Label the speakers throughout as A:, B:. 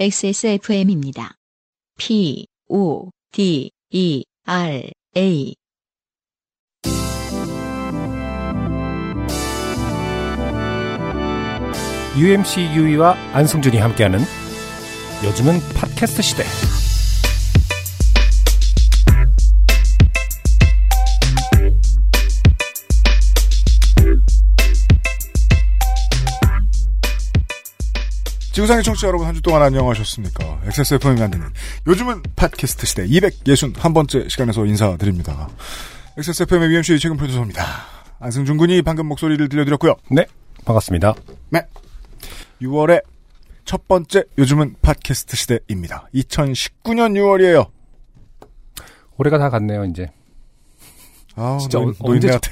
A: XSFM입니다. P, O, D, E, R, A.
B: UMC 유이와 안승준이 함께하는 요즘은 팟캐스트 시대.
C: 지구상의 청취자 여러분 한 주 동안 안녕하셨습니까? XSFM이 만드는 요즘은 팟캐스트 시대 261번째 시간에서 인사드립니다. XSFM의 UMC 최근 프로듀서입니다. 안승준 군이 방금 목소리를 들려드렸고요.
B: 네, 반갑습니다.
C: 네. 6월의 첫 번째 요즘은 팟캐스트 시대입니다. 2019년 6월이에요.
B: 올해가 다 갔네요, 이제.
C: 아,
B: 진짜
C: 노인,
B: 어- 언제
C: 노인네한테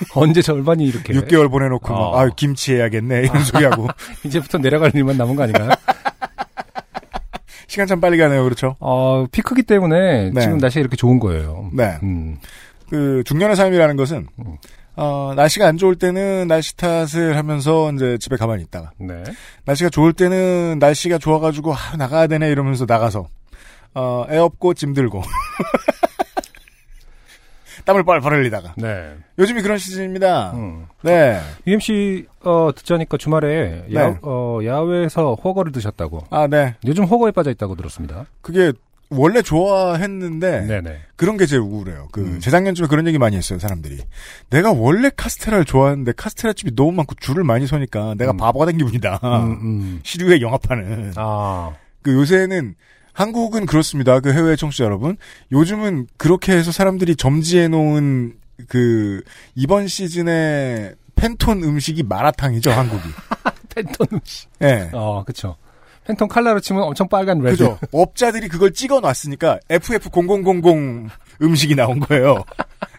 B: 언제 절반이 이렇게
C: 6개월 보내놓고 막,
B: 어.
C: 아 김치 해야겠네 이런 소리하고
B: 이제부터 내려갈 일만 남은 거 아닌가요?
C: 시간 참 빨리 가네요. 그렇죠?
B: 어, 피 크기 때문에
C: 네.
B: 지금 날씨가 이렇게 좋은 거예요.
C: 네.
B: 음,
C: 그 중년의 삶이라는 것은
B: 음.
C: 어, 날씨가 안 좋을 때는 날씨 탓을 하면서 이제 집에 가만히 있다가
B: 네.
C: 날씨가 좋을 때는 날씨가 좋아가지고 아, 나가야 되네 이러면서 나가서 어, 애 없고 짐 들고 땀을 뻘뻘 흘리다가
B: 네.
C: 요즘이 그런 시즌입니다.
B: 음.
C: 네.
B: UMC 어, 듣자니까 주말에
C: 네.
B: 야, 어, 야외에서 허거를 드셨다고.
C: 아, 네.
B: 요즘 허거에 빠져 있다고 들었습니다.
C: 그게 원래 좋아했는데
B: 네네.
C: 그런 게 제일 우울해요. 그
B: 음.
C: 재작년쯤에 그런 얘기 많이 했어요, 사람들이. 내가 원래 카스테라를 좋아하는데 카스테라 집이 너무 많고 줄을 많이 서니까 내가
B: 음.
C: 바보가 된 기분이다.
B: 음, 음.
C: 시류에 영합하는.
B: 아,
C: 그 요새는 한국은 그렇습니다. 그 해외 청취자 여러분. 요즘은 그렇게 해서 사람들이 점지해 놓은 그 이번 시즌의 팬톤 음식이 마라탕이죠, 한국이.
B: 팬톤 음식.
C: 예.
B: 어, 그쵸. 팬톤 칼라로 치면 엄청 빨간 red.
C: 그죠? 업자들이 그걸 찍어 놨으니까 FF0000 음식이 나온 거예요.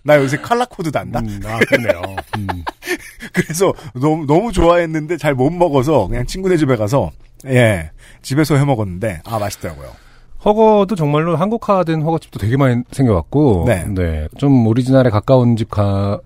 C: 나 요새 칼라 코드 난다.
B: 음, 아, 그렇네요. 음.
C: 그래서 너무 너무 좋아했는데 잘 못 먹어서 그냥 친구네 집에 가서 예 집에서 해 먹었는데 아 맛있더라고요.
B: 훠궈도 정말로 한국화된 훠궈집도 되게 많이 생겨왔고,
C: 네.
B: 좀 오리지널에 가까운 집과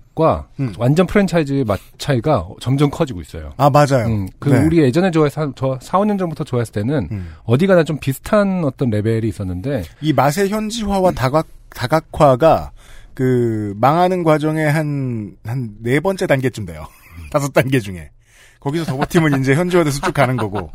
C: 음.
B: 완전 프랜차이즈의 맛 차이가 점점 커지고 있어요.
C: 아 맞아요.
B: 음, 그
C: 네.
B: 우리 예전에 좋아해서 저 4, 5년 전부터 좋아했을 때는
C: 음.
B: 어디 가나 좀 비슷한 어떤 레벨이 있었는데
C: 이 맛의 현지화와 다각 다각화가 그 망하는 과정의 한 한 네 번째 단계쯤 돼요. 다섯 단계 중에 거기서 더 버티면 이제 현지화돼서 쭉 가는 거고.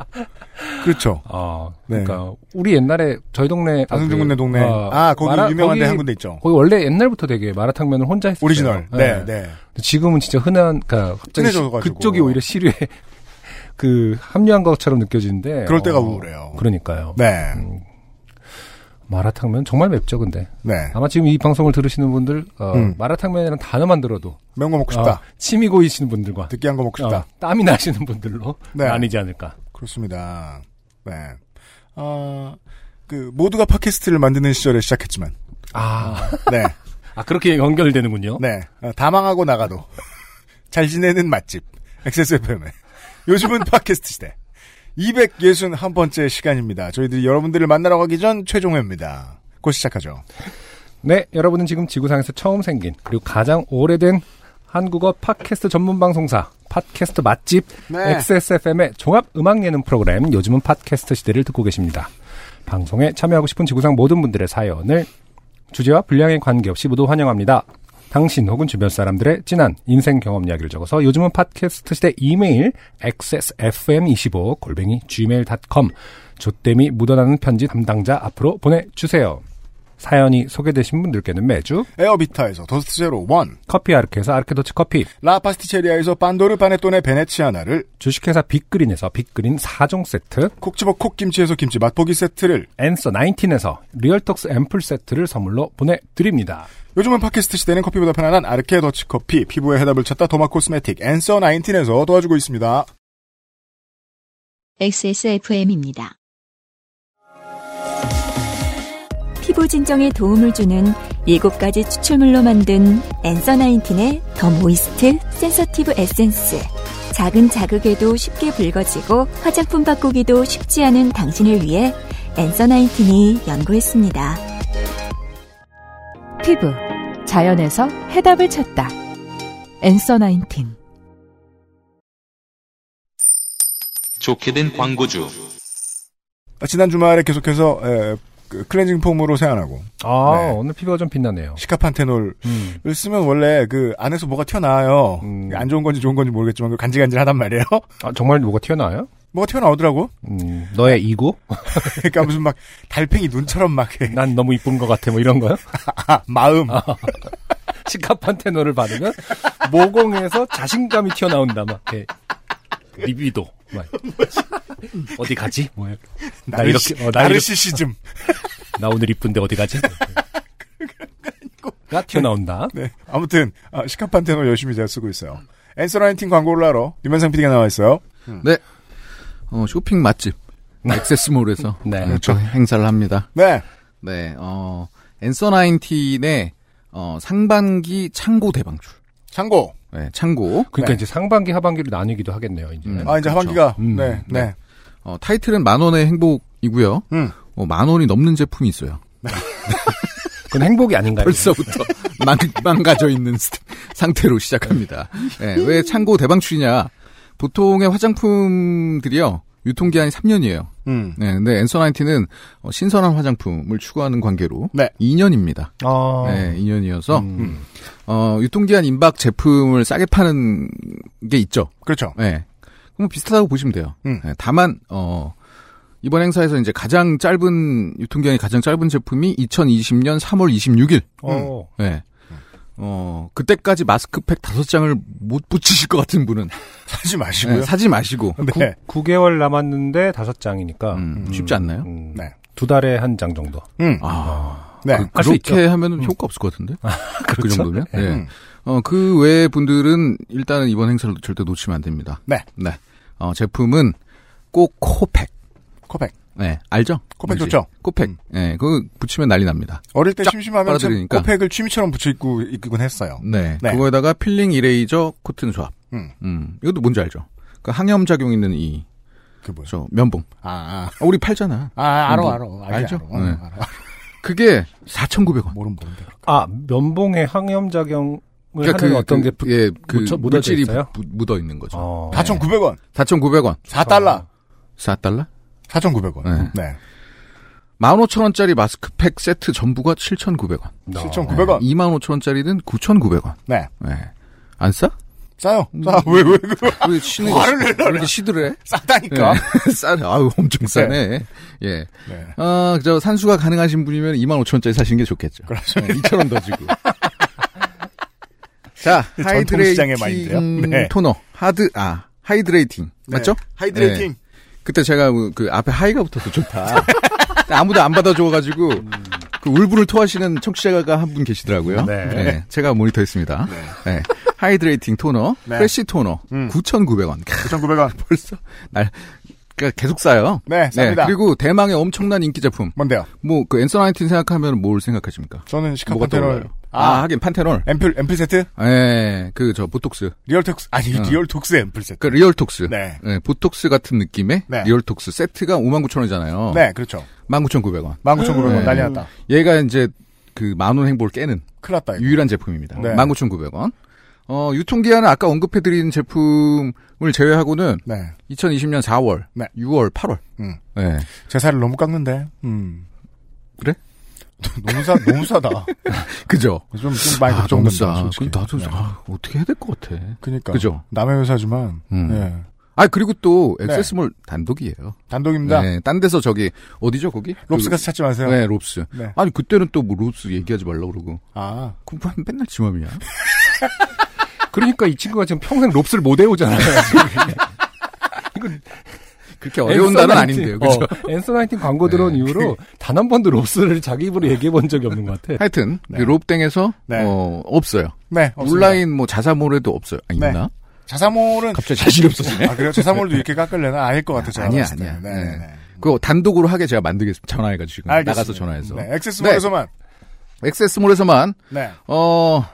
C: 그렇죠.
B: 어,
C: 네.
B: 그러니까 우리 옛날에 저희 동네
C: 안승준
B: 그,
C: 군네 동네.
B: 어,
C: 아 거기
B: 마라-
C: 유명한 데 한 군데 있죠.
B: 거기 원래 옛날부터 되게 마라탕면을 혼자 했어요.
C: 오리지널. 네, 네.
B: 지금은 진짜 흔한, 그니까, 갑자기 시-
C: 흔해져가지고.
B: 그쪽이 오히려 시류에 그 합류한 것처럼 느껴지는데.
C: 그럴 때가
B: 어,
C: 우울해요.
B: 그러니까요.
C: 네.
B: 음, 마라탕면 정말 맵죠, 근데.
C: 네.
B: 아마 지금 이 방송을 들으시는 분들, 어,
C: 음.
B: 마라탕면이라는 단어만 들어도.
C: 매운 거 먹고 싶다.
B: 어, 침이 고이시는 분들과.
C: 느끼한 거 먹고 싶다.
B: 어, 땀이 나시는 분들로.
C: 네.
B: 아니지 않을까.
C: 그렇습니다. 네. 어, 그, 모두가 팟캐스트를 만드는 시절에 시작했지만.
B: 아,
C: 네.
B: 아, 그렇게 연결되는군요.
C: 네. 어, 다 망하고 나가도. 잘 지내는 맛집. XSFM의. 요즘은 팟캐스트 시대. 261번째 시간입니다. 저희들이 여러분들을 만나러 가기 전 최종회입니다. 곧 시작하죠.
B: 네, 여러분은 지금 지구상에서 처음 생긴 그리고 가장 오래된 한국어 팟캐스트 전문 방송사 팟캐스트 맛집
C: 네.
B: XSFM의 종합 음악 예능 프로그램 요즘은 팟캐스트 시대를 듣고 계십니다. 방송에 참여하고 싶은 지구상 모든 분들의 사연을 주제와 분량에 관계없이 모두 환영합니다. 당신 혹은 주변 사람들의 진한 인생 경험 이야기를 적어서 요즘은 팟캐스트 시대 이메일 xsfm25 골뱅이 gmail.com 좆됨이 묻어나는 편지 담당자 앞으로 보내주세요. 사연이 소개되신 분들께는 매주
C: 에어비타에서 더스트 제로 원,
B: 커피 아르케에서 아르케도치 커피,
C: 라파스티체리아에서 판도르 파네토네 베네치아나를,
B: 주식회사 빅그린에서 빅그린 4종 세트,
C: 콕 집어 콕김치에서 김치 맛보기 세트를,
B: 앤서 19에서 리얼톡스 앰플 세트를 선물로 보내드립니다.
C: 요즘은 팟캐스트 시대는 커피보다 편안한 아르케 더치 커피, 피부의 해답을 찾다 도마 코스메틱 앤서 19에서 도와주고 있습니다.
A: XSFM입니다.
D: 피부 진정에 도움을 주는 7가지 추출물로 만든 앤서 나인틴의 the moist sensitive 에센스. 작은 자극에도 쉽게 붉어지고 화장품 바꾸기도 쉽지 않은 당신을 위해 앤서 나인틴이 연구했습니다.
E: 피부 자연에서 해답을 찾다. 앤서 나인틴
F: 좋게 된 광고주.
C: 지난 주말에 계속해서 에, 그 클렌징 폼으로 세안하고
B: 아,
C: 네.
B: 오늘 피부가 좀 빛나네요.
C: 시카판테놀을
B: 음.
C: 쓰면 원래 그 안에서 뭐가 튀어나와요.
B: 음.
C: 안 좋은 건지 좋은 건지 모르겠지만 그 간질간질하단 말이에요.
B: 아, 정말 뭐가 튀어나와요?
C: 뭐가 튀어나오더라고.
B: 음, 너의 이구?
C: 그러니까 무슨 막 달팽이 눈처럼 막 해.
B: 난 너무 이쁜 것 같아, 뭐 이런 거요?
C: 아, 마음.
B: 시카판테놀을 바르면 모공에서 자신감이 튀어나온다, 막. 이렇게. 리비도. 막. 어디 가지? 뭐야. 나 이렇게, 어, 나
C: 나르시시즘.
B: 나 오늘 이쁜데 어디 가지? 가 튀어나온다.
C: 네. 아무튼 아, 시카판테놀 열심히 잘 쓰고 있어요. 앤서 나인틴 광고를 하러 유면상 PD가 나와 있어요.
F: 네. 어, 쇼핑 맛집. 액세스몰에서
B: 네.
F: 네, 저 행사를 합니다.
C: 네.
F: 네, 어, 앤서 나인틴의 어, 상반기 창고 대방출.
C: 참고.
F: 네, 창고.
B: 그러니까
C: 네.
B: 이제 상반기, 하반기로 나뉘기도 하겠네요, 이제.
F: 음.
C: 아 이제
F: 그렇죠.
C: 하반기가
B: 음.
C: 네, 네.
F: 어, 타이틀은 만 원의 행복이고요.
C: 음.
F: 어, 만 원이 넘는 제품이 있어요.
B: 그건 행복이 아닌가요?
F: 벌써부터 망, 망가져 있는 스- 상태로 시작합니다. 네, 왜 창고 대방출이냐? 보통의 화장품들이요. 유통기한이 3년이에요.
C: 음.
F: 네, 근데 앤서 나인틴은 어, 신선한 화장품을 추구하는 관계로
C: 네.
F: 2년입니다.
B: 아.
F: 네, 2년이어서
B: 음.
F: 어, 유통기한 임박 제품을 싸게 파는 게 있죠.
C: 그렇죠.
F: 네. 그럼 비슷하다고 보시면 돼요.
C: 음.
F: 네, 다만 어, 이번 행사에서 이제 가장 짧은 유통기한이 가장 짧은 제품이 2020년 3월 26일.
B: 어.
F: 네. 어, 그때까지 마스크팩 다섯 장을 못 붙이실 것 같은 분은
C: 사지 마시고요.
F: 네, 사지 마시고
C: 네.
B: 9 개월 남았는데 다섯 장이니까.
F: 음, 쉽지 않나요?
B: 음,
C: 네.
B: 두 달에 한 장 정도.
C: 음.
F: 아,
C: 네.
F: 그, 그렇게
B: 있죠.
F: 하면은 효과 없을 것 같은데. 그
B: 그렇죠?
F: 정도면. 네.
C: 음.
F: 어, 그 외의 분들은 일단은 이번 행사를 절대 놓치면 안 됩니다.
C: 네.
F: 네. 어, 제품은 꼭 코팩.
C: 코팩.
F: 네, 알죠?
C: 코팩
F: 뭔지?
C: 좋죠?
F: 코팩.
C: 음.
F: 네, 그거 붙이면 난리 납니다.
C: 어릴
F: 때쫙
C: 심심하면. 코팩을 취미처럼 붙여 입고 입곤 했어요.
F: 네.
C: 네.
F: 그거에다가 peeling eraser cotton 조합.
C: 음.
F: 음. 이것도 뭔지 알죠? 그 항염 작용 있는 이,
C: 그 뭐죠?
F: 저, 면봉.
C: 아,
F: 아, 우리 팔잖아.
C: 아. 아, 알아,
F: 뭐,
C: 알아. 알지,
F: 알죠?
C: 알아.
F: 네.
C: 알아, 알아.
F: 그게 4,900원.
C: 모르면 모른다.
B: 아, 면봉에 항염 작용을
F: 그러니까
B: 하는
F: 그,
B: 어떤
F: 그,
B: 게 부-
F: 예, 그
B: 묻혀-
F: 물질이 묻어 있는 거죠.
B: 어.
C: 4,900원.
F: 4,900원.
C: 4달러.
F: 4달러?
C: 4,900원.
F: 네.
C: 네.
F: 15,000원짜리 마스크팩 세트 전부가 7,900원.
C: 7,900원.
F: 25,000원짜리는 9,900원.
C: 네.
F: 네. 안 싸?
C: 싸요.
F: 음.
C: 싸. 왜, 왜, 그거.
F: 왜 치는
C: 화를
F: 게
C: 내려라.
F: 왜 시들해?
C: 싸다니까.
F: 네. 싸네. 아유, 엄청 싸네. 예.
C: 네.
F: 어, 저 산수가 가능하신 분이면 25,000원짜리 사시는 게 좋겠죠.
C: 그렇습니다.
F: 2,000원 더 주고. 자,
C: hydrating? 네.
F: 토너. 하드, 아, hydrating.
C: 네.
F: 맞죠?
C: hydrating.
F: 네. 그때 제가 그- 그 앞에 하이가 붙어서 좋다. 아무도 안 받아줘가지고 그 울분을 토하시는 청취자가 한 분 계시더라고요.
B: 네.
F: 제가 모니터했습니다. 네. hydrating 토너,
C: 네.
F: fresh 토너,
C: 음.
F: 9,900원.
C: 9,900원.
F: 벌써 날 그러니까 계속 싸요.
C: 네, 쌉니다.
F: 그리고 대망의 엄청난 인기 제품.
C: 뭔데요?
F: 뭐그 앤서 나인틴 생각하면 뭘 생각하십니까?
C: 저는
F: 뭐가
C: 시카판테놀.
F: 떠올라요? 아, 하긴 판테놀.
C: 앰플, 앰플 세트?
F: 예, 그 저 보톡스.
C: 리얼톡스, 아니,
F: 어.
C: 리얼톡스 앰플 세트.
F: 그 리얼톡스.
C: 네.
F: 예, 보톡스 같은 느낌의
C: 네.
F: 리얼톡스 세트가 59,000원이잖아요.
C: 네, 그렇죠.
F: 19,900원.
C: 19,900원
F: 네.
C: 난리 났다.
F: 얘가 이제 그 만 원 행보를 깨는
C: 큰일 났다, 이거.
F: 유일한 제품입니다.
C: 네.
F: 19,900원. 어, 유통기한은 아까 언급해드린 제품을 제외하고는
C: 네.
F: 2020년 4월,
C: 네.
F: 6월, 8월.
C: 음.
F: 네.
C: 제 살을 너무 깎는데, 음.
F: 그래?
C: 너무 싸, 너무 싸다.
F: 그죠?
C: 좀, 좀 많이
F: 아,
C: 걱정된다,
F: 싸. 나도
C: 네.
F: 아, 어떻게 해야 될 것 같아.
C: 그니까.
F: 그죠?
C: 남의 회사지만,
F: 음.
C: 네.
F: 아, 그리고 또
C: 네.
F: 액세스몰 단독이에요.
C: 단독입니다.
F: 네. 딴 데서 저기 어디죠, 거기?
C: 롭스
F: 그-
C: 가서 찾지 마세요.
F: 네, 롭스.
C: 네.
F: 아니, 그때는 또 뭐 롭스 얘기하지 말라고 그러고.
C: 아.
F: 그럼 맨날 지맘이야.
B: 그러니까 이 친구가 지금 평생 롭스를 못 외우잖아요.
F: 그렇게 어려운 단어는 아닌데요. 그죠?
B: 어, 나인틴 광고 들어온
F: 네.
B: 이후로 단 한 번도 롭스를 자기 입으로 얘기해 본 적이 없는 것 같아.
F: 하여튼,
C: 네.
F: 그 롭땡에서,
C: 네.
F: 어, 없어요.
C: 네. 없습니다.
F: 온라인 뭐 자사몰에도 없어요. 아,
C: 네.
F: 있나?
C: 자사몰은.
F: 갑자기 자신이 없어지네.
C: 아, 그래요? 자사몰도 이렇게 깎을려나? 아닐 것 같아, 제가
F: 아니야. 아니야.
C: 네,
F: 네.
C: 네.
F: 그거 단독으로 하게 제가 만들겠습니다. 전화해가지고. 지금
C: 알겠습니다.
F: 나가서 전화해서.
C: 네. 액세스몰에서만.
F: 액세스몰에서만,
C: 네.
F: 어,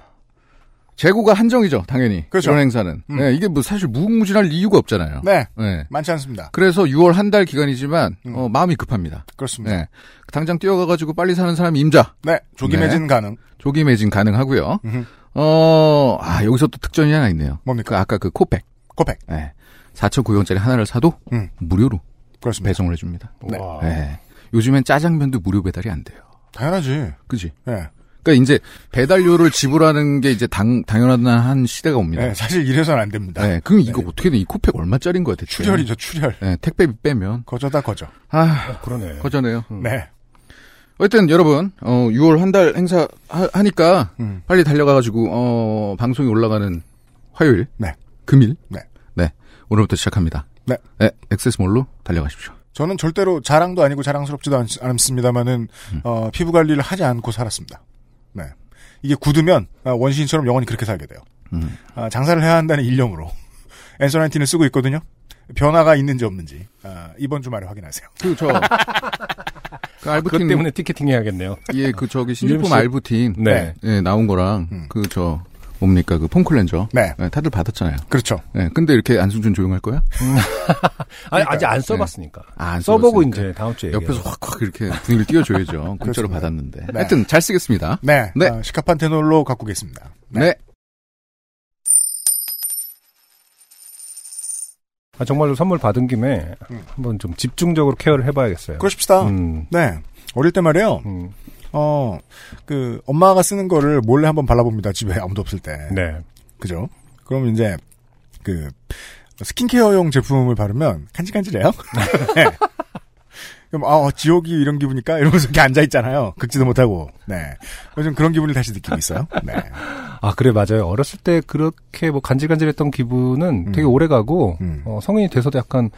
F: 재고가 한정이죠, 당연히.
C: 그렇죠.
F: 이런 행사는.
C: 음.
F: 네, 이게 뭐 사실 무궁무진할 이유가 없잖아요.
C: 네.
F: 네.
C: 많지 않습니다.
F: 그래서 6월 한 달 기간이지만,
C: 음.
F: 어, 마음이 급합니다.
C: 그렇습니다.
F: 네. 당장 뛰어가가지고 빨리 사는 사람이 임자.
C: 네. 조기
F: 네.
C: 매진 가능.
F: 조기 매진 가능하고요.
C: 음흠.
F: 어, 아, 여기서 또 특전이 하나 있네요.
C: 뭡니까?
F: 그 아까 그 코팩.
C: 코팩.
F: 네. 4,900원짜리 하나를 사도
C: 음.
F: 무료로.
C: 그렇습니다.
F: 배송을 해줍니다.
C: 네.
B: 와.
F: 네. 요즘엔 짜장면도 무료 배달이 안 돼요.
C: 당연하지.
F: 그지?
C: 네.
F: 그러니까 이제 배달료를 지불하는 게 이제 당, 당연한 시대가 옵니다.
C: 네, 사실 이래서는 안 됩니다.
F: 네. 그럼 이거 어떻게 돼? 이 코팩 얼마짜리인 거야, 대체?
C: 출혈이죠, 출혈.
F: 네, 택배비 빼면.
C: 거저다 거저.
F: 아,
B: 어, 그러네.
F: 거저네요.
C: 네.
F: 어쨌든 여러분, 어, 6월 한 달 행사 하, 니까
C: 음.
F: 빨리 달려가가지고, 어, 방송이 올라가는 화요일.
C: 네.
F: 금일.
C: 네.
F: 네. 오늘부터 시작합니다.
C: 네.
F: 네. 액세스몰로 달려가십시오.
C: 저는 절대로 자랑도 아니고 자랑스럽지도 않, 않습니다만은
F: 음.
C: 어, 피부 관리를 하지 않고 살았습니다. 네. 이게 굳으면 아, 원시인처럼 영원히 그렇게 살게 돼요.
F: 음.
C: 아, 장사를 해야 한다는 일념으로 엔서나인틴을 쓰고 있거든요. 변화가 있는지 없는지 아, 이번 주말에 확인하세요.
F: 그, 저, 그 알부틴.
B: 때문에 티켓팅 해야겠네요.
F: 예, 그 저기 신제품. 알부틴.
B: 네.
F: 예, 나온 거랑,
C: 음.
F: 그 저, 뭡니까, 그 폼클렌저.
C: 네,
F: 네, 다들 받았잖아요.
C: 그렇죠.
F: 네, 근데 이렇게 안승준 조용할 거야?
B: 아니, 아직 안 써봤으니까.
F: 아, 안
B: 써보고
F: 써봤으니까.
B: 이제 다음 주에.
F: 옆에서 확확 이렇게 분위기를 띄워줘야죠. 공짜로. 받았는데.
C: 네.
F: 하여튼 잘 쓰겠습니다.
C: 네,
F: 네.
C: 아, 시카판 테놀로 가꾸겠습니다.
F: 네.
B: 아, 정말로 선물 받은 김에
C: 음.
B: 한번 좀 집중적으로 케어를 해봐야겠어요.
C: 그러십시다.
B: 음,
C: 네, 어릴 때 말이에요.
B: 음,
C: 어, 그 엄마가 쓰는 거를 몰래 한번 발라봅니다. 집에 아무도 없을 때.
B: 네.
C: 그죠? 그럼 이제 그 스킨케어용 제품을 바르면 간질간질해요. 네. 그럼 아 어, 지옥이 이런 기분일까 이러면서 이렇게 앉아 있잖아요. 긁지도 못하고. 네. 요즘 그런 기분을 다시 느끼고 있어요. 네.
B: 아, 그래, 맞아요. 어렸을 때 그렇게 뭐 간질간질했던 기분은
C: 음.
B: 되게 오래 가고,
C: 음.
B: 어, 성인이 돼서도 약간,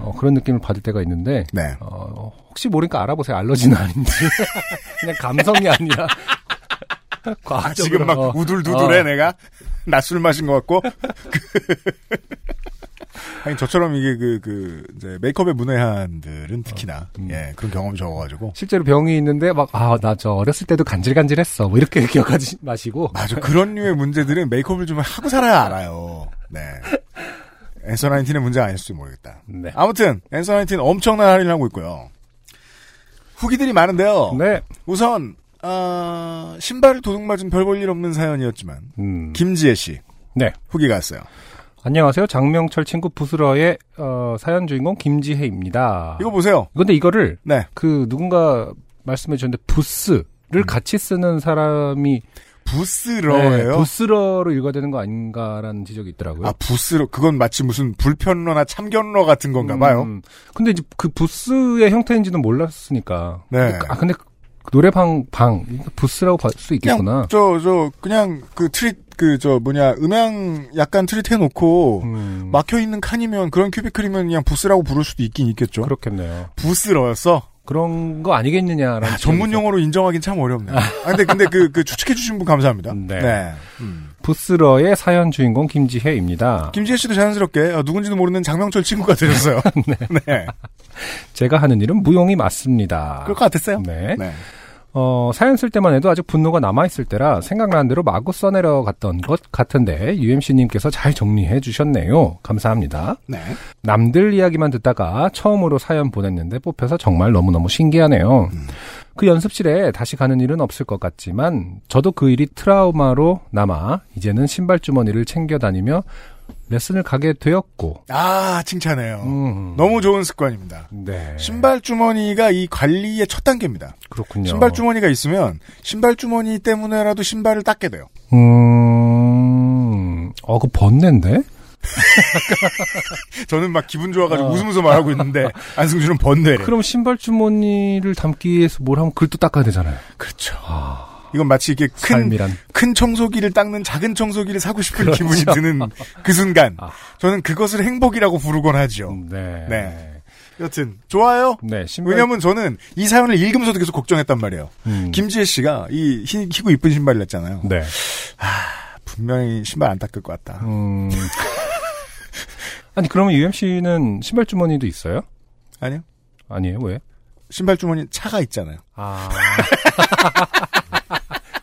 B: 어, 그런 느낌을 받을 때가 있는데,
C: 네.
B: 어, 혹시 모르니까 알아보세요. 알러지는 아닌지. 그냥 감성이 아니라.
C: 아,
B: 과학적으로.
C: 지금 막
B: 어,
C: 우둘두둘해
B: 어.
C: 내가 낮술 마신 것 같고. 아니 저처럼 이게 그 그 이제 메이크업에 문외한들은 특히나
B: 음.
C: 예 그런 경험이 적어가지고
B: 실제로 병이 있는데 막, 아, 나 저 어렸을 때도 간질간질 했어. 뭐 이렇게 기억하지 마시고.
C: 맞아 그런 류의 문제들은 메이크업을 좀 하고 살아야 알아요. 네. 앤서 나인틴의 문제가 아닐지 모르겠다.
B: 네.
C: 아무튼 앤서 나인틴 엄청난 할인을 하고 있고요. 후기들이 많은데요.
B: 네.
C: 우선 아, 신발을 도둑 맞은 별 볼 일 없는 사연이었지만
B: 음.
C: 김지혜 씨
B: 네.
C: 후기가 왔어요.
B: 안녕하세요. 장명철 친구 부스러의 어, 사연 주인공 김지혜입니다.
C: 이거 보세요.
B: 근데 이거를
C: 네.
B: 그 누군가 말씀해 주셨는데 부스를
C: 음.
B: 같이 쓰는 사람이
C: 부스러예요.
B: 네, 부스러로 읽어야 되는 거 아닌가라는 지적이 있더라고요.
C: 아 부스러 그건 마치 무슨 불편러나 참견러 같은 건가 봐요.
B: 음, 근데 이제 그 부스의 형태인지는 몰랐으니까.
C: 네.
B: 아 근데 그 노래방 방 부스라고 볼 수 있겠구나.
C: 그냥 저저 그냥 그 트릿 그 저 뭐냐 음향 약간 트릿 해놓고
B: 음,
C: 막혀 있는 칸이면 그런 큐비클이면 그냥 부스라고 부를 수도 있긴 있겠죠.
B: 그렇겠네요.
C: 부스러였어.
B: 그런 거 아니겠느냐라는
C: 아, 전문 용어로 인정하긴 참 어렵네요. 아, 근데 근데 그, 그 추측해 주신 분 감사합니다.
B: 네.
C: 음.
B: 부스러의 사연 주인공 김지혜입니다.
C: 김지혜 씨도 자연스럽게 어, 누군지도 모르는 장명철 친구가 되셨어요. 네.
B: 제가 하는 일은 무용이 맞습니다.
C: 그럴 것 같았어요.
B: 네.
C: 네.
B: 어, 사연 쓸 때만 해도 아직 분노가 남아있을 때라 생각나는 대로 마구 써내려 갔던 것 같은데 UMC님께서 잘 정리해 주셨네요. 감사합니다.
C: 네.
B: 남들 이야기만 듣다가 처음으로 사연 보냈는데 뽑혀서 정말 너무너무 신기하네요. 그 연습실에 다시 가는 일은 없을 것 같지만 저도 그 일이 트라우마로 남아 이제는 신발 주머니를 챙겨 다니며 레슨을 가게 되었고
C: 아 칭찬해요.
B: 음,
C: 너무 좋은 습관입니다.
B: 네.
C: 신발 주머니가 이 관리의 첫 단계입니다.
B: 그렇군요.
C: 신발 주머니가 있으면 신발 주머니 때문에라도 신발을 닦게 돼요.
B: 음, 어, 그 번뇌인데?
C: 저는 막 기분 좋아가지고
B: 어.
C: 웃으면서 말하고 있는데 안승준은 번뇌래.
B: 그럼 신발 주머니를 담기 위해서 뭘 하면 글도 닦아야 되잖아요.
C: 그렇죠.
B: 아,
C: 이건 마치 이게 큰. 큰 청소기를 닦는 작은 청소기를 사고 싶은
B: 그렇죠.
C: 기분이 드는 그 순간
B: 아.
C: 저는 그것을 행복이라고 부르곤 하죠.
B: 네.
C: 네. 여튼 좋아요.
B: 네, 신발.
C: 왜냐면 저는 이 사연을 읽으면서도 계속 걱정했단 말이에요.
B: 음,
C: 김지혜 씨가 이 희, 희고 이쁜 신발을 냈잖아요.
B: 네.
C: 분명히 신발 안 닦을 것 같다.
B: 음. 아니, 그러면 UMC는 신발 주머니도 있어요?
C: 아니요.
B: 아니에요, 왜?
C: 신발 주머니 차가 있잖아요.
B: 아.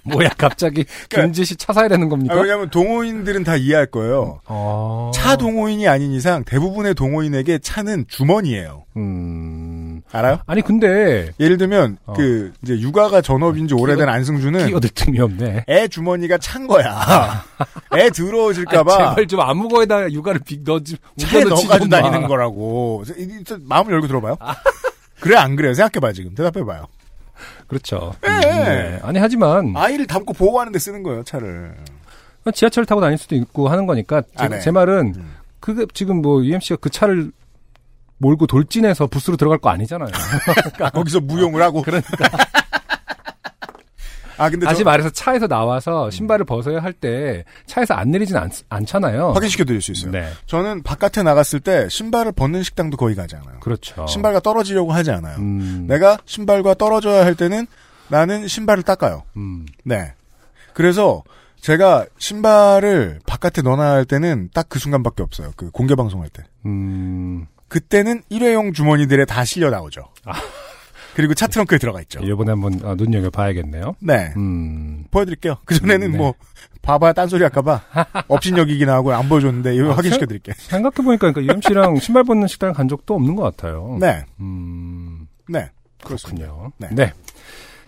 B: 뭐야, 갑자기
C: 그러니까-
B: 김지 씨 차 사야 되는 겁니까?
C: 아, 왜냐면 동호인들은 다 이해할 거예요.
B: 어.
C: 차 동호인이 아닌 이상 대부분의 동호인에게 차는 주머니예요.
B: 음.
C: 알아요?
B: 아니 근데
C: 예를 들면
B: 어.
C: 그 이제 육아가 전업인지 오래된 안승준은
B: 끼어들 틈이 없네.
C: 애 주머니가 찬 거야. 애
B: 아,
C: 더러워질까봐
B: 제발 좀 아무 거에다 육아를 빅 넣지
C: 차에 넣어가지고. 다니는 거라고. 마음을 열고 들어봐요. 그래 안 그래요? 생각해봐 지금 대답해봐요.
B: 그렇죠.
C: 예.
B: 네. 아니 하지만
C: 아이를 담고 보호하는데 쓰는 거예요 차를.
B: 지하철 타고 다닐 수도 있고 하는 거니까 제,
C: 아, 네.
B: 제 말은
C: 음.
B: 그 지금 뭐 UMC가 그 차를 몰고 돌진해서 부스로 들어갈 거 아니잖아요.
C: 거기서 무용을 하고.
B: 그러니까
C: 아 근데
B: 다시
C: 저
B: 말해서 차에서 나와서 신발을 벗어야 할 때 차에서 안 내리진 않, 않잖아요.
C: 확인시켜 드릴 수 있어요.
B: 네,
C: 저는 바깥에 나갔을 때 신발을 벗는 식당도 거의 가지 않아요.
B: 그렇죠.
C: 신발과 떨어지려고 하지 않아요.
B: 음,
C: 내가 신발과 떨어져야 할 때는 나는 신발을 닦아요.
B: 음,
C: 네. 그래서 제가 신발을 바깥에 넣어놔야 할 때는 딱 그 순간밖에 없어요. 그 공개 방송할 때.
B: 음,
C: 그때는 일회용 주머니들에 다 실려 나오죠.
B: 아.
C: 그리고 차 트렁크에 들어가 있죠.
B: 이번에 한번 아, 눈여겨 봐야겠네요.
C: 네.
B: 음,
C: 보여드릴게요. 그 전에는
B: 네.
C: 뭐, 봐봐야 딴소리 할까봐, 업신여기긴 하고 안 보여줬는데, 이거
B: 아,
C: 확인시켜 드릴게요.
B: 생각해 보니까 그러니까 UMC랑 신발 벗는 식당을 간 적도 없는 것 같아요.
C: 네.
B: 음,
C: 네. 그렇군요.
B: 그렇군요.
C: 네.
B: 네.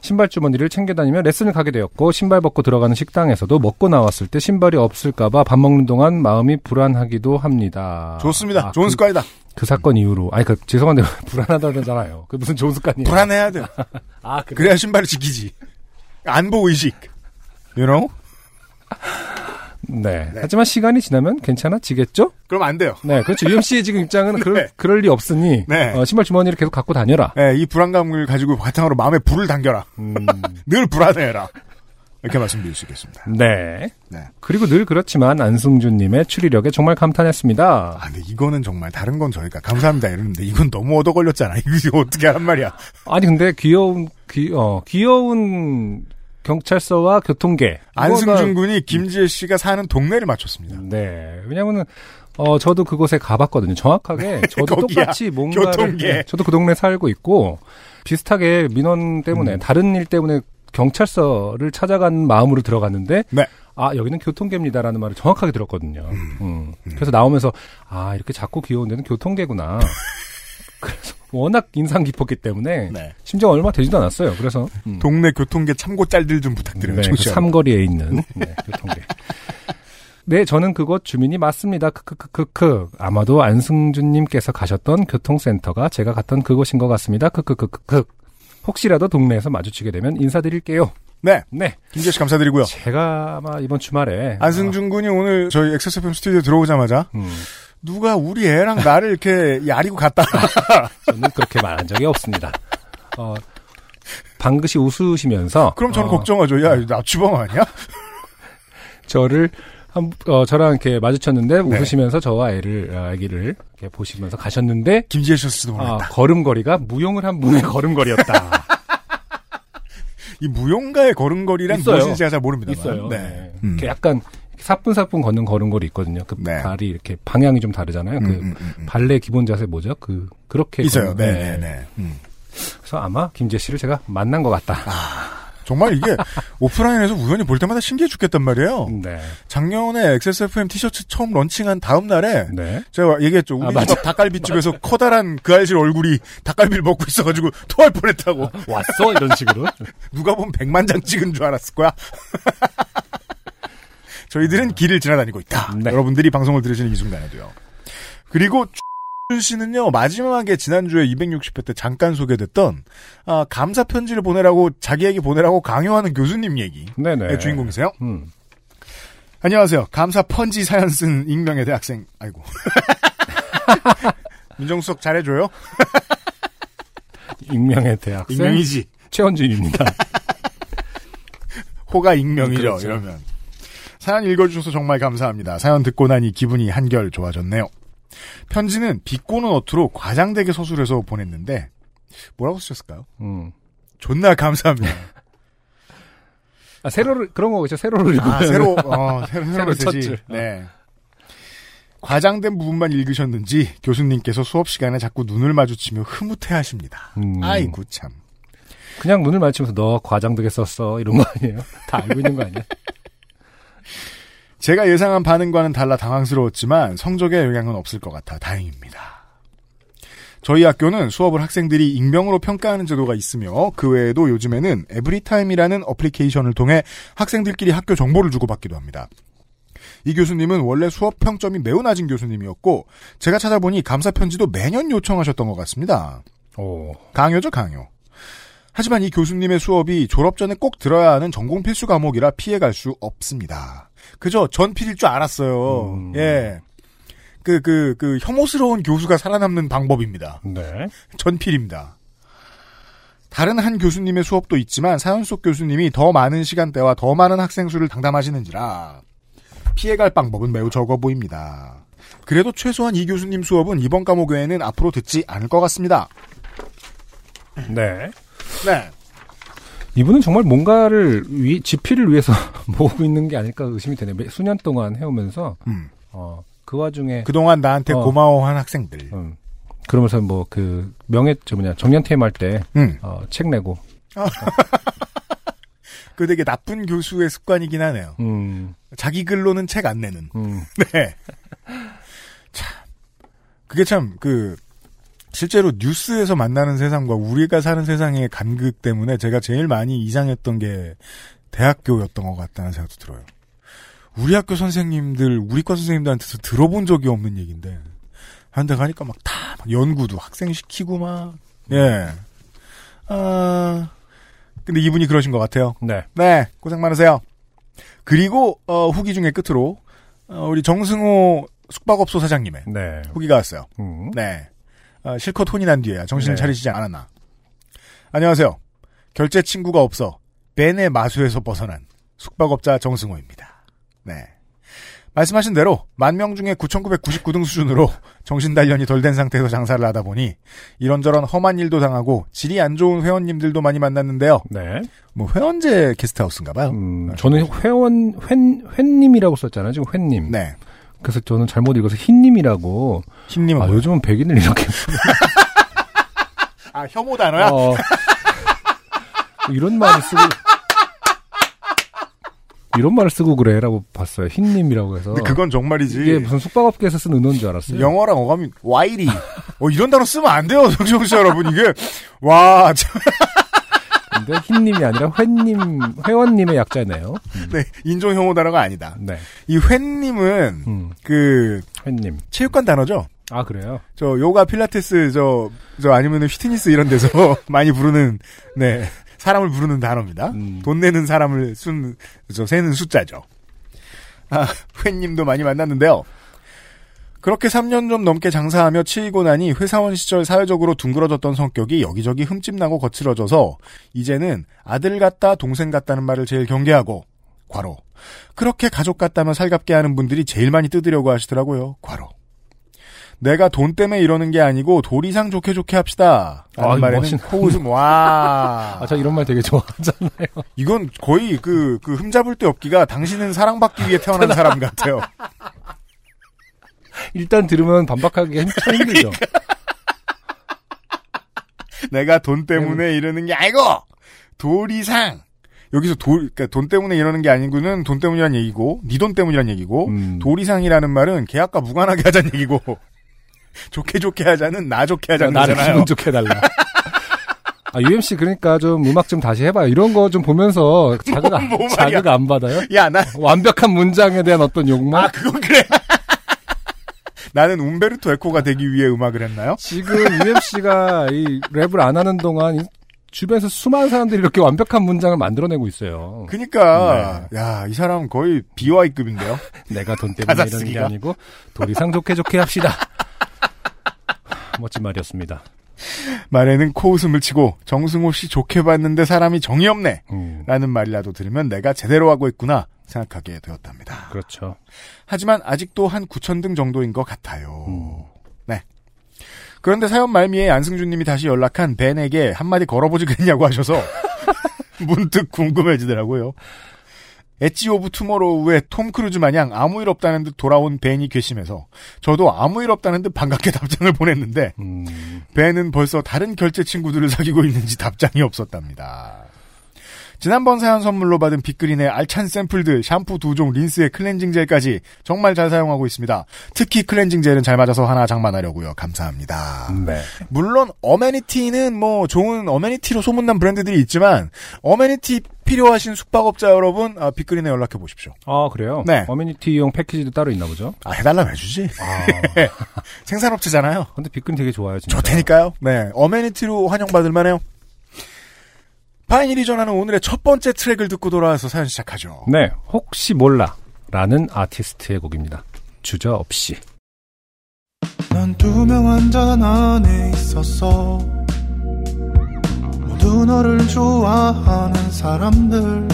B: 신발 주머니를 챙겨 다니며 레슨을 가게 되었고 신발 벗고 들어가는 식당에서도 먹고 나왔을 때 신발이 없을까봐 밥 먹는 동안 마음이 불안하기도 합니다.
C: 좋습니다.
B: 아,
C: 좋은
B: 그,
C: 습관이다.
B: 그 사건 이후로 아니 그 죄송한데 불안하다잖아요. 그 무슨 좋은 습관이에요?
C: 불안해야 돼.
B: 아 그래.
C: 그래야 신발을 지키지. 안보 의식. You know?
B: 네. 하지만 시간이 지나면 괜찮아지겠죠?
C: 그럼 안 돼요.
B: 네, 그렇죠. UMC의 지금 입장은 그럴,
C: 네.
B: 그럴 리 없으니
C: 네.
B: 어, 신발 주머니를 계속 갖고 다녀라.
C: 네, 이 불안감을 가지고 바탕으로 마음에 불을 당겨라.
B: 음,
C: 늘 불안해라. 이렇게 말씀드릴 수 있겠습니다.
B: 네.
C: 네.
B: 그리고 늘 그렇지만 안승준님의 추리력에 정말 감탄했습니다.
C: 아, 근데 이거는 정말 다른 건 저희가 감사합니다 이러는데 이건 너무 얻어 걸렸잖아. 이거 어떻게 하란 말이야.
B: 아니 근데 귀여운 귀, 어, 귀여운 경찰서와 교통계
C: 안승준 군이 김지혜 씨가 사는 동네를 맞췄습니다.
B: 네 왜냐면은 어 저도 그곳에 가봤거든요 정확하게 저도
C: 거기야.
B: 똑같이 뭔가를
C: 교통계.
B: 네, 저도 그 동네 살고 있고 비슷하게 민원 때문에
C: 음.
B: 다른 일 때문에 경찰서를 찾아간 마음으로 들어갔는데
C: 네.
B: 아 여기는 교통계입니다라는 말을 정확하게 들었거든요. 음. 그래서 나오면서 아 이렇게 작고 귀여운 데는 교통계구나. 그래서 워낙 인상 깊었기 때문에
C: 네.
B: 심지어 얼마 되지도 않았어요. 그래서 음.
C: 동네 교통계 참고 짤들 좀 부탁드려요.
B: 네, 그. 삼거리에 있는 네, 교통계. 네, 저는 그곳 주민이 맞습니다. 크크크크크. 아마도 안승준님께서 가셨던 교통센터가 제가 갔던 그곳인 것 같습니다. 크크크크크. 혹시라도 동네에서 마주치게 되면 인사드릴게요.
C: 네.
B: 네,
C: 김지혜 씨 감사드리고요.
B: 제가 아마 이번 주말에
C: 안승준 군이 오늘 저희 XSFM 스튜디오 들어오자마자
B: 아, 음,
C: 누가 우리 애랑 나를 이렇게 야리고 갔다.
B: 저는 그렇게 말한 적이 없습니다. 어, 방긋이 웃으시면서
C: 그럼 저는
B: 어,
C: 걱정하죠. 야, 나 주범 아니야?
B: 저를 한, 어, 저랑 이렇게 마주쳤는데
C: 네.
B: 웃으시면서 저와 애를 어, 아기를 이렇게 보시면서 가셨는데
C: 김지혜 씨였을지도
B: 아,
C: 모르겠다.
B: 걸음걸이가 무용을 한 분의 걸음걸이였다.
C: 이 무용가의 걸음걸이란
B: 있어요.
C: 무엇인지 제가 잘 모릅니다.
B: 있어요.
C: 네.
B: 네.
C: 음.
B: 이렇게 약간 사뿐사뿐 걷는 걸음걸이 있거든요. 그
C: 네.
B: 발이 이렇게 방향이 좀 다르잖아요. 그
C: 음, 음, 음, 음.
B: 발레 기본 자세 뭐죠? 그 그렇게
C: 있어요.
B: 걸는-
C: 네, 네, 네. 음.
B: 그래서 아마 김재 씨를 제가 만난 것 같다.
C: 정말 이게 오프라인에서 우연히 볼 때마다 신기해 죽겠단 말이에요.
B: 네.
C: 작년에 XSFM 티셔츠 처음 런칭한 다음 날에
B: 네.
C: 제가 얘기했죠. 우리
B: 아,
C: 집 닭갈비집에서 커다란 그 알실 얼굴이 닭갈비를 먹고 있어가지고 토할 뻔했다고.
B: 왔어 이런 식으로.
C: 누가 보면 백만 장 찍은 줄 알았을 거야. 저희들은 길을 지나다니고 있다.
B: 네.
C: 여러분들이 방송을 들으시는 이 순간에도요. 그리고 준 씨는요 마지막에 지난주에 260회 때 잠깐 소개됐던 아, 감사 편지를 보내라고 자기에게 보내라고 강요하는 교수님 얘기.
B: 네네.
C: 의 주인공이세요.
B: 음.
C: 안녕하세요. 감사 펀지 사연 쓴 익명의 대학생. 아이고. 민정수석 잘해줘요.
B: 익명의 대학생
C: 익명이지.
B: 최원준입니다.
C: 호가 익명이죠.
B: 그렇죠.
C: 이러면. 사연 읽어주셔서 정말 감사합니다. 사연 듣고 나니 기분이 한결 좋아졌네요. 편지는 비꼬는 어투로 과장되게 서술해서 보냈는데 뭐라고 쓰셨을까요?
B: 음.
C: 존나 감사합니다.
B: 아, 세로를 그런 거겠죠. 세로를 읽으면
C: 아, 새로, 어,
B: 첫
C: 되지.
B: 줄.
C: 네. 과장된 부분만 읽으셨는지 교수님께서 수업 시간에 자꾸 눈을 마주치며 흐뭇해 하십니다.
B: 음.
C: 아이고, 참.
B: 그냥 눈을 마주치면서 너 과장되게 썼어 이런 거 아니에요? 다 알고 있는 거 아니야?
C: 제가 예상한 반응과는 달라 당황스러웠지만 성적에 영향은 없을 것 같아 다행입니다. 저희 학교는 수업을 학생들이 익명으로 평가하는 제도가 있으며 그 외에도 요즘에는 에브리타임이라는 어플리케이션을 통해 학생들끼리 학교 정보를 주고받기도 합니다. 이 교수님은 원래 수업 평점이 매우 낮은 교수님이었고 제가 찾아보니 감사 편지도 매년 요청하셨던 것 같습니다.
B: 오.
C: 강요죠, 강요. 하지만 이 교수님의 수업이 졸업 전에 꼭 들어야 하는 전공 필수 과목이라 피해갈 수 없습니다. 그저 전필일 줄 알았어요.
B: 음.
C: 예. 그, 그, 그, 혐오스러운 교수가 살아남는 방법입니다.
B: 네.
C: 전필입니다. 다른 한 교수님의 수업도 있지만 사연 속 교수님이 더 많은 시간대와 더 많은 학생 수를 담당하시는지라 피해갈 방법은 매우 적어 보입니다. 그래도 최소한 이 교수님 수업은 이번 과목 외에는 앞으로 듣지 않을 것 같습니다.
B: 네.
C: 네.
B: 이분은 정말 뭔가를 위, 지필을 위해서 모으고 있는 게 아닐까 의심이 되네. 매- 수년 동안 해오면서,
C: 음.
B: 어, 그 와중에,
C: 그동안 나한테
B: 어.
C: 고마워한 학생들.
B: 음, 그러면서 뭐, 그, 명예, 저 뭐냐, 정년 퇴임 할 때,
C: 음.
B: 어, 책 내고,
C: 그 되게 나쁜 교수의 습관이긴 하네요.
B: 음,
C: 자기 글로는 책 안 내는.
B: 음,
C: 네. 참. 그게 참, 그, 실제로 뉴스에서 만나는 세상과 우리가 사는 세상의 간극 때문에 제가 제일 많이 이상했던 게 대학교였던 것 같다는 생각도 들어요. 우리 학교 선생님들, 우리과 선생님들한테서 들어본 적이 없는 얘기인데, 한데 가니까 막 다, 막 연구도 학생 시키고 막, 예. 아, 근데 이분이 그러신 것 같아요.
B: 네.
C: 네, 고생 많으세요. 그리고 어, 후기 중에 끝으로 어, 우리 정승호 숙박업소 사장님의
B: 네.
C: 후기가 왔어요.
B: 음,
C: 네, 어, 실컷 혼이 난 뒤에야 정신을
B: 네.
C: 차리시지 않았나. 안녕하세요. 결제 친구가 없어 벤의 마수에서 벗어난 숙박업자 정승호입니다. 네. 말씀하신 대로 만 명 중에 9,999등 수준으로 정신 단련이 덜 된 상태에서 장사를 하다 보니 이런저런 험한 일도 당하고 질이 안 좋은 회원님들도 많이 만났는데요.
B: 네.
C: 뭐 회원제 게스트하우스인가 봐요.
B: 음, 저는 회원, 회, 회님이라고 썼잖아요. 지금 회님.
C: 네.
B: 그래서 저는 잘못 읽어서 흰님이라고.
C: 힘님은
B: 아,
C: 뭐예요?
B: 요즘은 백인을 이렇게.
C: 아 혐오 단어야?
B: 어, 이런 말을 쓰고. 이런 말을 쓰고 그래라고 봤어요. 흰님이라고 해서.
C: 근데 그건 정말이지.
B: 이게 무슨 숙박업계에서 쓴 은어인 줄 알았어요.
C: 영어랑 어감이 와이리. 어 이런 단어 쓰면 안 돼요, 정정씨 여러분. 이게 와, 참,
B: 근데 흰님이 아니라 회님, 회원님의 약자네요. 음,
C: 네 인종 혐오 단어가 아니다.
B: 네.
C: 이 회님은
B: 음,
C: 그
B: 회님.
C: 체육관 단어죠.
B: 아, 그래요?
C: 저 요가, 필라테스, 저저 아니면은 휘트니스 이런 데서 많이 부르는 네 사람을 부르는 단어입니다.
B: 음.
C: 돈 내는 사람을 순, 저 세는 숫자죠. 아, 회님도 많이 만났는데요. 그렇게 3년 좀 넘게 장사하며 치이고 나니 회사원 시절 사회적으로 둥그러졌던 성격이 여기저기 흠집나고 거칠어져서 이제는 아들 같다 동생 같다는 말을 제일 경계하고 과로 그렇게 가족 같다면 살갑게 하는 분들이 제일 많이 뜯으려고 하시더라고요. 과로 내가 돈 때문에 이러는 게 아니고 도리상 좋게 좋게 합시다. 라는
B: 아,
C: 말에는
B: 멋있네.
C: 코웃음 와.
B: 아, 저 이런 말 되게 좋아하잖아요.
C: 이건 거의 그, 그 흠잡을 데 없기가 당신은 사랑받기 위해 태어난 사람 같아요.
B: 일단 들으면 반박하기 엄청 힘들죠.
C: 내가 돈 때문에 이러는 게 아니고, 도리상. 여기서 도, 그러니까 돈 때문에 이러는 게 아니고는 돈 때문이란 얘기고, 네돈 때문이란 얘기고,
B: 음.
C: 도리상이라는 말은 계약과 무관하게 하자는 얘기고, 좋게 좋게 하자는 나 좋게 하자는
B: 나를. 기분 좋게 해달라. 아, UMC 그러니까 좀 음악 좀 다시 해봐요. 이런 거 좀 보면서 자극, 안,
C: 뭐 말이야.
B: 자극 안 받아요?
C: 야, 나,
B: 완벽한 문장에 대한 어떤 욕망?
C: 아, 그건 그래. 나는 움베르토 에코가 되기 위해 음악을 했나요?
B: 지금 UMC가 이 랩을 안 하는 동안 이 주변에서 수많은 사람들이 이렇게 완벽한 문장을 만들어내고 있어요.
C: 그니까,
B: 네.
C: 야, 이 사람 거의 BY급인데요?
B: 내가 돈 때문에 이러는 게? 아니고 도리상 좋게 좋게 합시다. 멋진 말이었습니다.
C: 말에는 코웃음을 치고, 정승호 씨 좋게 봤는데 사람이 정이 없네.
B: 음,
C: 라는 말이라도 들으면 내가 제대로 하고 있구나 생각하게 되었답니다.
B: 그렇죠.
C: 하지만 아직도 한 9천 등 정도인 것 같아요.
B: 음.
C: 네. 그런데 사연 말미에 안승준 님이 다시 연락한 벤에게 한마디 걸어보지 그랬냐고 하셔서 문득 궁금해지더라고요. Edge of Tomorrow의 톰 크루즈 마냥 아무 일 없다는 듯 돌아온 벤이 괘씸해서 저도 아무 일 없다는 듯 반갑게 답장을 보냈는데
B: 음,
C: 벤은 벌써 다른 결제 친구들을 사귀고 있는지 답장이 없었답니다. 지난번 사연 선물로 받은 빅그린의 알찬 샘플들, 샴푸 두 종, 린스에 클렌징 젤까지 정말 잘 사용하고 있습니다. 특히 클렌징 젤은 잘 맞아서 하나 장만하려고요. 감사합니다.
B: 네.
C: 물론 어메니티는 뭐 좋은 어메니티로 소문난 브랜드들이 있지만 어메니티 필요하신 숙박업자 여러분 아, 빅그린에 연락해 보십시오.
B: 아, 그래요?
C: 네.
B: 어메니티용 패키지도 따로 있나 보죠?
C: 아 해달라면 해주지.
B: 아.
C: 생산업체잖아요.
B: 근데 빅그린 되게 좋아요, 진짜.
C: 좋다니까요. 네, 어메니티로 환영받을 만해요. 파인일이 전하는 오늘의 첫 번째 트랙을 듣고 돌아와서 사연 시작하죠.
B: 네. 혹시 몰라. 라는 아티스트의 곡입니다. 주저 없이.
G: 난 투명한 잔 안에 있었어 모두 너를 좋아하는 사람들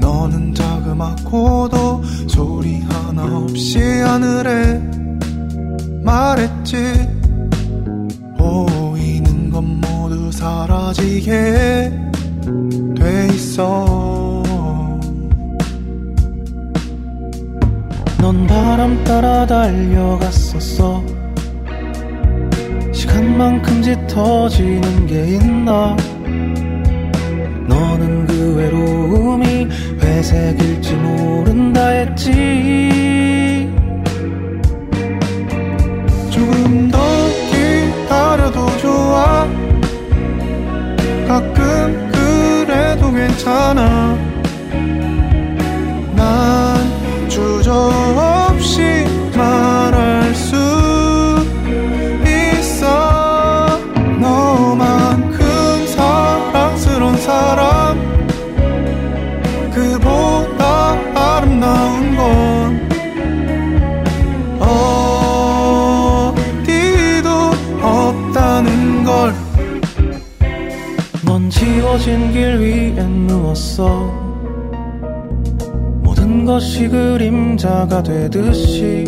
G: 너는 자그맣고도 소리 하나 없이 하늘에 말했지 사라지게 돼 있어. 넌 바람 따라 달려갔었어. 시간만큼 짙어지는 게 있나? 너는 그 외로움이 회색일지 모른다 했지. 조금 더 기다려도 좋아 괜찮아. 난 주저없 넌 지워진 길 위에 누웠어. 모든 것이 그림자가 되듯이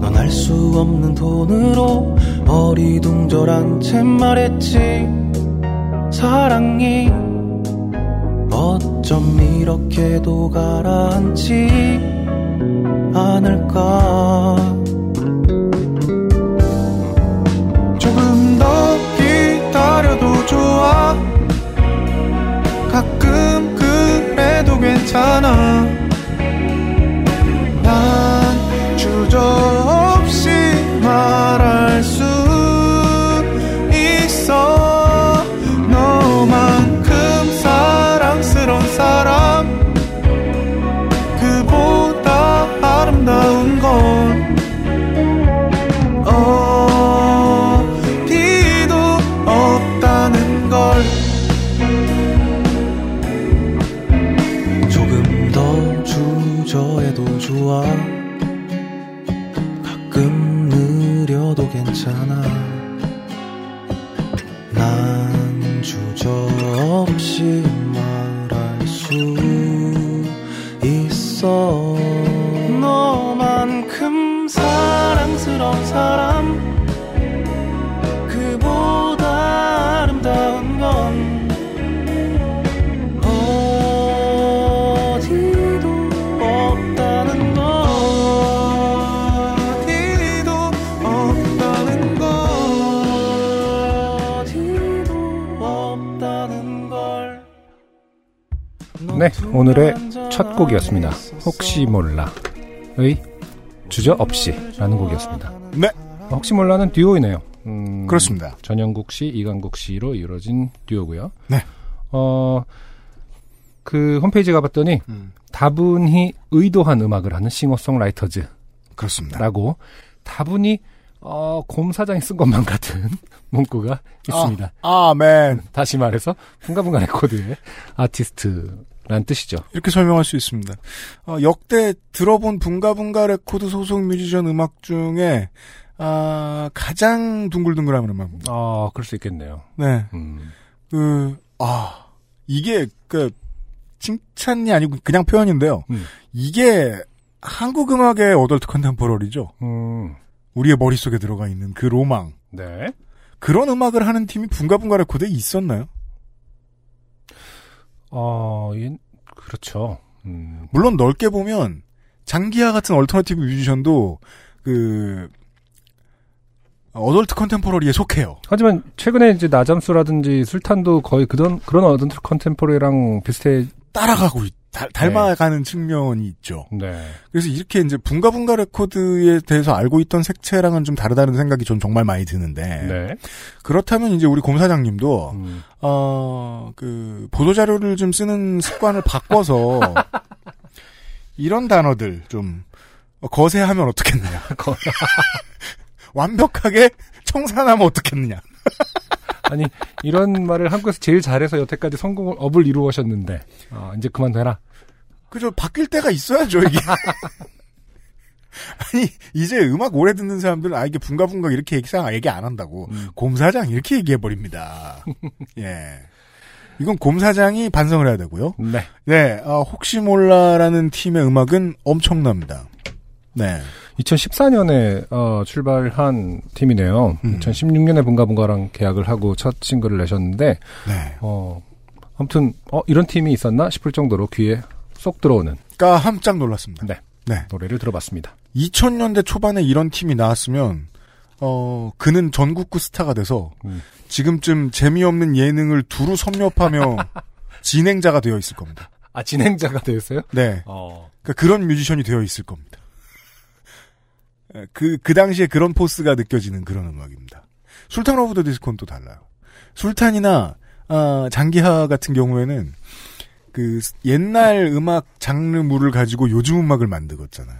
G: 넌 알 수 없는 돈으로 어리둥절한 채 말했지. 사랑이 어쩜 이렇게도 가라앉지 않을까 기다려도 좋아. 가끔 그래도 괜찮아. 난 주저없이 말할
B: 오늘의 첫 곡이었습니다. 혹시 몰라의 주저 없이라는 곡이었습니다.
C: 네,
B: 혹시 몰라는 듀오이네요. 음,
C: 그렇습니다.
B: 전영국 씨, 이강국 씨로 이루어진 듀오고요.
C: 네.
B: 어, 그 홈페이지 가봤더니
C: 음,
B: 다분히 의도한 음악을 하는 싱어송라이터즈라고
C: 그렇습니다.
B: 다분히 어, 곰 사장이 쓴 것만 같은 문구가 있습니다.
C: 아, 아멘.
B: 다시 말해서 붕가붕가 레코드의 아티스트 라는 뜻이죠.
C: 이렇게 설명할 수 있습니다. 어, 역대 들어본 붕가붕가 레코드 소속 뮤지션 음악 중에 아, 가장 둥글둥글한 음악입니다.
B: 아, 그럴 수 있겠네요.
C: 네,
B: 음.
C: 그, 아, 이게 그 칭찬이 아니고 그냥 표현인데요.
B: 음.
C: 이게 한국 음악의 adult contemporary죠.
B: 음.
C: 우리의 머릿속에 들어가 있는 그 로망.
B: 네.
C: 그런 음악을 하는 팀이 붕가붕가 레코드에 있었나요?
B: 어, 예, 그렇죠. 음.
C: 물론 넓게 보면 장기하 같은 alternative 뮤지션도 그 adult contemporary에 속해요.
B: 하지만 최근에 이제 나잠수라든지 술탄도 거의 그런 그런 adult contemporary랑 비슷해.
C: 따라가고 있, 닮- 닮아가는 측면이 있죠.
B: 네.
C: 그래서 이렇게 이제 붕가붕가 레코드에 대해서 알고 있던 색채랑은 좀 다르다는 생각이 전 정말 많이 드는데
B: 네.
C: 그렇다면 이제 우리 곰사장님도
B: 음.
C: 어, 그, 보도자료를 좀 쓰는 습관을 바꿔서, 이런 단어들 좀, 어, 거세하면 어떻겠느냐. 완벽하게 청산하면 어떻겠느냐.
B: 아니 이런 말을 한국에서 제일 잘해서 여태까지 성공을 업을 이루셨는데 아, 이제 그만둬라.
C: 그죠, 바뀔 때가 있어야죠, 이게. 아니, 이제 음악 오래 듣는 사람들은, 아, 이게 분가분가 이렇게 얘기상 얘기 안 한다고.
B: 음.
C: 곰사장 이렇게 얘기해 버립니다. 예. 이건 곰사장이 반성을 해야 되고요.
B: 네.
C: 네, 아, 혹시 몰라라는 팀의 음악은 엄청납니다. 네.
B: 2014년에 어, 출발한 팀이네요.
C: 음.
B: 2016년에 bun가분가랑 계약을 하고 첫 싱글을 내셨는데
C: 네.
B: 어, 아무튼 어, 이런 팀이 있었나 싶을 정도로 귀에 쏙 들어오는
C: 깜짝 놀랐습니다.
B: 네.
C: 네.
B: 노래를 들어봤습니다.
C: 2000년대 초반에 이런 팀이 나왔으면, 어, 그는 전국구 스타가 돼서,
B: 음.
C: 지금쯤 재미없는 예능을 두루 섭렵하며 진행자가 되어 있을 겁니다.
B: 아 진행자가 되었어요?
C: 네.
B: 어.
C: 그러니까 그런 뮤지션이 되어 있을 겁니다. 에, 그, 그 당시에 그런 포스가 느껴지는 그런 음악입니다. 술탄 오브 더 또 달라요. 술탄이나, 아, 장기하 같은 경우에는 그 옛날 음악 장르물을 가지고 요즘 음악을 만들었잖아요.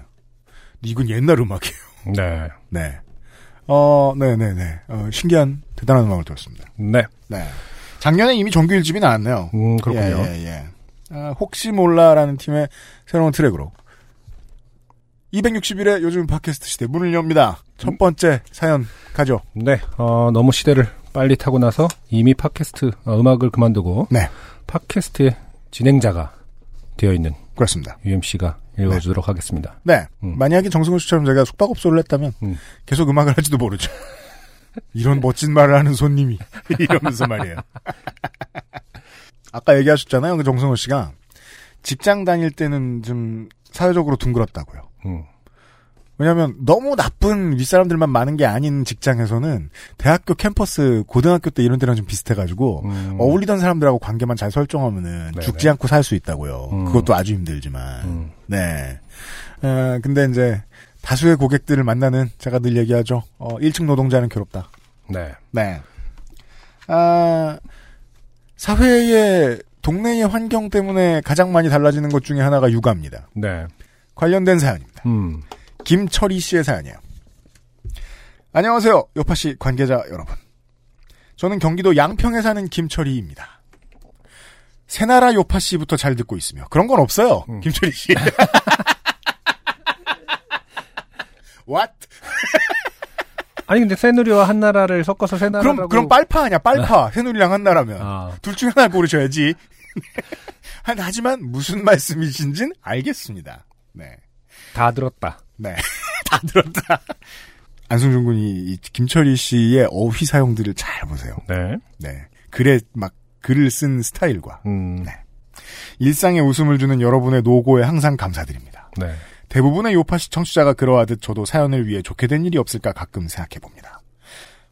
C: 이건 옛날 음악이에요.
B: 네.
C: 네. 어, 네네네. 어, 신기한, 대단한 음악을 들었습니다.
B: 네.
C: 네. 작년에 이미 정규 1집이 나왔네요.
B: 음 그렇군요.
C: 예, 예, 예. 아, 혹시 몰라라는 팀의 새로운 트랙으로 261회 요즘 팟캐스트 시대 문을 엽니다. 첫 번째 사연 가죠.
B: 네. 어, 너무 시대를 빨리 타고 나서 이미 팟캐스트 어, 음악을 그만두고
C: 네.
B: 팟캐스트의 진행자가 되어 있는
C: 그렇습니다.
B: UMC가 읽어주도록 하겠습니다.
C: 네.
B: 음.
C: 만약에 정승훈 씨처럼 제가 숙박업소를 했다면
B: 음.
C: 계속 음악을 할지도 모르죠. 이런 멋진 말을 하는 손님이 이러면서 말이에요. 아까 얘기하셨잖아요. 그 정승훈 씨가 직장 다닐 때는 좀 사회적으로 둥글었다고요.
B: 음.
C: 왜냐하면 너무 나쁜 윗사람들만 많은 게 아닌 직장에서는 대학교 캠퍼스 고등학교 때 이런 데랑 좀 비슷해가지고
B: 음.
C: 어울리던 사람들하고 관계만 잘 설정하면은
B: 네네.
C: 죽지 않고 살 수 있다고요.
B: 음.
C: 그것도 아주 힘들지만.
B: 음.
C: 네. 어, 근데 이제 다수의 고객들을 만나는 제가 늘 얘기하죠. 어, 1층 노동자는 괴롭다.
B: 네.
C: 네. 아, 사회의 동네의 환경 때문에 가장 많이 달라지는 것 중에 하나가 육아입니다.
B: 네.
C: 관련된 사연입니다.
B: 음.
C: 김철희 씨의 사연이에요. 안녕하세요. 요파씨 관계자 여러분. 저는 경기도 양평에 사는 김철희입니다. 새나라 요파씨부터 잘 듣고 있으며 그런 건 없어요.
B: 음.
C: 김철희 씨. What?
B: 아니 근데 새누리와 한나라를 섞어서 새나라라고
C: 그럼 그럼 빨파 아니야 빨파 새누리랑 한나라면
B: 아,
C: 둘 중에 하나 고르셔야지. 한- 하지만 무슨 말씀이신진 알겠습니다. 네.
B: 다 들었다.
C: 네. 다 들었다. 안승준 군이 이 김철희 씨의 어휘 사용들을 잘 보세요.
B: 네.
C: 네. 글에 막 글을 쓴 스타일과
B: 음.
C: 네. 일상에 웃음을 주는 여러분의 노고에 항상 감사드립니다.
B: 네.
C: 대부분의 요파시 청취자가 그러하듯 저도 사연을 위해 좋게 된 일이 없을까 가끔 생각해 봅니다.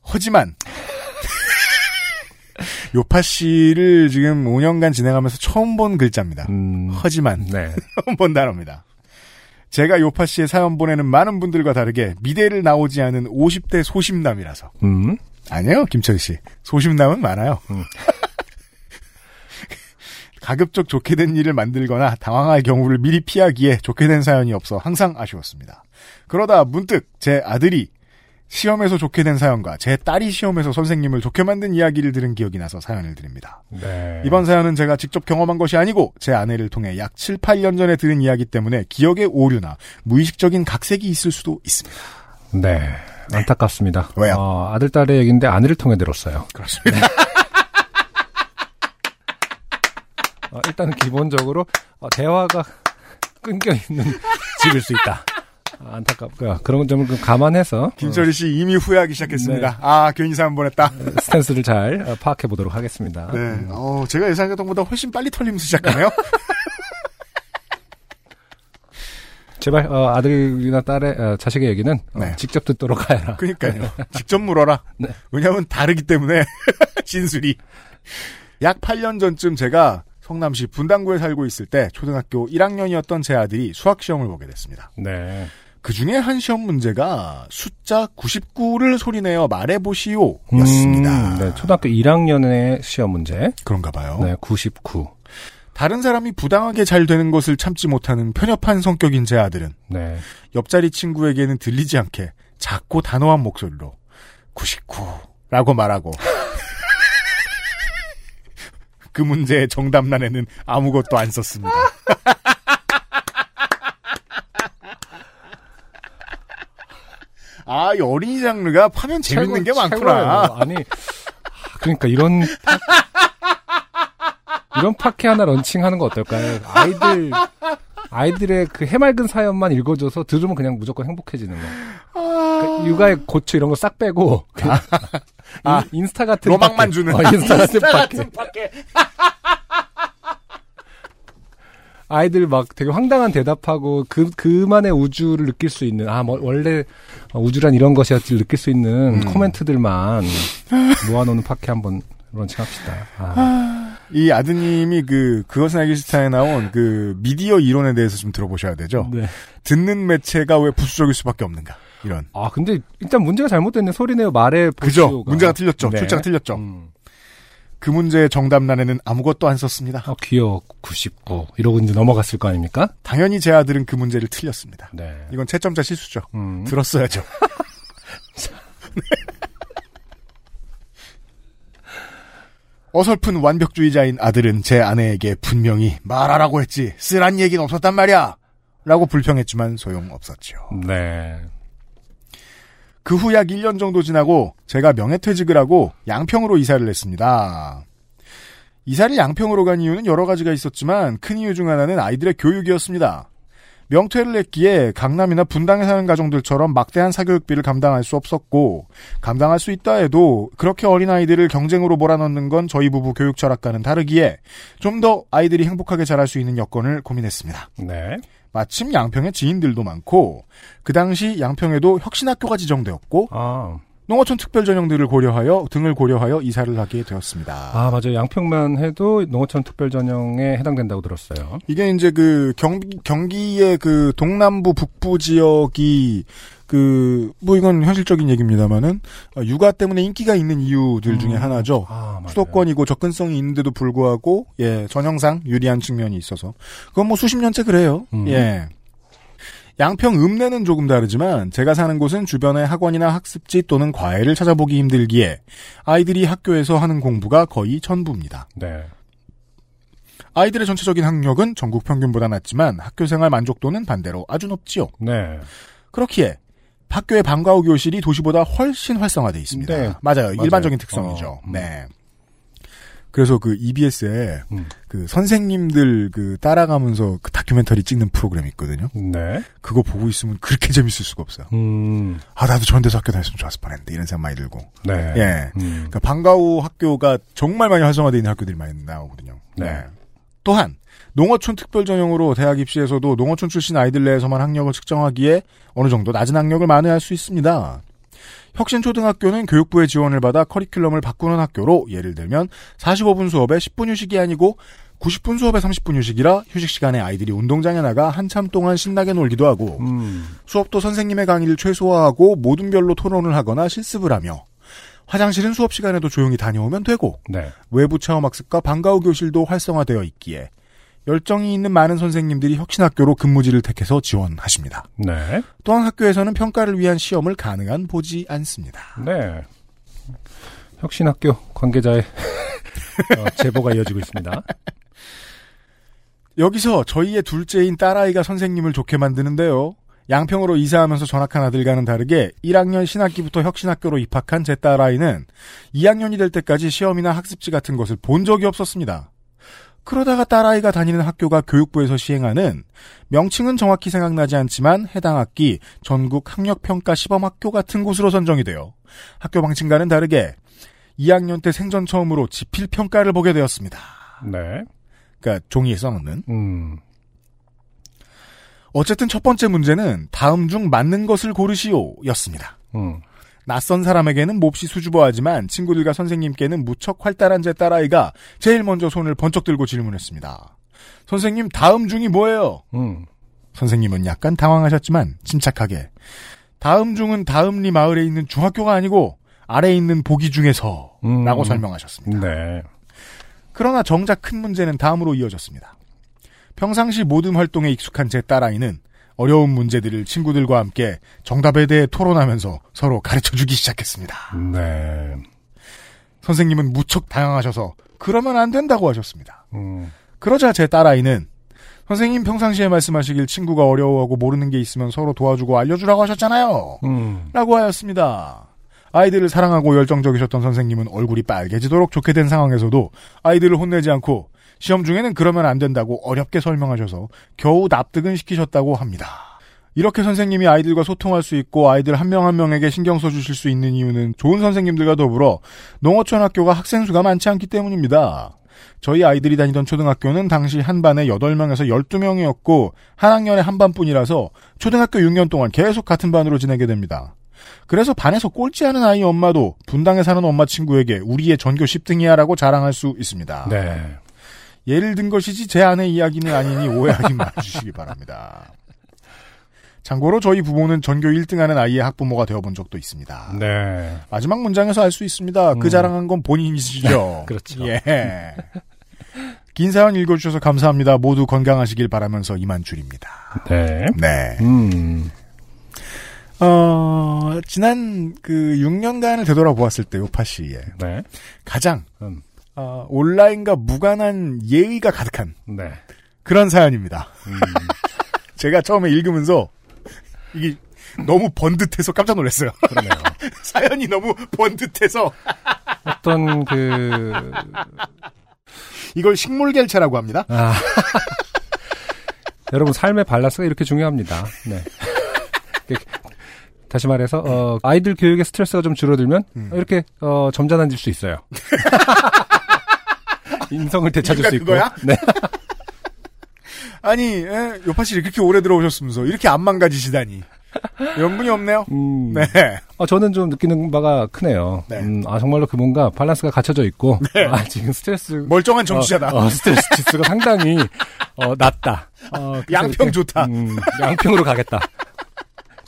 C: 하지만 요파 씨를 지금 5년간 진행하면서 처음 본 글자입니다.
B: 음.
C: 하지만
B: 네.
C: 처음 본 단어입니다. 제가 요파 씨의 사연 보내는 많은 분들과 다르게 미대를 나오지 않은 50대 소심남이라서
B: 음.
C: 아니에요, 김철희 씨. 소심남은 많아요.
B: 음.
C: 가급적 좋게 된 일을 만들거나 당황할 경우를 미리 피하기에 좋게 된 사연이 없어 항상 아쉬웠습니다. 그러다 문득 제 아들이 시험에서 좋게 된 사연과 제 딸이 시험에서 선생님을 좋게 만든 이야기를 들은 기억이 나서 사연을 드립니다.
B: 네.
C: 이번 사연은 제가 직접 경험한 것이 아니고 제 아내를 통해 약 7, 8년 전에 들은 이야기 때문에 기억의 오류나 무의식적인 각색이 있을 수도 있습니다.
B: 네. 안타깝습니다.
C: 왜요?
B: 어, 아들 딸의 얘기인데 아내를 통해 들었어요.
C: 그렇습니다.
B: 어, 일단은 기본적으로 어, 대화가 끊겨 있는 집일 수 있다. 아, 안타깝고요. 그런 점을 좀 감안해서
C: 김철희 씨 이미 후회하기 시작했습니다. 아, 괜히 사연 보냈다.
B: 어, 스탠스를 잘 어, 파악해 보도록 하겠습니다.
C: 네. 어, 제가 예상했던 것보다 훨씬 빨리 털리면서 시작하네요.
B: 제발 어, 아들이나 딸의 어, 자식의 얘기는 어,
C: 네.
B: 직접 듣도록 하여라.
C: 그러니까요. 직접 물어라.
B: 네.
C: 왜냐하면 다르기 때문에 진술이. 약 8년 전쯤 제가 성남시 분당구에 살고 있을 때 초등학교 1학년이었던 제 아들이 수학 시험을 보게 됐습니다.
B: 네.
C: 그 중에 한 시험 문제가 숫자 99를 소리내어 말해보시오 였습니다.
B: 음, 네, 초등학교 1학년의 시험 문제.
C: 그런가 봐요.
B: 네, 99.
C: 다른 사람이 부당하게 잘 되는 것을 참지 못하는 편협한 성격인 제 아들은
B: 네.
C: 옆자리 친구에게는 들리지 않게 작고 단호한 목소리로 99라고 말하고 그 문제의 정답란에는 아무것도 안 썼습니다. 아, 이 어린이 장르가 파면 재밌는 게
B: 최고-
C: 많구나.
B: 최고예요. 아니, 아, 그러니까 이런 팟- 이런 팟캐 하나 launching하는 거 어떨까요? 아이들 아이들의 그 해맑은 사연만 읽어줘서 들으면 그냥 무조건 행복해지는 거. 그러니까 육아의 고충 이런 거 싹 빼고
C: 아,
B: 인, 스타 같은
C: 로망만
B: 팟캐.
C: 주는.
B: 어, 인스타 같은 팟캐. 아이들 막 되게 황당한 대답하고 그 그만의 우주를 느낄 수 있는 아 뭐, 원래 우주란 이런 것이었지 느낄 수 있는
C: 음.
B: 코멘트들만 모아놓는 파케 한번 런칭합시다. 아,
C: 이 아드님이 그 그것은 알기 싫다에 나온 그 미디어 이론에 대해서 좀 들어보셔야 되죠.
B: 네.
C: 듣는 매체가 왜 부수적일 수밖에 없는가 이런.
B: 아 근데 일단 문제가 잘못됐네 소리내요 말에
C: 그죠? 문제가 틀렸죠.
B: 네.
C: 출제가 틀렸죠.
B: 음.
C: 그 문제의 정답란에는 아무것도 안 썼습니다.
B: 아, 귀여워 99 이러고 이제 넘어갔을 거 아닙니까?
C: 당연히 제 아들은 그 문제를 틀렸습니다.
B: 네.
C: 이건 채점자 실수죠.
B: 음.
C: 들었어야죠. 어설픈 완벽주의자인 아들은 제 아내에게 분명히 말하라고 했지 쓰란 얘기는 없었단 말이야 라고 불평했지만 소용없었죠.
B: 네.
C: 그 후 약 1년 정도 지나고 제가 명예퇴직을 하고 양평으로 이사를 했습니다. 이사를 양평으로 간 이유는 여러 가지가 있었지만 큰 이유 중 하나는 아이들의 교육이었습니다. 명퇴를 했기에 강남이나 분당에 사는 가정들처럼 막대한 사교육비를 감당할 수 없었고 감당할 수 있다 해도 그렇게 어린 아이들을 경쟁으로 몰아넣는 건 저희 부부 교육 철학과는 다르기에 좀 더 아이들이 행복하게 자랄 수 있는 여건을 고민했습니다.
B: 네.
C: 마침 양평에 지인들도 많고 그 당시 양평에도 혁신학교가 지정되었고
B: 아,
C: 농어촌 특별 전형들을 고려하여 등을 고려하여 이사를 하게 되었습니다.
B: 아 맞아요. 양평만 해도 농어촌 특별 전형에 해당된다고 들었어요.
C: 이게 이제 그 경기 경기의 그 동남부 북부 지역이 그 뭐 이건 현실적인 얘기입니다만은 어, 육아 때문에 인기가 있는 이유들 중에
B: 음.
C: 하나죠.
B: 아.
C: 수도권이고 접근성이 있는데도 불구하고 예 전형상 유리한 측면이 있어서 그건 뭐 수십 년째 그래요.
B: 음.
C: 예. 양평 읍내는 조금 다르지만 제가 사는 곳은 주변에 학원이나 학습지 또는 과외를 찾아보기 힘들기에 아이들이 학교에서 하는 공부가 거의 전부입니다.
B: 네.
C: 아이들의 전체적인 학력은 전국 평균보다 낮지만 학교 생활 만족도는 반대로 아주 높지요.
B: 네.
C: 그렇기에 학교의 방과 후 교실이 도시보다 훨씬 활성화돼 있습니다.
B: 네.
C: 맞아요.
B: 맞아요.
C: 일반적인 특성이죠.
B: 어, 음.
C: 네. 그래서 그 EBS에
B: 음.
C: 그 선생님들 그 따라가면서 그 다큐멘터리 찍는 프로그램이 있거든요.
B: 네.
C: 그거 보고 있으면 그렇게 재밌을 수가 없어요.
B: 음.
C: 아 나도 저런 데서 학교 다녔으면 좋았을 뻔했는데 이런 생각 많이 들고.
B: 네.
C: 예.
B: 음.
C: 그러니까 방과 후 학교가 정말 많이 활성화되어 있는 학교들이 많이 나오거든요.
B: 네.
C: 또한 농어촌 특별 전형으로 대학 입시에서도 농어촌 출신 아이들 내에서만 학력을 측정하기에 어느 정도 낮은 학력을 만회할 수 있습니다. 혁신초등학교는 교육부의 지원을 받아 커리큘럼을 바꾸는 학교로 예를 들면 45분 수업에 10분 휴식이 아니고 90분 수업에 30분 휴식이라 휴식 시간에 아이들이 운동장에 나가 한참 동안 신나게 놀기도 하고
B: 음.
C: 수업도 선생님의 강의를 최소화하고 모든 별로 토론을 하거나 실습을 하며 화장실은 수업 시간에도 조용히 다녀오면 되고
B: 네.
C: 외부 체험 학습과 방과 후 교실도 활성화되어 있기에 열정이 있는 많은 선생님들이 혁신학교로 근무지를 택해서 지원하십니다.
B: 네.
C: 또한 학교에서는 평가를 위한 시험을 가능한 보지 않습니다.
B: 네. 혁신학교 관계자의 어, 제보가 이어지고 있습니다.
C: 여기서 저희의 둘째인 딸아이가 선생님을 좋게 만드는데요. 양평으로 이사하면서 전학한 아들과는 다르게 1학년 신학기부터 혁신학교로 입학한 제 딸아이는 2학년이 될 때까지 시험이나 학습지 같은 것을 본 적이 없었습니다. 그러다가 딸아이가 다니는 학교가 교육부에서 시행하는 명칭은 정확히 생각나지 않지만 해당 학기 전국 학력평가 시범학교 같은 곳으로 선정이 되어 학교 방침과는 다르게 2학년 때 생전 처음으로 지필 평가를 보게 되었습니다.
B: 네.
C: 그러니까 종이에 써놓는
B: 음.
C: 어쨌든 첫 번째 문제는 다음 중 맞는 것을 고르시오 였습니다.
B: 음.
C: 낯선 사람에게는 몹시 수줍어하지만 친구들과 선생님께는 무척 활달한 제 딸아이가 제일 먼저 손을 번쩍 들고 질문했습니다. 선생님 다음 중이 뭐예요?
B: 음.
C: 선생님은 약간 당황하셨지만 침착하게 다음 중은 다음리 마을에 있는 중학교가 아니고 아래에 있는 보기 중에서
B: 음.
C: 라고 설명하셨습니다.
B: 네.
C: 그러나 정작 큰 문제는 다음으로 이어졌습니다. 평상시 모든 활동에 익숙한 제 딸아이는 어려운 문제들을 친구들과 함께 정답에 대해 토론하면서 서로 가르쳐 주기 시작했습니다.
B: 네.
C: 선생님은 무척 당황하셔서 그러면 안 된다고 하셨습니다.
B: 음.
C: 그러자 제 딸아이는 선생님 평상시에 말씀하시길 친구가 어려워하고 모르는 게 있으면 서로 도와주고 알려주라고 하셨잖아요.
B: 음.
C: 라고 하였습니다. 아이들을 사랑하고 열정적이셨던 선생님은 얼굴이 빨개지도록 좋게 된 상황에서도 아이들을 혼내지 않고 시험 중에는 그러면 안 된다고 어렵게 설명하셔서 겨우 납득은 시키셨다고 합니다. 이렇게 선생님이 아이들과 소통할 수 있고 아이들 한 명 한 명에게 신경 써주실 수 있는 이유는 좋은 선생님들과 더불어 농어촌 학교가 학생 수가 많지 않기 때문입니다. 저희 아이들이 다니던 초등학교는 당시 한 반에 8명에서 12명이었고 한 학년에 한 반뿐이라서 초등학교 6년 동안 계속 같은 반으로 지내게 됩니다. 그래서 반에서 꼴찌 하는 아이 엄마도 분당에 사는 엄마 친구에게 우리의 전교 10등이야라고 자랑할 수 있습니다.
B: 네.
C: 예를 든 것이지 제 아내 이야기는 아니니 오해하지 말아주시기 바랍니다. 참고로 저희 부모는 전교 1등하는 아이의 학부모가 되어본 적도 있습니다.
B: 네.
C: 마지막 문장에서 알 수 있습니다. 그
B: 음.
C: 자랑한 건 본인이시죠.
B: 그렇죠.
C: 예. 긴 사연 읽어주셔서 감사합니다. 모두 건강하시길 바라면서 이만 줄입니다.
B: 네.
C: 네.
B: 음.
C: 어, 지난 그 6년간을 되돌아보았을 때 요파 씨의
B: 네.
C: 가장
B: 음.
C: 어, 온라인과 무관한 예의가 가득한
B: 네.
C: 그런 사연입니다.
B: 음.
C: 제가 처음에 읽으면서 이게 너무 번듯해서 깜짝 놀랐어요.
B: 그러네요.
C: 사연이 너무 번듯해서
B: 어떤 그
C: 이걸 식물결차라고 합니다.
B: 아. 여러분 삶의 밸런스가 이렇게 중요합니다. 네. 다시 말해서 어, 아이들 교육에 스트레스가 좀 줄어들면
C: 음.
B: 이렇게 어, 점잖아질 수 있어요. 인성을 되찾을
C: 이유가
B: 수 있고.
C: 그거야?
B: 네.
C: 아니 에, 요파 씨 그렇게 오래 들어오셨으면서 이렇게 안 망가지시다니 연분이 없네요.
B: 음,
C: 네.
B: 어, 저는 좀 느끼는 바가 크네요.
C: 네.
B: 음, 아 정말로 그 뭔가 밸런스가 갖춰져 있고 아 지금 스트레스
C: 멀쩡한 정치자다.
B: 어, 어, 스트레스 지수가 상당히 어, 낮다. 어,
C: 양평
B: 이렇게,
C: 좋다.
B: 음, 양평으로 가겠다.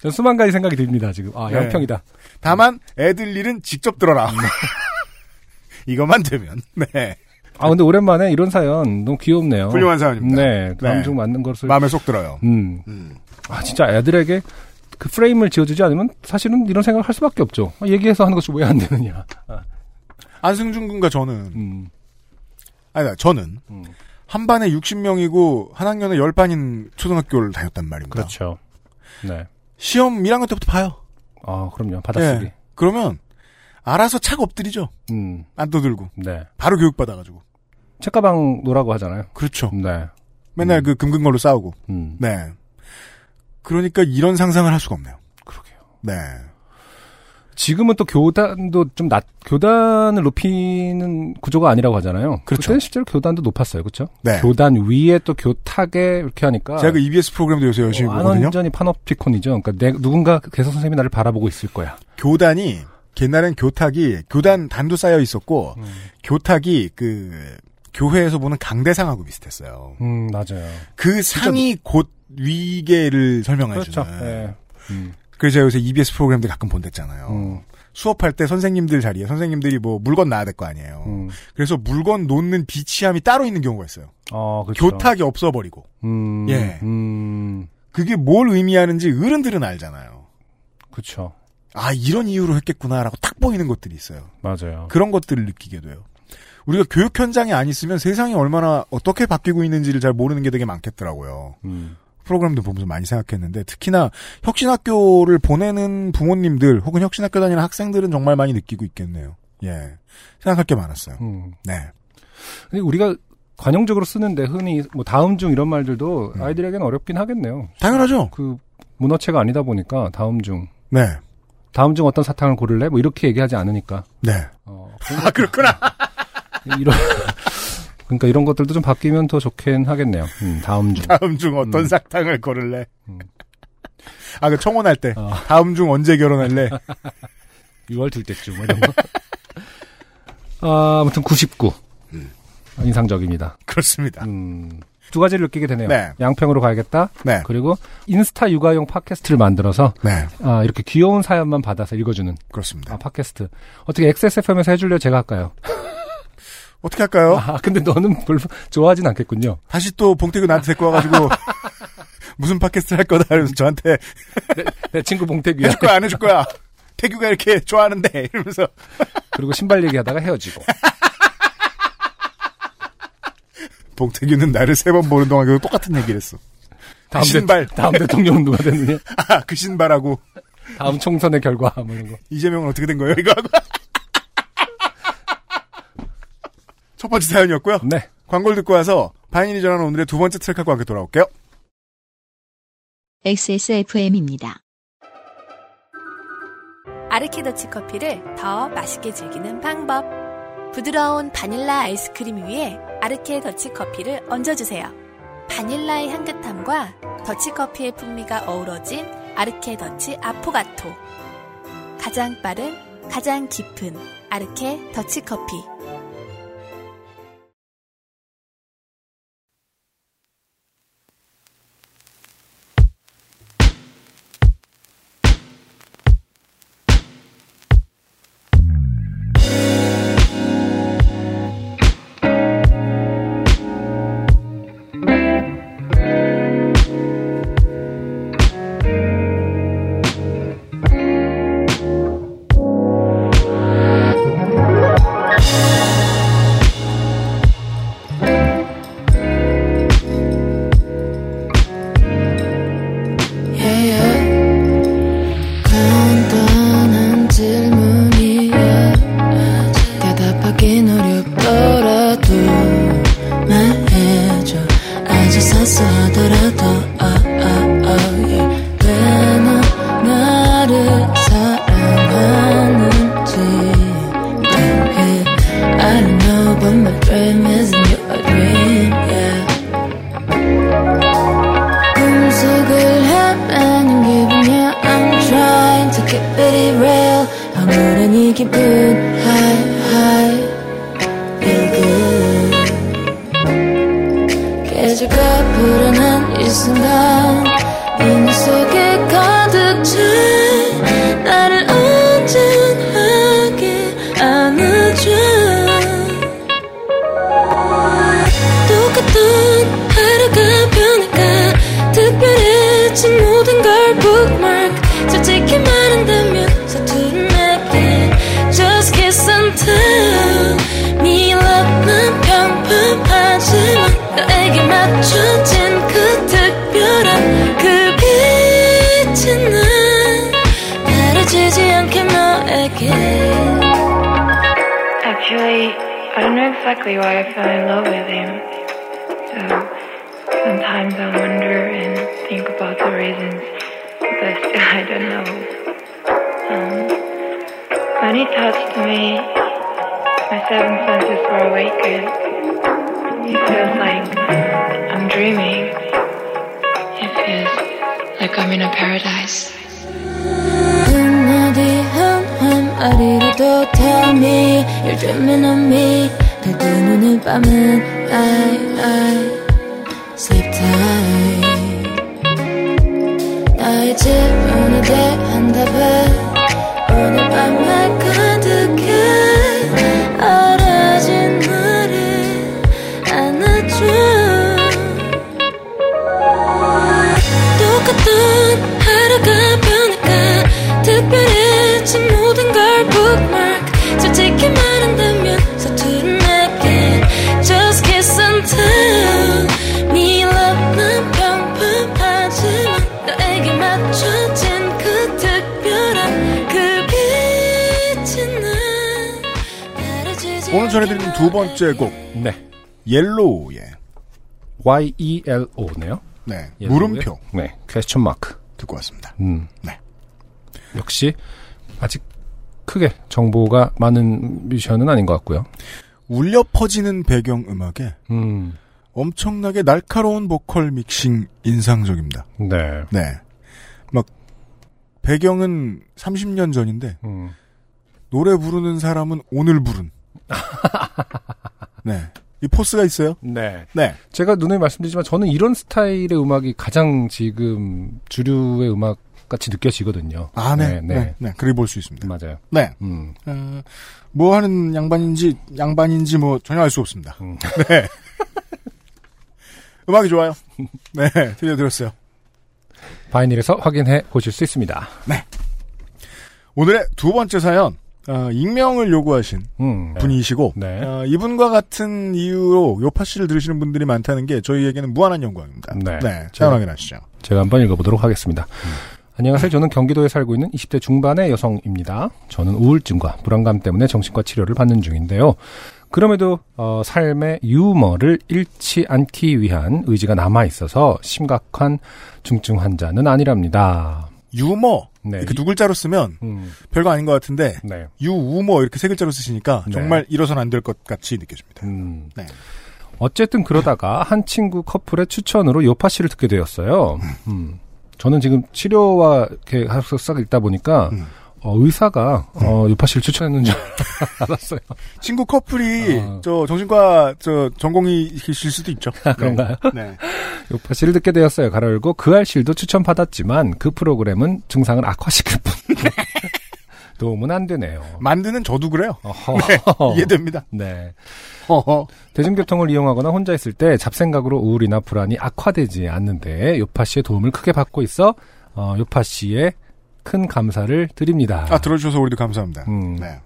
B: 전 수만 가지 생각이 듭니다 지금. 아
C: 네.
B: 양평이다.
C: 다만 애들 일은 직접 들어라. 이것만 되면 네
B: 아 근데 오랜만에 이런 사연 너무 귀엽네요.
C: 훌륭한 사연입니다.
B: 네, 다음
C: 네.
B: 중 맞는 것을.
C: 마음에 쏙 들어요.
B: 음,
C: 음.
B: 아 진짜 애들에게 그 프레임을 지어주지 않으면 사실은 이런 생각을 할 수밖에 없죠. 아, 얘기해서 하는 것이 왜 안 되느냐. 아,
C: 안승준 군과 저는
B: 음,
C: 아니다 저는
B: 음.
C: 한 반에 60명이고 한 학년에 10반인 초등학교를 다녔단 말입니다.
B: 그렇죠. 네.
C: 시험 1학년 때부터 봐요.
B: 아 그럼요. 받아쓰기.
C: 예. 그러면 알아서 착 엎드리죠.
B: 음,
C: 안 떠들고
B: 네.
C: 바로 교육 받아가지고.
B: 책가방 노라고 하잖아요.
C: 그렇죠.
B: 네.
C: 맨날
B: 음.
C: 그 금 그은 걸로 싸우고.
B: 음,
C: 네. 그러니까 이런 상상을 할 수가 없네요.
B: 그러게요.
C: 네.
B: 지금은 또 교단도 좀 낮, 교단을 높이는 구조가 아니라고 하잖아요.
C: 그렇죠.
B: 그때는 실제로 교단도 높았어요. 그렇죠?
C: 네.
B: 교단 위에 또 교탁에 이렇게 하니까.
C: 제가 그 EBS 프로그램도 요새 열심히
B: 어,
C: 보거든요.
B: 완전히 파놉티콘이죠. 그러니까 내, 누군가 그 개성 선생님이 나를 바라보고 있을 거야.
C: 교단이 옛날엔 교탁이 교단 단도 쌓여 있었고
B: 음,
C: 교탁이 그 교회에서 보는 강대상하고 비슷했어요.
B: 음, 맞아요.
C: 그 상이 곧 위계를 설명해
B: 그렇죠. 네. 음,
C: 그래서 제가 요새 EBS 프로그램들 가끔 본댔잖아요.
B: 음,
C: 수업할 때 선생님들 자리에 선생님들이 뭐 물건 놔야 될 거 아니에요.
B: 음.
C: 그래서 물건 놓는 비치함이 따로 있는 경우가 있어요.
B: 어, 그렇죠.
C: 교탁이 없어버리고.
B: 음,
C: 예.
B: 음,
C: 그게 뭘 의미하는지 어른들은 알잖아요.
B: 그렇죠.
C: 아 이런 이유로 했겠구나라고 딱 보이는 것들이 있어요.
B: 맞아요.
C: 그런 것들을 느끼게 돼요. 우리가 교육 현장에 안 있으면 세상이 얼마나 어떻게 바뀌고 있는지를 잘 모르는 게 되게 많겠더라고요.
B: 음,
C: 프로그램도 보면서 많이 생각했는데 특히나 혁신학교를 보내는 부모님들 혹은 혁신학교 다니는 학생들은 정말 많이 느끼고 있겠네요. 예. 생각할 게 많았어요.
B: 음.
C: 네.
B: 근데 우리가 관용적으로 쓰는데 흔히 뭐 다음 중 이런 말들도
C: 음.
B: 아이들에게는 어렵긴 하겠네요.
C: 당연하죠.
B: 그 문어체가 아니다 보니까 다음 중
C: 네.
B: 다음 중 어떤 사탕을 고를래? 뭐 이렇게 얘기하지 않으니까.
C: 네.
B: 어,
C: 아, 그렇구나.
B: 이런 그러니까 이런 것들도 좀 바뀌면 더 좋긴 하겠네요. 음, 다음 중.
C: 다음 중 어떤
B: 음.
C: 사탕을 고를래?
B: 음.
C: 아, 그 청혼할 때.
B: 어.
C: 다음 중 언제 결혼할래?
B: 6월 둘째쯤 뭐 이런 거. 아, 아무튼 99.
C: 음.
B: 인상적입니다.
C: 그렇습니다.
B: 음, 두 가지를 느끼게 되네요.
C: 네.
B: 양평으로 가야겠다.
C: 네.
B: 그리고 인스타 육아용 팟캐스트를 만들어서
C: 네.
B: 아, 이렇게 귀여운 사연만 받아서 읽어주는
C: 그렇습니다.
B: 아, 팟캐스트. 어떻게 XSFM에서 해줄래요? 제가 할까요?
C: 어떻게 할까요?
B: 아, 근데 너는 별로 좋아하진 않겠군요.
C: 다시 또 봉태규 나한테 데리고 와가지고 무슨 팟캐스트 할 거다 이러면서 저한테
B: 내 친구 봉태규야.
C: 해줄 거야 안 해줄 거야 태규가 이렇게 좋아하는데 이러면서
B: 그리고 신발 얘기하다가 헤어지고.
C: 봉태규는 나를 세 번 보는 동안 계속 똑같은 얘기를 했어
B: 다음,
C: 신발.
B: 대, 다음 대통령은 누가 됐느냐?
C: 아, 그 신발하고
B: 다음 총선의 결과, 뭐 이런 거.
C: 이재명은 어떻게 된 거예요 이거 하고 첫 번째 사연이었고요
B: 네.
C: 광고를 듣고 와서 바인이 전하는 오늘의 두 번째 트랙과 함께 돌아올게요
A: XSFM입니다.
H: 아르케더치 커피를 더 맛있게 즐기는 방법. 부드러운 바닐라 아이스크림 위에 아르케 더치 커피를 얹어주세요. 바닐라의 향긋함과 더치 커피의 풍미가 어우러진 아르케 더치 아포가토. 가장 빠른, 가장 깊은 아르케 더치 커피.
I: reasons, but still I don't know. Um, when he touched me, my seven senses were awakened. It feels like I'm dreaming. It feels like I'm in a paradise.
J: 어디 한 알이라도 tell me You're dreaming of me 달두 눈을 감은 I, I sleep tight 나의 질문에 대한 답은
C: 전해드리는 두 번째 곡
B: 네.
C: 옐로우의
B: Y-E-L-O네요.
C: 네 물음표
B: 네. question mark.
C: 듣고 왔습니다
B: 음.
C: 네.
B: 역시 아직 크게 정보가 많은 뮤지션은 아닌 것 같고요.
C: 울려 퍼지는 배경 음악에
B: 음.
C: 엄청나게 날카로운 보컬 믹싱 인상적입니다.
B: 네.
C: 네. 막 배경은 30년 전인데
B: 음.
C: 노래 부르는 사람은 오늘 부른. 네. 이 포스가 있어요.
B: 네.
C: 네.
B: 제가 눈에 말씀드리지만 저는 이런 스타일의 음악이 가장 지금 주류의 음악 같이 느껴지거든요.
C: 아, 네.
B: 네.
C: 네.
B: 네.
C: 네. 그리 볼 수 있습니다.
B: 맞아요.
C: 네.
B: 음.
C: 어, 뭐 하는 양반인지 양반인지 뭐 전혀 알 수 없습니다.
B: 음.
C: 네. 음악이 좋아요. 네, 들려드렸어요.
B: 바이닐에서 확인해 보실 수 있습니다.
C: 오늘의 두 번째 사연, 어, 익명을 요구하신
B: 음.
C: 분이시고,
B: 네.
C: 어, 이분과 같은 이유로 요파 씨를 들으시는 분들이 많다는 게 저희에게는 무한한 영광입니다.
B: 네.
C: 네, 자 확인하시죠.
B: 제가 한번 읽어보도록 하겠습니다. 안녕하세요. 저는 경기도에 살고 있는 20대 중반의 여성입니다. 저는 우울증과 불안감 때문에 정신과 치료를 받는 중인데요. 그럼에도 어, 삶의 유머를 잃지 않기 위한 의지가 남아 있어서 심각한 중증 환자는 아니랍니다.
C: 유머,
B: 네.
C: 이렇게 두 글자로 쓰면
B: 음,
C: 별거 아닌 것 같은데,
B: 네.
C: 유우머 이렇게 세 글자로 쓰시니까
B: 네.
C: 정말 이뤄서는 안될 것 같이 느껴집니다.
B: 음.
C: 네.
B: 어쨌든 그러다가 한 친구 커플의 추천으로 요파 씨를 듣게 되었어요. 음. 저는 지금 치료와 이렇게 하면서 싹 읽다 보니까
C: 음.
B: 어, 의사가 어, 요파 씨를 추천했는 줄 알았어요.
C: 친구 커플이
B: 어.
C: 저 정신과 저 전공이실 수도 있죠.
B: 그런가요?
C: 네.
B: 요파 씨를 듣게 되었어요. 가로 열고 그 알실도 추천받았지만 그 프로그램은 증상을 악화시킬 뿐. 도움은 안 되네요.
C: 만드는 저도 그래요. 네, 이해됩니다.
B: 네.
C: 어허.
B: 대중교통을 이용하거나 혼자 있을 때 잡생각으로 우울이나 불안이 악화되지 않는데 요파 씨의 도움을 크게 받고 있어 어, 요파 씨의 큰 감사를 드립니다.
C: 아, 들어주셔서 우리도 감사합니다.
B: 음.
C: 네.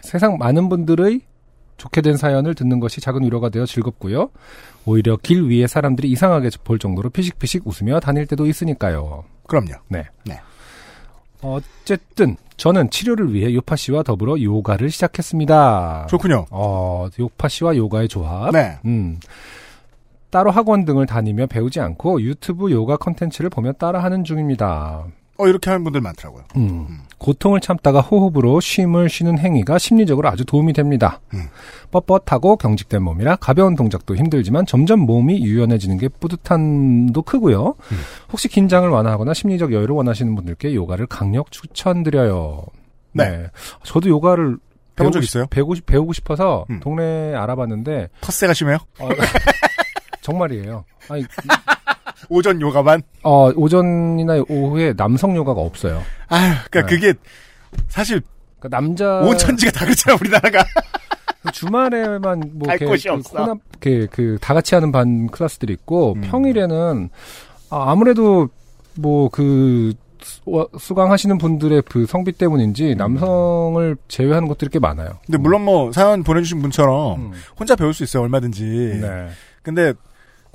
B: 세상 많은 분들의 좋게 된 사연을 듣는 것이 작은 위로가 되어 즐겁고요. 오히려 길 위에 사람들이 이상하게 볼 정도로 피식피식 웃으며 다닐 때도 있으니까요.
C: 그럼요.
B: 네.
C: 네.
B: 어쨌든 저는 치료를 위해 요파 씨와 더불어 요가를 시작했습니다.
C: 좋군요.
B: 어, 요파 씨와 요가의 조합.
C: 네.
B: 음. 따로 학원 등을 다니며 배우지 않고 유튜브 요가 컨텐츠를 보며 따라하는 중입니다.
C: 어, 이렇게 하는 분들 많더라고요.
B: 음. 고통을 참다가 호흡으로 쉼을 쉬는 행위가 심리적으로 아주 도움이 됩니다.
C: 음.
B: 뻣뻣하고 경직된 몸이라 가벼운 동작도 힘들지만 점점 몸이 유연해지는 게 뿌듯함도 크고요.
C: 음.
B: 혹시 긴장을 완화하거나 심리적 여유를 원하시는 분들께 요가를 강력 추천드려요.
C: 네.
B: 저도 요가를 배우고
C: 적
B: 싶-
C: 있어요?
B: 배우고, 싶- 배우고 싶어서
C: 음.
B: 동네에 알아봤는데
C: 텃세가 심해요?
B: 어, 정말이에요. 아니,
C: 오전 요가만?
B: 어, 오전이나 오후에 남성 요가가 없어요.
C: 아휴, 그니까
B: 네.
C: 그게 사실
B: 그러니까 남자
C: 온천지가 다 그렇잖아, 우리나라가.
B: 주말에만
C: 뭐갈
B: 이렇게
C: 곳이
B: 그
C: 없어.
B: 혼합 그다 같이 하는 반 클래스들이 있고
C: 음.
B: 평일에는 아, 아무래도 뭐 그 수강하시는 분들의 그 성비
C: 음.
B: 때문인지 남성을 제외하는 것들이 꽤 많아요.
C: 근데 물론 뭐 사연 보내주신 분처럼
B: 음.
C: 혼자 배울 수 있어요, 얼마든지.
B: 네.
C: 근데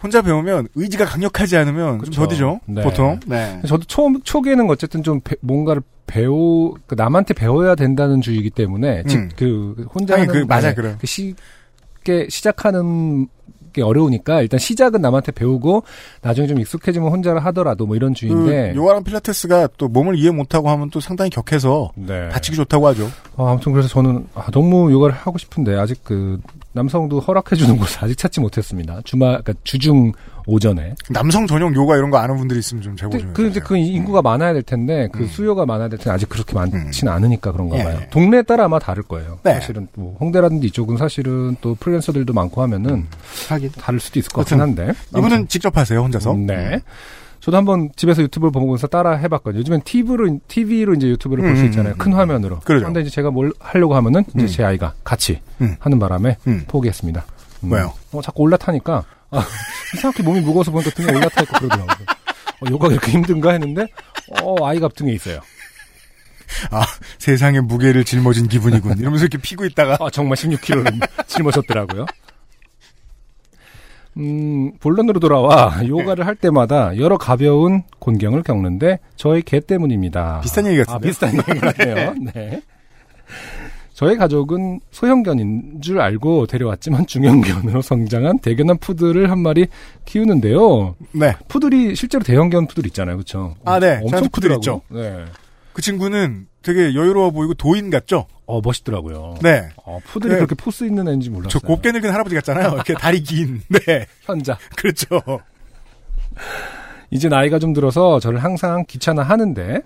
C: 혼자 배우면 의지가 강력하지 않으면
B: 그쵸.
C: 좀 더디죠,
B: 네.
C: 보통. 네.
B: 저도 초 초기에는 어쨌든 좀 배- 뭔가를 배우 그 남한테 배워야 된다는 주의이기 때문에
C: 음.
B: 즉그 혼자 하는
C: 그, 맞아요,
B: 네,
C: 그래요.
B: 그 쉽게 시작하는 게 어려우니까 일단 시작은 남한테 배우고 나중에 좀 익숙해지면 혼자 하더라도 뭐 이런 주의인데
C: 그 요가랑 필라테스가 또 몸을 이해 못하고 하면 또 상당히 격해서
B: 네.
C: 다치기 좋다고 하죠.
B: 아, 아무튼 그래서 저는 아, 너무 요가를 하고 싶은데 아직 그 남성도 허락해주는 곳을 아직 찾지 못했습니다. 주말 그러니까 주중 오전에.
C: 남성 전용 요가 이런 거 아는 분들이 있으면 좀 제보
B: 근데 좀그 이제
C: 해주세요.
B: 그 인구가 많아야 될 텐데 그
C: 음.
B: 수요가 많아야 될 텐데 아직 그렇게 많지는 않으니까 그런가
C: 예.
B: 봐요. 동네에 따라 아마 다를 거예요.
C: 네.
B: 사실은 뭐 홍대라든지 이쪽은 사실은 또 프리랜서들도 많고 하면은
C: 하긴.
B: 다를 수도 있을 것 같긴 한데.
C: 이분은 직접 하세요, 혼자서.
B: 음, 네. 저도 한번 집에서 유튜브를 보면서 따라 해봤거든요. 요즘엔 TV로, TV로 이제 유튜브를 볼수
C: 음,
B: 있잖아요.
C: 음,
B: 큰
C: 음.
B: 화면으로.
C: 그러죠.
B: 근데 이제 제가 뭘 하려고 하면은 이제
C: 음.
B: 제 아이가 같이
C: 음.
B: 하는 바람에
C: 음.
B: 포기했습니다. 음.
C: 왜요?
B: 어, 자꾸 올라타니까, 아, 이상하게 몸이 무거워서 보니까 등에 올라타 있고 그러더라고요. 어, 요가 이렇게 힘든가 했는데, 어, 아이가 등에 있어요.
C: 아, 세상에 무게를 짊어진 기분이군. 이러면서 이렇게 피고 있다가.
B: 아, 정말 16kg를 짊어졌더라고요. 음, 본론으로 돌아와 요가를 할 때마다 여러 가벼운 곤경을 겪는데 저희 개 때문입니다.
C: 비슷한 얘기 같은데.
B: 아, 비슷한 얘기 같네요. 네. 저희 가족은 소형견인 줄 알고 데려왔지만 중형견으로 성장한 대견한 푸들을 한 마리 키우는데요.
C: 네.
B: 푸들이 실제로 대형견 푸들 있잖아요, 그렇죠?
C: 아, 네.
B: 엄청
C: 푸들. 있죠.
B: 네.
C: 그 친구는 되게 여유로워 보이고 도인 같죠?
B: 어, 멋있더라고요.
C: 네.
B: 어, 푸들이
C: 네.
B: 그렇게 포스 있는 애인지 몰랐어요.
C: 저 곱게 늙은 할아버지 같잖아요. 이렇게 다리 긴. 네.
B: 현자.
C: 그렇죠.
B: 이제 나이가 좀 들어서 저를 항상 귀찮아 하는데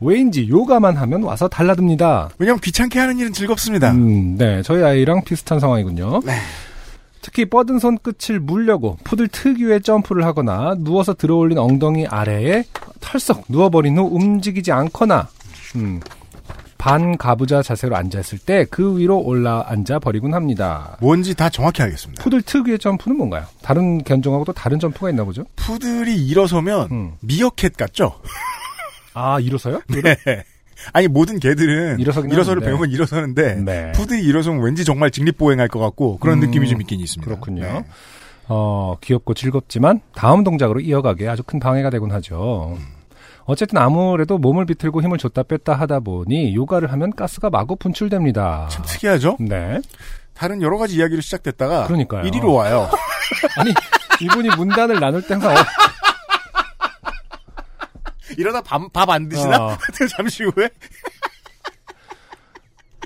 B: 왜인지 요가만 하면 와서 달라듭니다.
C: 왜냐면 귀찮게 하는 일은 즐겁습니다.
B: 음, 네, 저희 아이랑 비슷한 상황이군요.
C: 네.
B: 특히 뻗은 손끝을 물려고 푸들 특유의 점프를 하거나 누워서 들어올린 엉덩이 아래에 털썩 누워버린 후 움직이지 않거나 음, 반 가부좌 자세로 앉아있을 때 그 위로 올라 앉아 버리곤 합니다.
C: 뭔지 다 정확히 알겠습니다.
B: 푸들 특유의 점프는 뭔가요? 다른 견종하고 또 다른 점프가 있나 보죠?
C: 푸들이 일어서면
B: 음.
C: 미어캣 같죠?
B: 아, 일어서요?
C: 네. 아니 모든 개들은 일어서를. 배우면 일어서는데
B: 네.
C: 푸들이 일어서면 왠지 정말 직립보행할 것 같고 그런
B: 음,
C: 느낌이 좀 있긴 있습니다.
B: 그렇군요.
C: 네.
B: 어, 귀엽고 즐겁지만 다음 동작으로 이어가기에 아주 큰 방해가 되곤 하죠. 어쨌든 아무래도 몸을 비틀고 힘을 줬다 뺐다 하다 보니 요가를 하면 가스가 마구 분출됩니다.
C: 참 특이하죠?
B: 네.
C: 다른 여러 가지 이야기로 시작됐다가
B: 그러니까요.
C: 이리로 와요.
B: 아니, 이분이 문단을 나눌 때 항상 어,
C: 이러다 밥 안 드시나?
B: 어.
C: 잠시 후에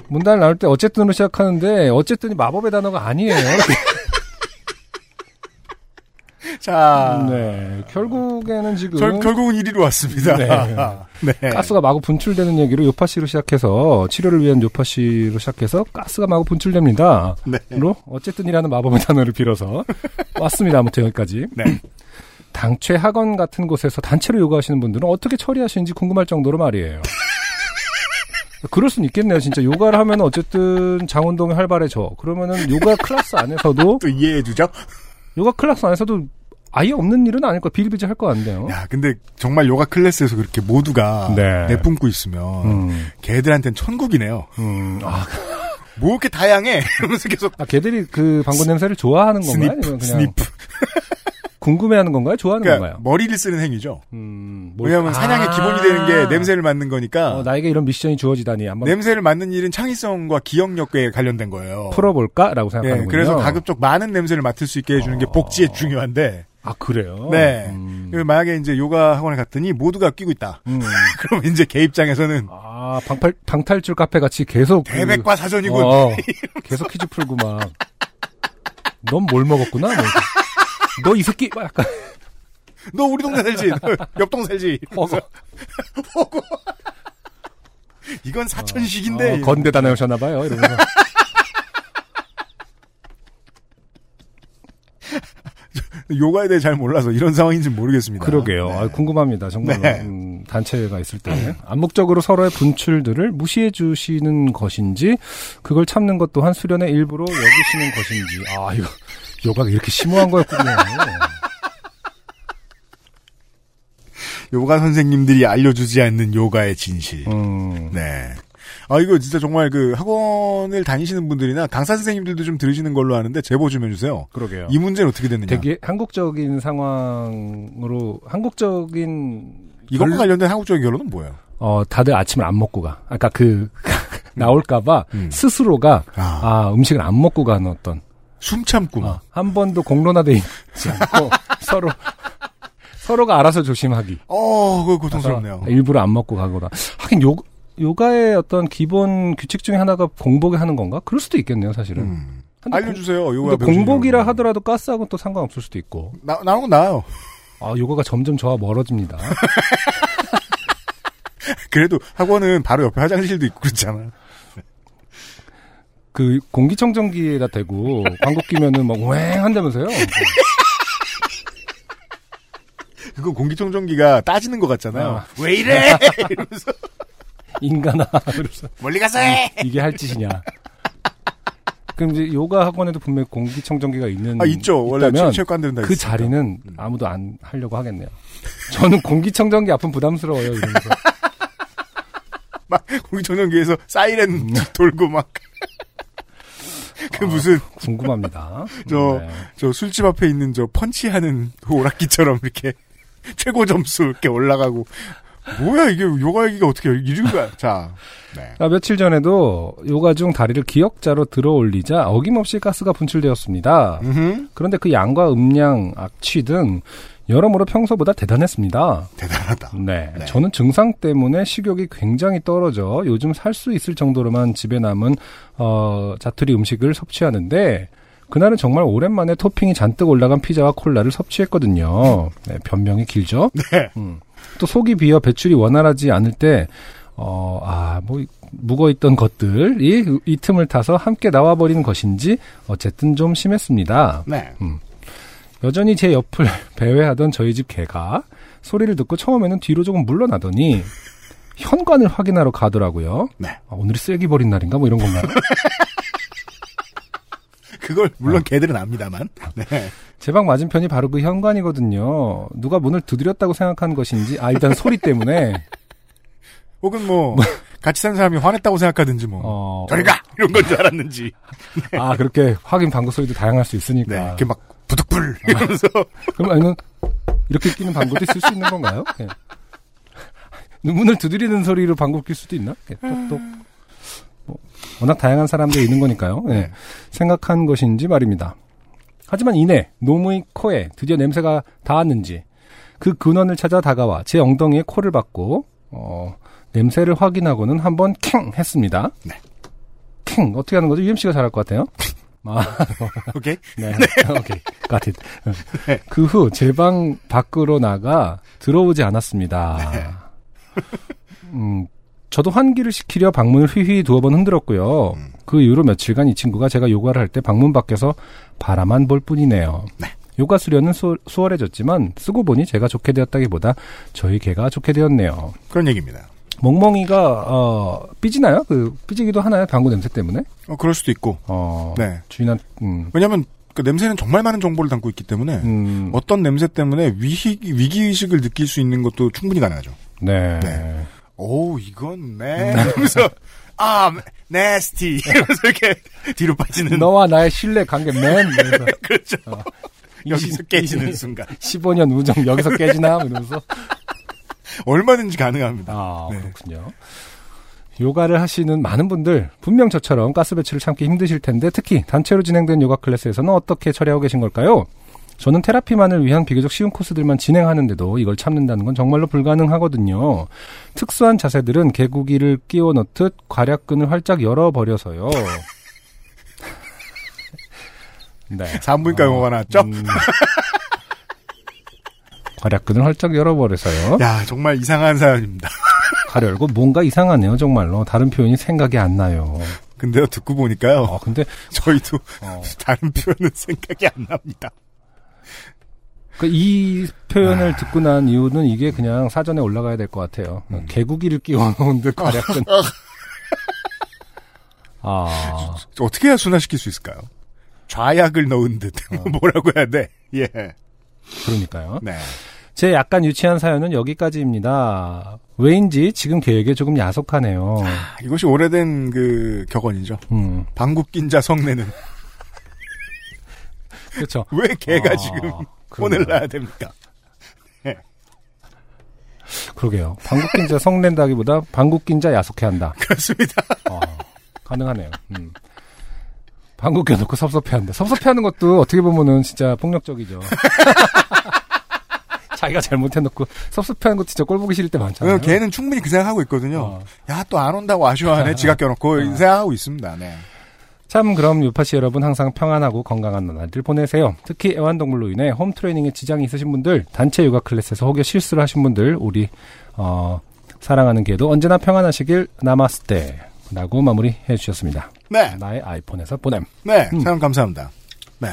B: 문단을 나눌 때 어쨌든으로 시작하는데 어쨌든이 마법의 단어가 아니에요.
C: 자
B: 네. 결국에는 지금
C: 결, 결국은 이리로 왔습니다.
B: 네.
C: 네.
B: 가스가 마구 분출되는 얘기로 요파씨로 시작해서 치료를 위한 요파씨로 시작해서 가스가 마구 분출됩니다.
C: 네.
B: 로 어쨌든이라는 마법의 단어를 빌어서 왔습니다. 아무튼 여기까지.
C: 네.
B: 당최 학원 같은 곳에서 단체로 요가하시는 분들은 어떻게 처리하시는지 궁금할 정도로 말이에요. 그럴 수는 있겠네요. 진짜 요가를 하면 어쨌든 장운동이 활발해져. 그러면은 요가 클래스 안에서도
C: 또 이해해주죠?
B: 요가 클래스 안에서도 아예 없는 일은 아닐 거 비일비재 할거 같네요.
C: 야, 근데 정말 요가 클래스에서 그렇게 모두가
B: 네.
C: 내뿜고 있으면
B: 음,
C: 걔들한텐 천국이네요.
B: 음, 아,
C: 뭐 이렇게 다양해? 이러면서 계속
B: 아, 걔들이 그 방구 냄새를 좋아하는 건가요?
C: sniff,
B: 아니면 그냥
C: 스니프.
B: 궁금해하는 건가요? 좋아하는
C: 그러니까
B: 건가요?
C: 머리를 쓰는 행위죠.
B: 음, 뭘-
C: 왜냐하면 사냥의
B: 아.
C: 기본이 되는 게 냄새를 맡는 거니까
B: 어, 나에게 이런 미션이 주어지다니 한번
C: 냄새를 맡는 일은 창의성과 기억력에 관련된 거예요.
B: 풀어볼까라고
C: 예,
B: 생각하는군요.
C: 그래서 가급적 많은 냄새를 맡을 수 있게 해주는 게 복지에 중요한데,
B: 아 그래요?
C: 네.
B: 음.
C: 그 만약에 이제 요가 학원에 갔더니 모두가 끼고 있다.
B: 음.
C: 그럼 이제 걔 입장에서는
B: 아 방팔 방탈출 카페 같이 계속 그-
C: 대백과 사전이군.
B: 어, 계속 퀴즈 풀고 막. 넌 뭘 먹었구나. 너 이 새끼 막 약간
C: 너 우리 동네 살지? 너 옆동 살지?
B: 허거
C: 호구. 이건 사천식인데.
B: 어, 건대 다녀오셨나 봐요. 이러면서
C: 요가에 대해 잘 몰라서 이런 상황인지 모르겠습니다.
B: 그러게요.
C: 네.
B: 아, 궁금합니다. 정말로
C: 네.
B: 음, 단체가 있을 때 암묵적으로 서로의 분출들을 무시해 주시는 것인지 그걸 참는 것 또한 수련의 일부로 여기시는 것인지 아 이거 요가가 이렇게 심오한 거였군요.
C: 요가 선생님들이 알려주지 않는 요가의 진실.
B: 음,
C: 네. 아, 이거 진짜 정말 그 학원을 다니시는 분들이나 강사 선생님들도 좀 들으시는 걸로 아는데 제보 좀 해주세요.
B: 그러게요.
C: 이 문제는 어떻게 됐느냐.
B: 되게 한국적인 상황으로 한국적인
C: 이것과
B: 결-
C: 관련된 한국적인 결론은 뭐예요?
B: 어 다들 아침을 안 먹고 가. 아까 그 나올까봐
C: 음.
B: 스스로가
C: 아,
B: 아 음식을 안 먹고 가는 어떤
C: 숨 참고.
B: 어, 한 번도 공론화돼 있지 않고 서로 서로가 알아서 조심하기.
C: 어, 그거 고통스럽네요.
B: 일부러 안 먹고 가거나. 하긴 요 요가의 어떤 기본 규칙 중에 하나가 공복에 하는 건가? 그럴 수도 있겠네요, 사실은.
C: 음. 알려주세요. 요가
B: 공복이라. 하더라도 가스하고는 또 상관없을 수도 있고.
C: 나, 나온 건 나아요.
B: 아, 요가가 점점 저와 멀어집니다.
C: 그래도 학원은 바로 옆에 화장실도 있고 그렇잖아.
B: 그 공기청정기에다 대고 광고 끼면은 막왱 한다면서요.
C: 그건 공기청정기가 따지는 것 같잖아요.
B: 아.
C: 왜 이래? 이러면서
B: 인간아. 그래서
C: 멀리 가서 해!
B: 이게 할 짓이냐. 그럼 이제 요가 학원에도 분명히 공기청정기가 있는
C: 아, 있죠. 원래 체육관들은
B: 다그
C: 있으니까.
B: 자리는 아무도 안 하려고 하겠네요. 저는 공기청정기 앞은 부담스러워요. 이러면서.
C: 막 공기청정기에서 사이렌
B: 음.
C: 돌고 막. 그 무슨
B: 궁금합니다.
C: 저-
B: 네.
C: 저 술집 앞에 있는 저 펀치하는 그 오락기처럼 이렇게 최고 점수 이렇게 올라가고 뭐야 이게 요가 얘기가 어떻게 이류가 자 네.
B: 아, 며칠 전에도 요가 중 다리를 기역자로 들어 올리자 어김없이 가스가 분출되었습니다.
C: 음흠.
B: 그런데 그 양과 음량, 악취 등 여러모로 평소보다 대단했습니다.
C: 대단하다.
B: 네.
C: 네.
B: 저는 증상 때문에 식욕이 굉장히 떨어져 요즘 살 수 있을 정도로만 집에 남은 어, 자투리 음식을 섭취하는데 그날은 정말 오랜만에 토핑이 잔뜩 올라간 피자와 콜라를 섭취했거든요. 네, 변명이 길죠.
C: 네.
B: 음. 또 속이 비어 배출이 원활하지 않을 때 어, 아, 뭐, 묵어있던 것들이 이 틈을 타서 함께 나와버리는 것인지, 어쨌든 좀 심했습니다.
C: 네.
B: 여전히 제 옆을 배회하던 저희 집 개가 소리를 듣고 처음에는 뒤로 조금 물러나더니 현관을 확인하러 가더라고요.
C: 네.
B: 아, 오늘이 쓰레기 버린 날인가 뭐 이런 건가요?
C: 그걸 물론 개들은 압니다만. 네.
B: 제 방 맞은편이 바로 그 현관이거든요. 누가 문을 두드렸다고 생각한 것인지, 아, 일단 소리 때문에.
C: 혹은 뭐 같이 사는 사람이 화냈다고 생각하든지 뭐
B: 어,
C: 저리 가 이런 건 줄 알았는지.
B: 아, 그렇게 확인 방구 소리도 다양할 수 있으니까.
C: 네. 이렇게 막 부득불 이러면서
B: 그럼 아니면 이렇게 끼는 방구도 있을 수 있는 건가요? 예. 문을 두드리는 소리로 방구 낄 수도 있나? 예, 똑똑. 뭐, 워낙 다양한 사람들이 있는 거니까요. 예.
C: 네.
B: 생각한 것인지 말입니다. 하지만 이내 노무의 코에 드디어 냄새가 닿았는지 그 근원을 찾아 다가와 제 엉덩이에 코를 박고 어, 냄새를 확인하고는 한번 캥 했습니다.
C: 네.
B: 캥 어떻게 하는 거죠? UMC가 잘할 것 같아요. 아,
C: 오케이.
B: 네. 오케이. got it. 그후 제 방 밖으로 나가 들어오지 않았습니다. 음, 저도 환기를 시키려 방문을 휘휘 두어 번 흔들었고요. 그 이후로 며칠간 이 친구가 제가 요가를 할 때 방문 밖에서 바라만 볼 뿐이네요. 요가 수련은 수, 수월해졌지만 쓰고 보니 제가 좋게 되었다기보다 저희 개가 좋게 되었네요.
C: 그런 얘기입니다.
B: 멍멍이가 어, 삐지나요? 그 삐지기도 하나요? 방구 냄새 때문에?
C: 어, 그럴 수도 있고.
B: 어,
C: 네.
B: 주인한 음,
C: 왜냐하면 그 냄새는 정말 많은 정보를 담고 있기 때문에
B: 음,
C: 어떤 냄새 때문에 위기 위기 의식을 느낄 수 있는 것도 충분히 가능하죠.
B: 네.
C: 네. 오 이건 네. 이러면서 아 네스티 이러면서 이렇게 뒤로 빠지는
B: 너와 나의 신뢰 관계 맨
C: 그렇죠.
B: 어.
C: 여기서 깨지는 순간
B: 15년 우정 여기서 깨지나 이러면서
C: 얼마든지 가능합니다.
B: 아
C: 네.
B: 그렇군요. 요가를 하시는 많은 분들 분명 저처럼 가스 배출을 참기 힘드실 텐데 특히 단체로 진행된 요가 클래스에서는 어떻게 처리하고 계신 걸까요? 저는 테라피만을 위한 비교적 쉬운 코스들만 진행하는데도 이걸 참는다는 건 정말로 불가능하거든요. 특수한 자세들은 개구기를 끼워 넣듯 괄약근을 활짝 열어버려서요. 네.
C: 산부인과 용어가 나왔죠?
B: 음. 괄약근을 활짝 열어버려서요.
C: 야 정말 이상한 사연입니다.
B: 가려 열고 뭔가 이상하네요, 정말로. 다른 표현이 생각이 안 나요.
C: 근데요 듣고 보니까요
B: 어, 근데,
C: 저희도
B: 어,
C: 다른 표현은 생각이 안 납니다.
B: 그이 표현을 듣고 난 이유는 이게 그냥 사전에 올라가야 될 것 같아요. 개구기를 끼워 놓은 듯 괄약근. 아,
C: 어떻게 해야 순화시킬 수 있을까요? 좌약을 넣은 듯 뭐라고 해야 돼? 예.
B: 그러니까요.
C: 네.
B: 제 약간 유치한 사연은 여기까지입니다. 왜인지 지금 계획에 조금 야속하네요.
C: 이것이 오래된 그 격언이죠.
B: 음,
C: 방구 낀자 성내는
B: 그렇죠.
C: 왜 개가
B: 아,
C: 지금
B: 그러네요.
C: 혼을 나야 됩니까?
B: 그러게요. 방귀낀자 성낸다기보다 방귀낀자 야속해 한다.
C: 그렇습니다.
B: 어, 가능하네요. 음. 방구 껴놓고 섭섭해한다. 섭섭해하는 것도 어떻게 보면은 진짜 폭력적이죠. 자기가 잘못해놓고 섭섭해하는 것도 진짜 꼴보기 싫을 때 많잖아요.
C: 왜냐면 걔는 충분히 그 생각하고 있거든요.
B: 어.
C: 야또 안 온다고 아쉬워하네. 지각 껴놓고 이 생각하고 있습니다. 네.
B: 참 그럼 유파씨 여러분 항상 평안하고 건강한 나날들 보내세요. 특히 애완동물로 인해 홈 트레이닝에 지장이 있으신 분들, 단체 요가 클래스에서 혹여 실수를 하신 분들, 우리 어, 사랑하는 개도 언제나 평안하시길 나마스테 라고 마무리 해 주셨습니다.
C: 네.
B: 나의 아이폰에서 보냄.
C: 네.
B: 음.
C: 사연 감사합니다. 네.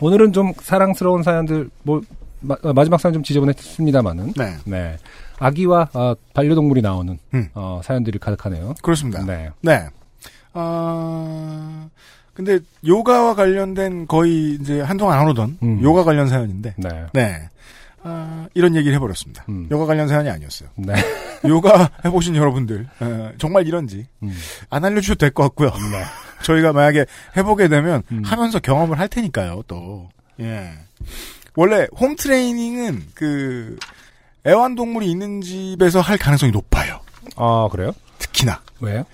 B: 오늘은 좀 사랑스러운 사연들 뭐 마, 지막 사연 좀 지저분했습니다만은
C: 네.
B: 네 아기와 어, 반려동물이 나오는
C: 음.
B: 어, 사연들이 가득하네요.
C: 그렇습니다.
B: 네.
C: 네. 아, 근데 요가와 관련된 거의 이제 한동안 안 오던
B: 음.
C: 요가 관련 사연인데,
B: 네.
C: 네. 아, 이런 얘기를 해버렸습니다.
B: 음.
C: 요가 관련 사연이 아니었어요.
B: 네.
C: 요가 해보신 여러분들, 어, 정말 이런지
B: 음.
C: 안 알려주셔도 될 것 같고요.
B: 네.
C: 저희가 만약에 해보게 되면
B: 음.
C: 하면서 경험을 할 테니까요, 또. 예. 원래 홈 트레이닝은 그 애완동물이 있는 집에서 할 가능성이 높아요.
B: 아 그래요?
C: 특히나.
B: 왜요?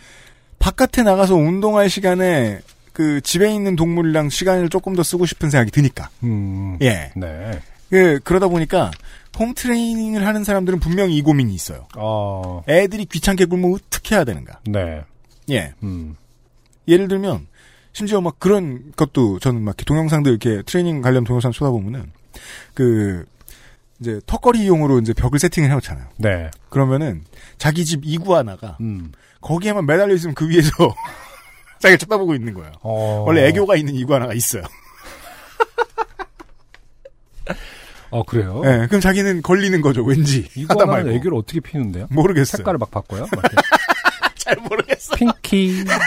C: 바깥에 나가서 운동할 시간에 그 집에 있는 동물이랑 시간을 조금 더 쓰고 싶은 생각이 드니까.
B: 음.
C: 예.
B: 네.
C: 그, 그러다 보니까 홈 트레이닝을 하는 사람들은 분명히 이 고민이 있어요.
B: 어,
C: 애들이 귀찮게 굴면 어떻게 해야 되는가.
B: 네.
C: 예.
B: 음.
C: 예를 들면 심지어 막 그런 것도 저는 막 동영상들 이렇게 트레이닝 관련 동영상 쳐다보면은 그 이제 턱걸이용으로 이제 벽을 세팅을 해놓잖아요.
B: 네.
C: 그러면은 자기 집 이구아나가
B: 음.
C: 거기에만 매달려 있으면 그 위에서 자기를 쳐다보고 있는 거예요.
B: 어.
C: 원래 애교가 있는 이구아나가 있어요.
B: 어, 그래요?
C: 예, 그럼 자기는 걸리는 거죠, 왠지.
B: 이거
C: 하다 말고.
B: 애교를 어떻게 피는데요?
C: 모르겠어요.
B: 색깔을 막 바꿔요? 막 이렇게
C: 잘 모르겠어.
B: 핑키. 이렇게.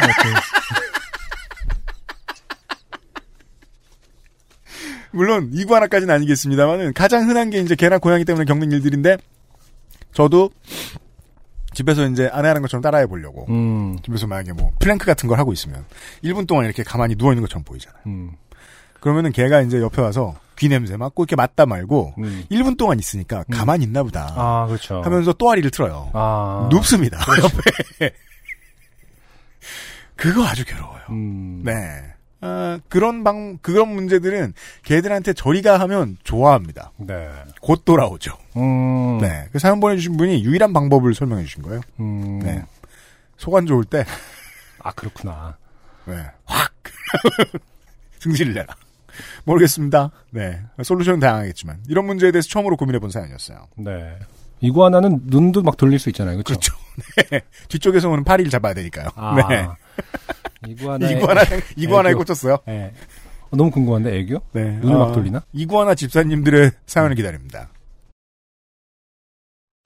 C: 물론 이구아나까지는 아니겠습니다만은 가장 흔한 게 이제 개나 고양이 때문에 겪는 일들인데 저도 집에서 이제 아내 하는 것처럼 따라해 보려고
B: 음.
C: 집에서 만약에 뭐 플랭크 같은 걸 하고 있으면 1분 동안 이렇게 가만히 누워 있는 것처럼 보이잖아요.
B: 음.
C: 그러면은 걔가 이제 옆에 와서 귀 냄새 맡고 이렇게 맡다 말고
B: 음.
C: 1분 동안 있으니까 가만히 있나 보다
B: 아, 그렇죠.
C: 하면서 또아리를 틀어요.
B: 아.
C: 눕습니다. 옆에. 그거 아주 괴로워요.
B: 음.
C: 네. 아, 그런 방, 그런 문제들은 걔들한테 저리가 하면 좋아합니다.
B: 네.
C: 곧 돌아오죠.
B: 음.
C: 네. 그 사연 보내주신 분이 유일한 방법을 설명해 주신 거예요.
B: 음.
C: 네. 속안 좋을 때,
B: 아, 그렇구나.
C: 네. 확! 승질을 내라. 모르겠습니다. 네. 솔루션은 다양하겠지만. 이런 문제에 대해서 처음으로 고민해 본 사연이었어요.
B: 네. 이구아나는 눈도 막 돌릴 수 있잖아요. 그렇죠?
C: 그렇죠. 네. 뒤쪽에서 오는 파리를 잡아야 되니까요.
B: 아.
C: 네.
B: 이구아나.
C: 이구아나, 이구아나에 꽂혔어요.
B: 네. 어, 너무 궁금한데 애교?
C: 네.
B: 눈을 막
C: 아,
B: 돌리나?
C: 이구아나 집사님들의 사연을 기다립니다.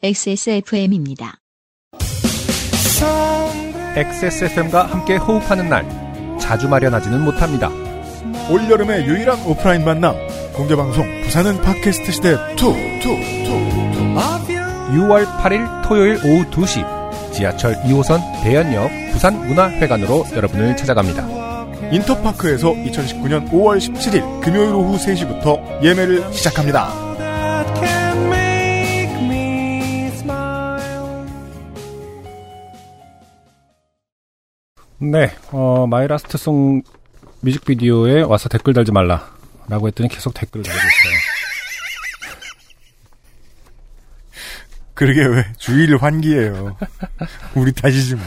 A: XSFM입니다.
B: XSFM과 함께 호흡하는 날. 자주 마련하지는 못합니다.
C: 올여름의 유일한 오프라인 만남. 공개방송, 부산은 팟캐스트 시대 2, 2, 2, 2.
B: 6월 8일 토요일 오후 2시 지하철 2호선 대연역 부산문화회관으로 여러분을 찾아갑니다.
C: 인터파크에서 2019년 5월 17일 금요일 오후 3시부터 예매를 시작합니다.
B: 네, 어, My Last Song 뮤직비디오에 와서 댓글 달지 말라라고 했더니 계속 댓글 달고 있어요.
C: 그러게 왜 주의를 환기해요. 우리 탓이지 뭐.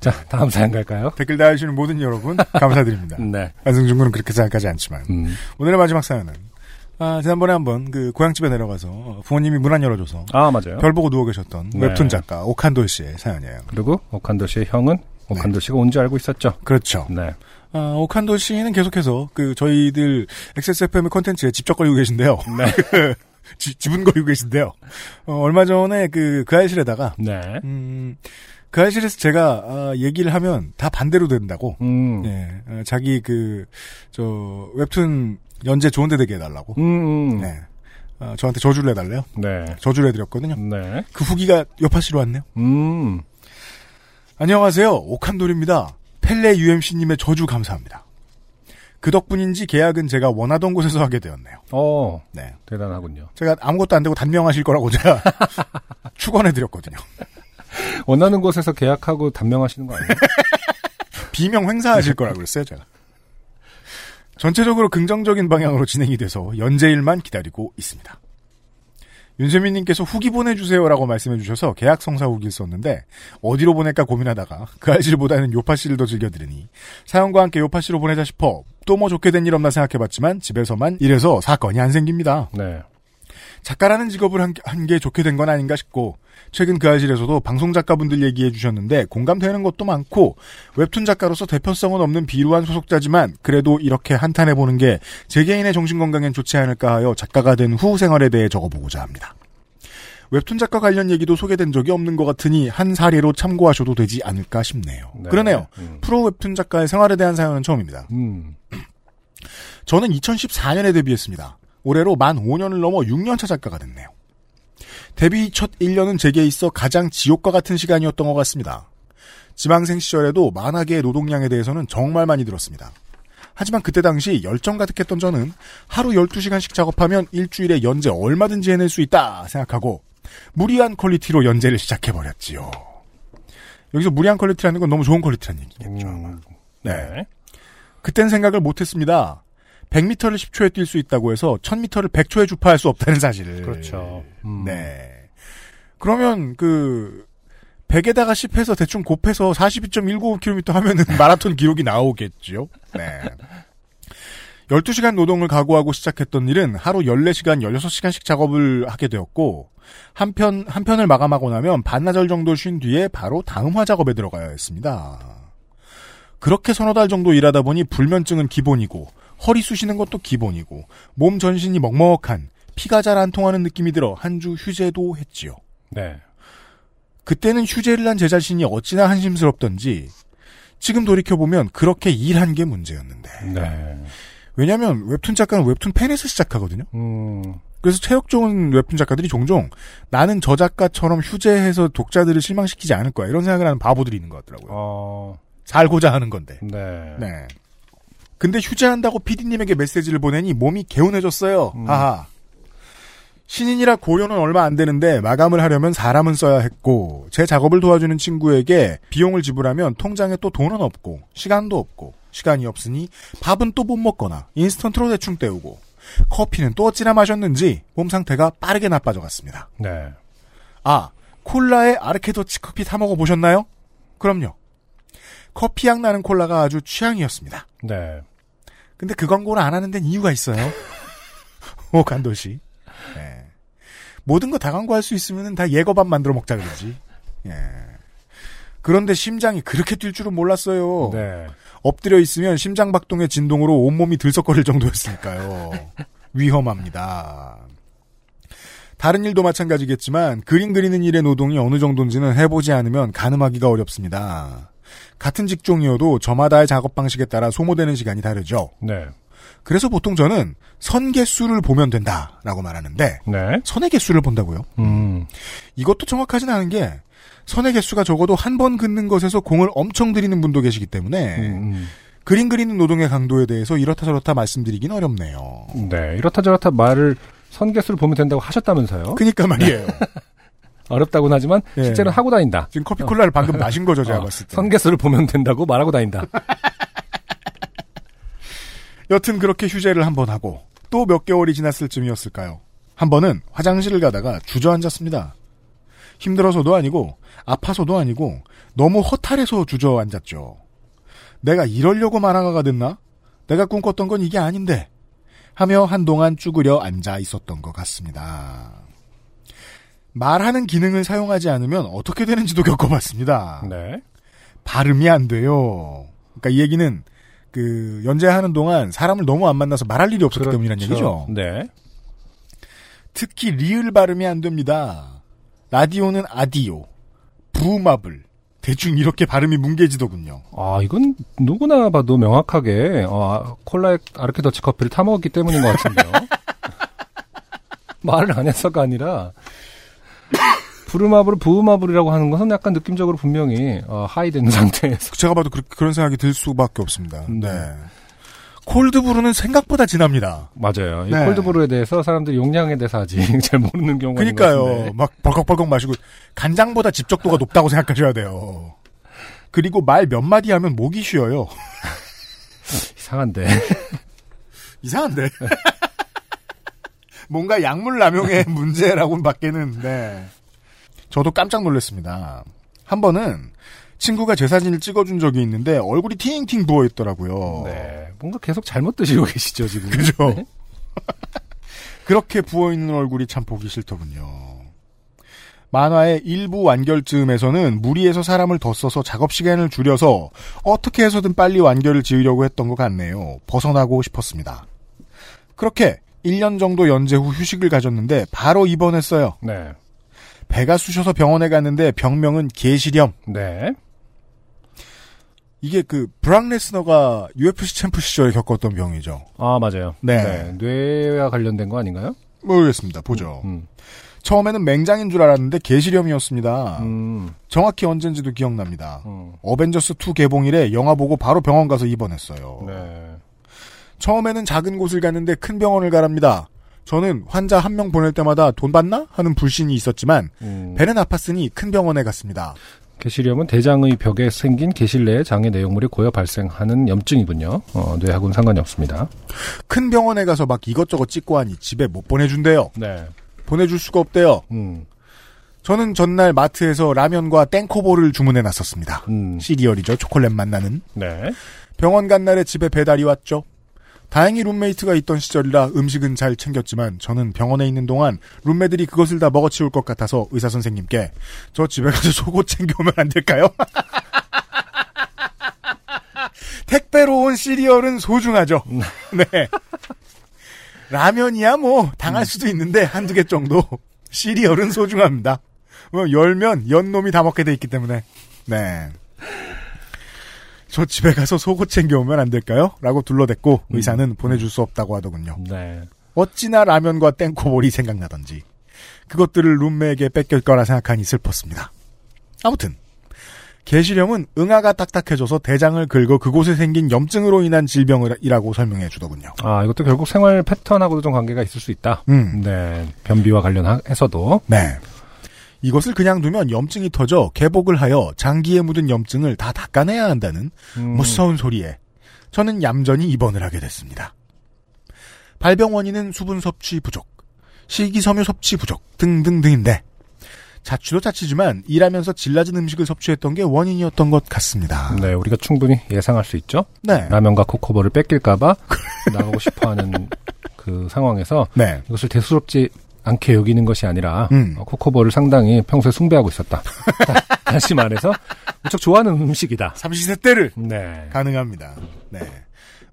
B: 자, 다음 사연 갈까요?
C: 댓글 달아주시는 모든 여러분 감사드립니다.
B: 네.
C: 안승준 군은 그렇게 생각하지 않지만
B: 음.
C: 오늘의 마지막 사연은 아, 지난번에 한번 그 고향집에 내려가서 부모님이 문 안 열어줘서
B: 아, 맞아요.
C: 별 보고 누워 계셨던
B: 네.
C: 웹툰 작가 오칸도 씨의 사연이에요.
B: 그리고 오칸도 씨의 형은 오칸도 씨가 온 줄 알고 있었죠.
C: 그렇죠.
B: 네.
C: 아, 오칸도 씨는 계속해서 그 저희들 XSFM의 컨텐츠에 직접 걸리고 계신데요.
B: 네.
C: 지, 지분 걸리고 계신데요. 어, 얼마 전에 그, 그 알실에다가,
B: 네.
C: 음, 그 알실에서 제가, 아, 얘기를 하면 다 반대로 된다고.
B: 음.
C: 예, 어, 자기 그, 저, 웹툰 연재 좋은 데 되게 해달라고.
B: 음, 음.
C: 네. 어, 저한테 저주를 해달래요.
B: 네.
C: 저주를 해드렸거든요.
B: 네.
C: 그 후기가 여파씨로 왔네요.
B: 음.
C: 안녕하세요. 오칸돌입니다. 펠레 UMC님의 저주 감사합니다. 그 덕분인지 계약은 제가 원하던 곳에서 하게 되었네요.
B: 어,
C: 네.
B: 대단하군요.
C: 제가 아무것도 안 되고 단명하실 거라고 제가 축원해드렸거든요.
B: 원하는 곳에서 계약하고 단명하시는 거 아니에요?
C: 비명 행사하실 거라고 그랬어요, 제가. 전체적으로 긍정적인 방향으로 진행이 돼서 연재일만 기다리고 있습니다. 윤세민님께서 후기 보내주세요라고 말씀해주셔서 계약 성사 후기를 썼는데 어디로 보낼까 고민하다가 그 알실보다는 요파 씨를 더 즐겨 들으니 사연과 함께 요파 씨로 보내자 싶어 또 뭐 좋게 된 일 없나 생각해봤지만 집에서만 이래서 사건이 안 생깁니다.
B: 네.
C: 작가라는 직업을 한 게 좋게 된 건 아닌가 싶고 최근 그 아실에서도 방송 작가분들 얘기해 주셨는데 공감되는 것도 많고 웹툰 작가로서 대표성은 없는 비루한 소속자지만 그래도 이렇게 한탄해 보는 게 제 개인의 정신 건강엔 좋지 않을까 하여 작가가 된 후 생활에 대해 적어보고자 합니다. 웹툰 작가 관련 얘기도 소개된 적이 없는 것 같으니 한 사례로 참고하셔도 되지 않을까 싶네요.
B: 네.
C: 그러네요.
B: 음.
C: 프로 웹툰 작가의 생활에 대한 사연은 처음입니다.
B: 음.
C: 저는 2014년에 데뷔했습니다. 올해로 만 5년을 넘어 6년차 작가가 됐네요. 데뷔 첫 1년은 제게 있어 가장 지옥과 같은 시간이었던 것 같습니다. 지망생 시절에도 만화계의 노동량에 대해서는 정말 많이 들었습니다. 하지만 그때 당시 열정 가득했던 저는 하루 12시간씩 작업하면 일주일에 연재 얼마든지 해낼 수 있다 생각하고 무리한 퀄리티로 연재를 시작해버렸지요. 여기서 무리한 퀄리티라는 건 너무 좋은 퀄리티라는 얘기겠죠.
B: 음.
C: 네. 그땐 생각을 못했습니다. 100m를 10초에 뛸 수 있다고 해서 1000m를 100초에 주파할 수 없다는 사실을.
B: 그렇죠. 음.
C: 네. 그러면 그 100에다가 10해서 대충 곱해서 42.195km 하면은 마라톤 기록이 나오겠죠. 네. 12시간 노동을 각오하고 시작했던 일은 하루 14시간, 16시간씩 작업을 하게 되었고, 한 편, 한 편을 마감하고 나면 반나절 정도 쉰 뒤에 바로 다음화 작업에 들어가야 했습니다. 그렇게 서너 달 정도 일하다 보니 불면증은 기본이고, 허리 쑤시는 것도 기본이고, 몸 전신이 먹먹한, 피가 잘 안 통하는 느낌이 들어 한 주 휴재도 했지요.
B: 네.
C: 그때는 휴재를 한 제 자신이 어찌나 한심스럽던지, 지금 돌이켜보면 그렇게 일한 게 문제였는데.
B: 네.
C: 왜냐면 웹툰 작가는 웹툰 팬에서 시작하거든요.
B: 음.
C: 그래서 체력 좋은 웹툰 작가들이 종종 나는 저 작가처럼 휴재해서 독자들을 실망시키지 않을 거야. 이런 생각을 하는 바보들이 있는 것 같더라고요.
B: 어.
C: 살고자 하는 건데.
B: 네.
C: 네. 근데 휴재한다고 PD님에게 메시지를 보내니 몸이 개운해졌어요.
B: 음.
C: 하하. 신인이라 고려는 얼마 안 되는데 마감을 하려면 사람은 써야 했고 제 작업을 도와주는 친구에게 비용을 지불하면 통장에 또 돈은 없고 시간도 없고 시간이 없으니 밥은 또 못 먹거나 인스턴트로 대충 때우고 커피는 또 어찌나 마셨는지 몸 상태가 빠르게 나빠져 갔습니다.
B: 네.
C: 아, 콜라에 아르케더치 커피 타 먹어 보셨나요? 그럼요. 커피향 나는 콜라가 아주 취향이었습니다.
B: 네.
C: 근데 그 광고를 안 하는 데는 이유가 있어요. 오, 간도 씨. 네. 모든 거 다 광고할 수 있으면 다 예거밥 만들어 먹자 그러지. 예. 그런데 심장이 그렇게 뛸 줄은 몰랐어요.
B: 네.
C: 엎드려 있으면 심장 박동의 진동으로 온몸이 들썩거릴 정도였으니까요. 위험합니다. 다른 일도 마찬가지겠지만 그림 그리는 일의 노동이 어느 정도인지는 해보지 않으면 가늠하기가 어렵습니다. 같은 직종이어도 저마다의 작업 방식에 따라 소모되는 시간이 다르죠.
B: 네.
C: 그래서 보통 저는 선 개수를 보면 된다라고 말하는데
B: 네.
C: 선의 개수를 본다고요.
B: 음.
C: 이것도 정확하진 않은 게 선의 개수가 적어도 한 번 긋는 것에서 공을 엄청 들이는 분도 계시기 때문에
B: 음.
C: 그림 그리는 노동의 강도에 대해서 이렇다 저렇다 말씀드리긴 어렵네요.
B: 네. 이렇다 저렇다 말을 선 개수를 보면 된다고 하셨다면서요?
C: 그니까 말이에요.
B: 어렵다고는 하지만
C: 예.
B: 실제로 하고 다닌다.
C: 지금 커피 콜라를 방금 마신 거죠, 제가
B: 어,
C: 봤을 때.
B: 선개수를 보면 된다고 말하고 다닌다.
C: 여튼 그렇게 휴재를 한 번 하고 또 몇 개월이 지났을 쯤이었을까요? 한 번은 화장실을 가다가 주저앉았습니다. 힘들어서도 아니고 아파서도 아니고 너무 허탈해서 주저앉았죠. 내가 이러려고 만화가가 됐나? 내가 꿈꿨던 건 이게 아닌데 하며 한동안 쭈그려 앉아 있었던 것 같습니다. 말하는 기능을 사용하지 않으면 어떻게 되는지도 겪어봤습니다.
B: 네.
C: 발음이 안 돼요. 그러니까 이 얘기는 그 연재하는 동안 사람을 너무 안 만나서 말할 일이 없었기 때문이라는 얘기죠.
B: 네.
C: 특히 리을 발음이 안 됩니다. 라디오는 아디오, 부마블 대충 이렇게 발음이 뭉개지더군요.
B: 아, 이건 누구나 봐도 명확하게 어, 콜라에 아르케 더치 커피를 타 먹었기 때문인 것 같은데요. 말을 안 해서가 아니라 부르마블, 부마블이라고 하는 것은 약간 느낌적으로 분명히 어, 하이된 상태에서
C: 제가 봐도 그, 런 생각이 들 수밖에 없습니다.
B: 네.
C: 네. 콜드브루는 생각보다 진합니다.
B: 맞아요. 이
C: 네.
B: 콜드브루에 대해서 사람들이 용량에 대해서 아직 잘 모르는 경우가
C: 그러니까요. 막 벌컥벌컥 마시고 간장보다 집적도가 높다고 생각하셔야 돼요. 그리고 말 몇 마디 하면 목이 쉬어요.
B: 이상한데.
C: 이상한데. 뭔가 약물 남용의 문제라고는 밖에는 네. 저도 깜짝 놀랐습니다. 한 번은 친구가 제 사진을 찍어준 적이 있는데 얼굴이 팅팅 부어 있더라고요.
B: 네. 뭔가 계속 잘못 드시고 계시죠, 지금.
C: 그죠?
B: 네.
C: 그렇게 부어 있는 얼굴이 참 보기 싫더군요. 만화의 일부 완결쯤에서는 무리해서 사람을 더 써서 작업 시간을 줄여서 어떻게 해서든 빨리 완결을 지으려고 했던 것 같네요. 벗어나고 싶었습니다. 그렇게 1년 정도 연재 후 휴식을 가졌는데 바로 입원했어요.
B: 네.
C: 배가 쑤셔서 병원에 갔는데 병명은 계시렴.
B: 네.
C: 이게 그 브락 레스너가 UFC 챔프 시절에 겪었던 병이죠.
B: 아, 맞아요.
C: 네.
B: 뇌와 관련된 거 아닌가요?
C: 모르겠습니다. 보죠.
B: 음.
C: 처음에는 맹장인 줄 알았는데 계시렴이었습니다.
B: 음.
C: 정확히 언젠지도 기억납니다.
B: 음.
C: 어벤져스 2 개봉일에 영화 보고 바로 병원 가서 입원했어요.
B: 네.
C: 처음에는 작은 곳을 갔는데 큰 병원을 가랍니다. 저는 환자 한 명 보낼 때마다 돈 받나? 하는 불신이 있었지만
B: 음.
C: 배는 아팠으니 큰 병원에 갔습니다.
B: 게시렴은 대장의 벽에 생긴 게실 내에 장의 내용물이 고여 발생하는 염증이군요. 어, 뇌하고는 상관이 없습니다.
C: 큰 병원에 가서 막 이것저것 찍고 하니 집에 못 보내준대요.
B: 네.
C: 보내줄 수가 없대요.
B: 음.
C: 저는 전날 마트에서 라면과 땡코볼을 주문해 놨었습니다.
B: 음.
C: 시리얼이죠. 초콜릿 맛 나는.
B: 네.
C: 병원 간 날에 집에 배달이 왔죠. 다행히 룸메이트가 있던 시절이라 음식은 잘 챙겼지만 저는 병원에 있는 동안 룸메들이 그것을 다 먹어치울 것 같아서 의사 선생님께 저 집에 가서 속옷 챙겨오면 안 될까요? 택배로 온 시리얼은 소중하죠. 네. 라면이야 뭐 당할 수도 있는데 한두 개 정도 시리얼은 소중합니다. 뭐 열면 연 놈이 다 먹게 돼 있기 때문에. 네. 저 집에 가서 속옷 챙겨오면 안 될까요? 라고 둘러댔고 의사는 보내줄 수 없다고 하더군요.
B: 네.
C: 어찌나 라면과 땡코볼이 생각나던지 그것들을 룸메에게 뺏길 거라 생각하니 슬펐습니다. 아무튼 개시령은 응아가 딱딱해져서 대장을 긁어 그곳에 생긴 염증으로 인한 질병이라고 설명해 주더군요.
B: 아, 이것도 결국 생활 패턴하고도 좀 관계가 있을 수 있다.
C: 음.
B: 네. 변비와 관련해서도.
C: 네. 이것을 그냥 두면 염증이 터져 개복을 하여 장기에 묻은 염증을 다 닦아내야 한다는
B: 음.
C: 무서운 소리에 저는 얌전히 입원을 하게 됐습니다. 발병 원인은 수분 섭취 부족, 식이섬유 섭취 부족 등등등인데 자취도 자취지만 일하면서 질낮은 음식을 섭취했던 게 원인이었던 것 같습니다.
B: 네, 우리가 충분히 예상할 수 있죠.
C: 네.
B: 라면과 코코볼을 뺏길까봐 나가고 싶어하는 그 상황에서
C: 네.
B: 이것을 대수롭지 않게 여기는 것이 아니라
C: 음.
B: 어, 코코볼을 상당히 평소에 숭배하고 있었다. 다- 다시 말해서 무척 좋아하는 음식이다.
C: 삼시세 때를
B: 네.
C: 가능합니다. 네.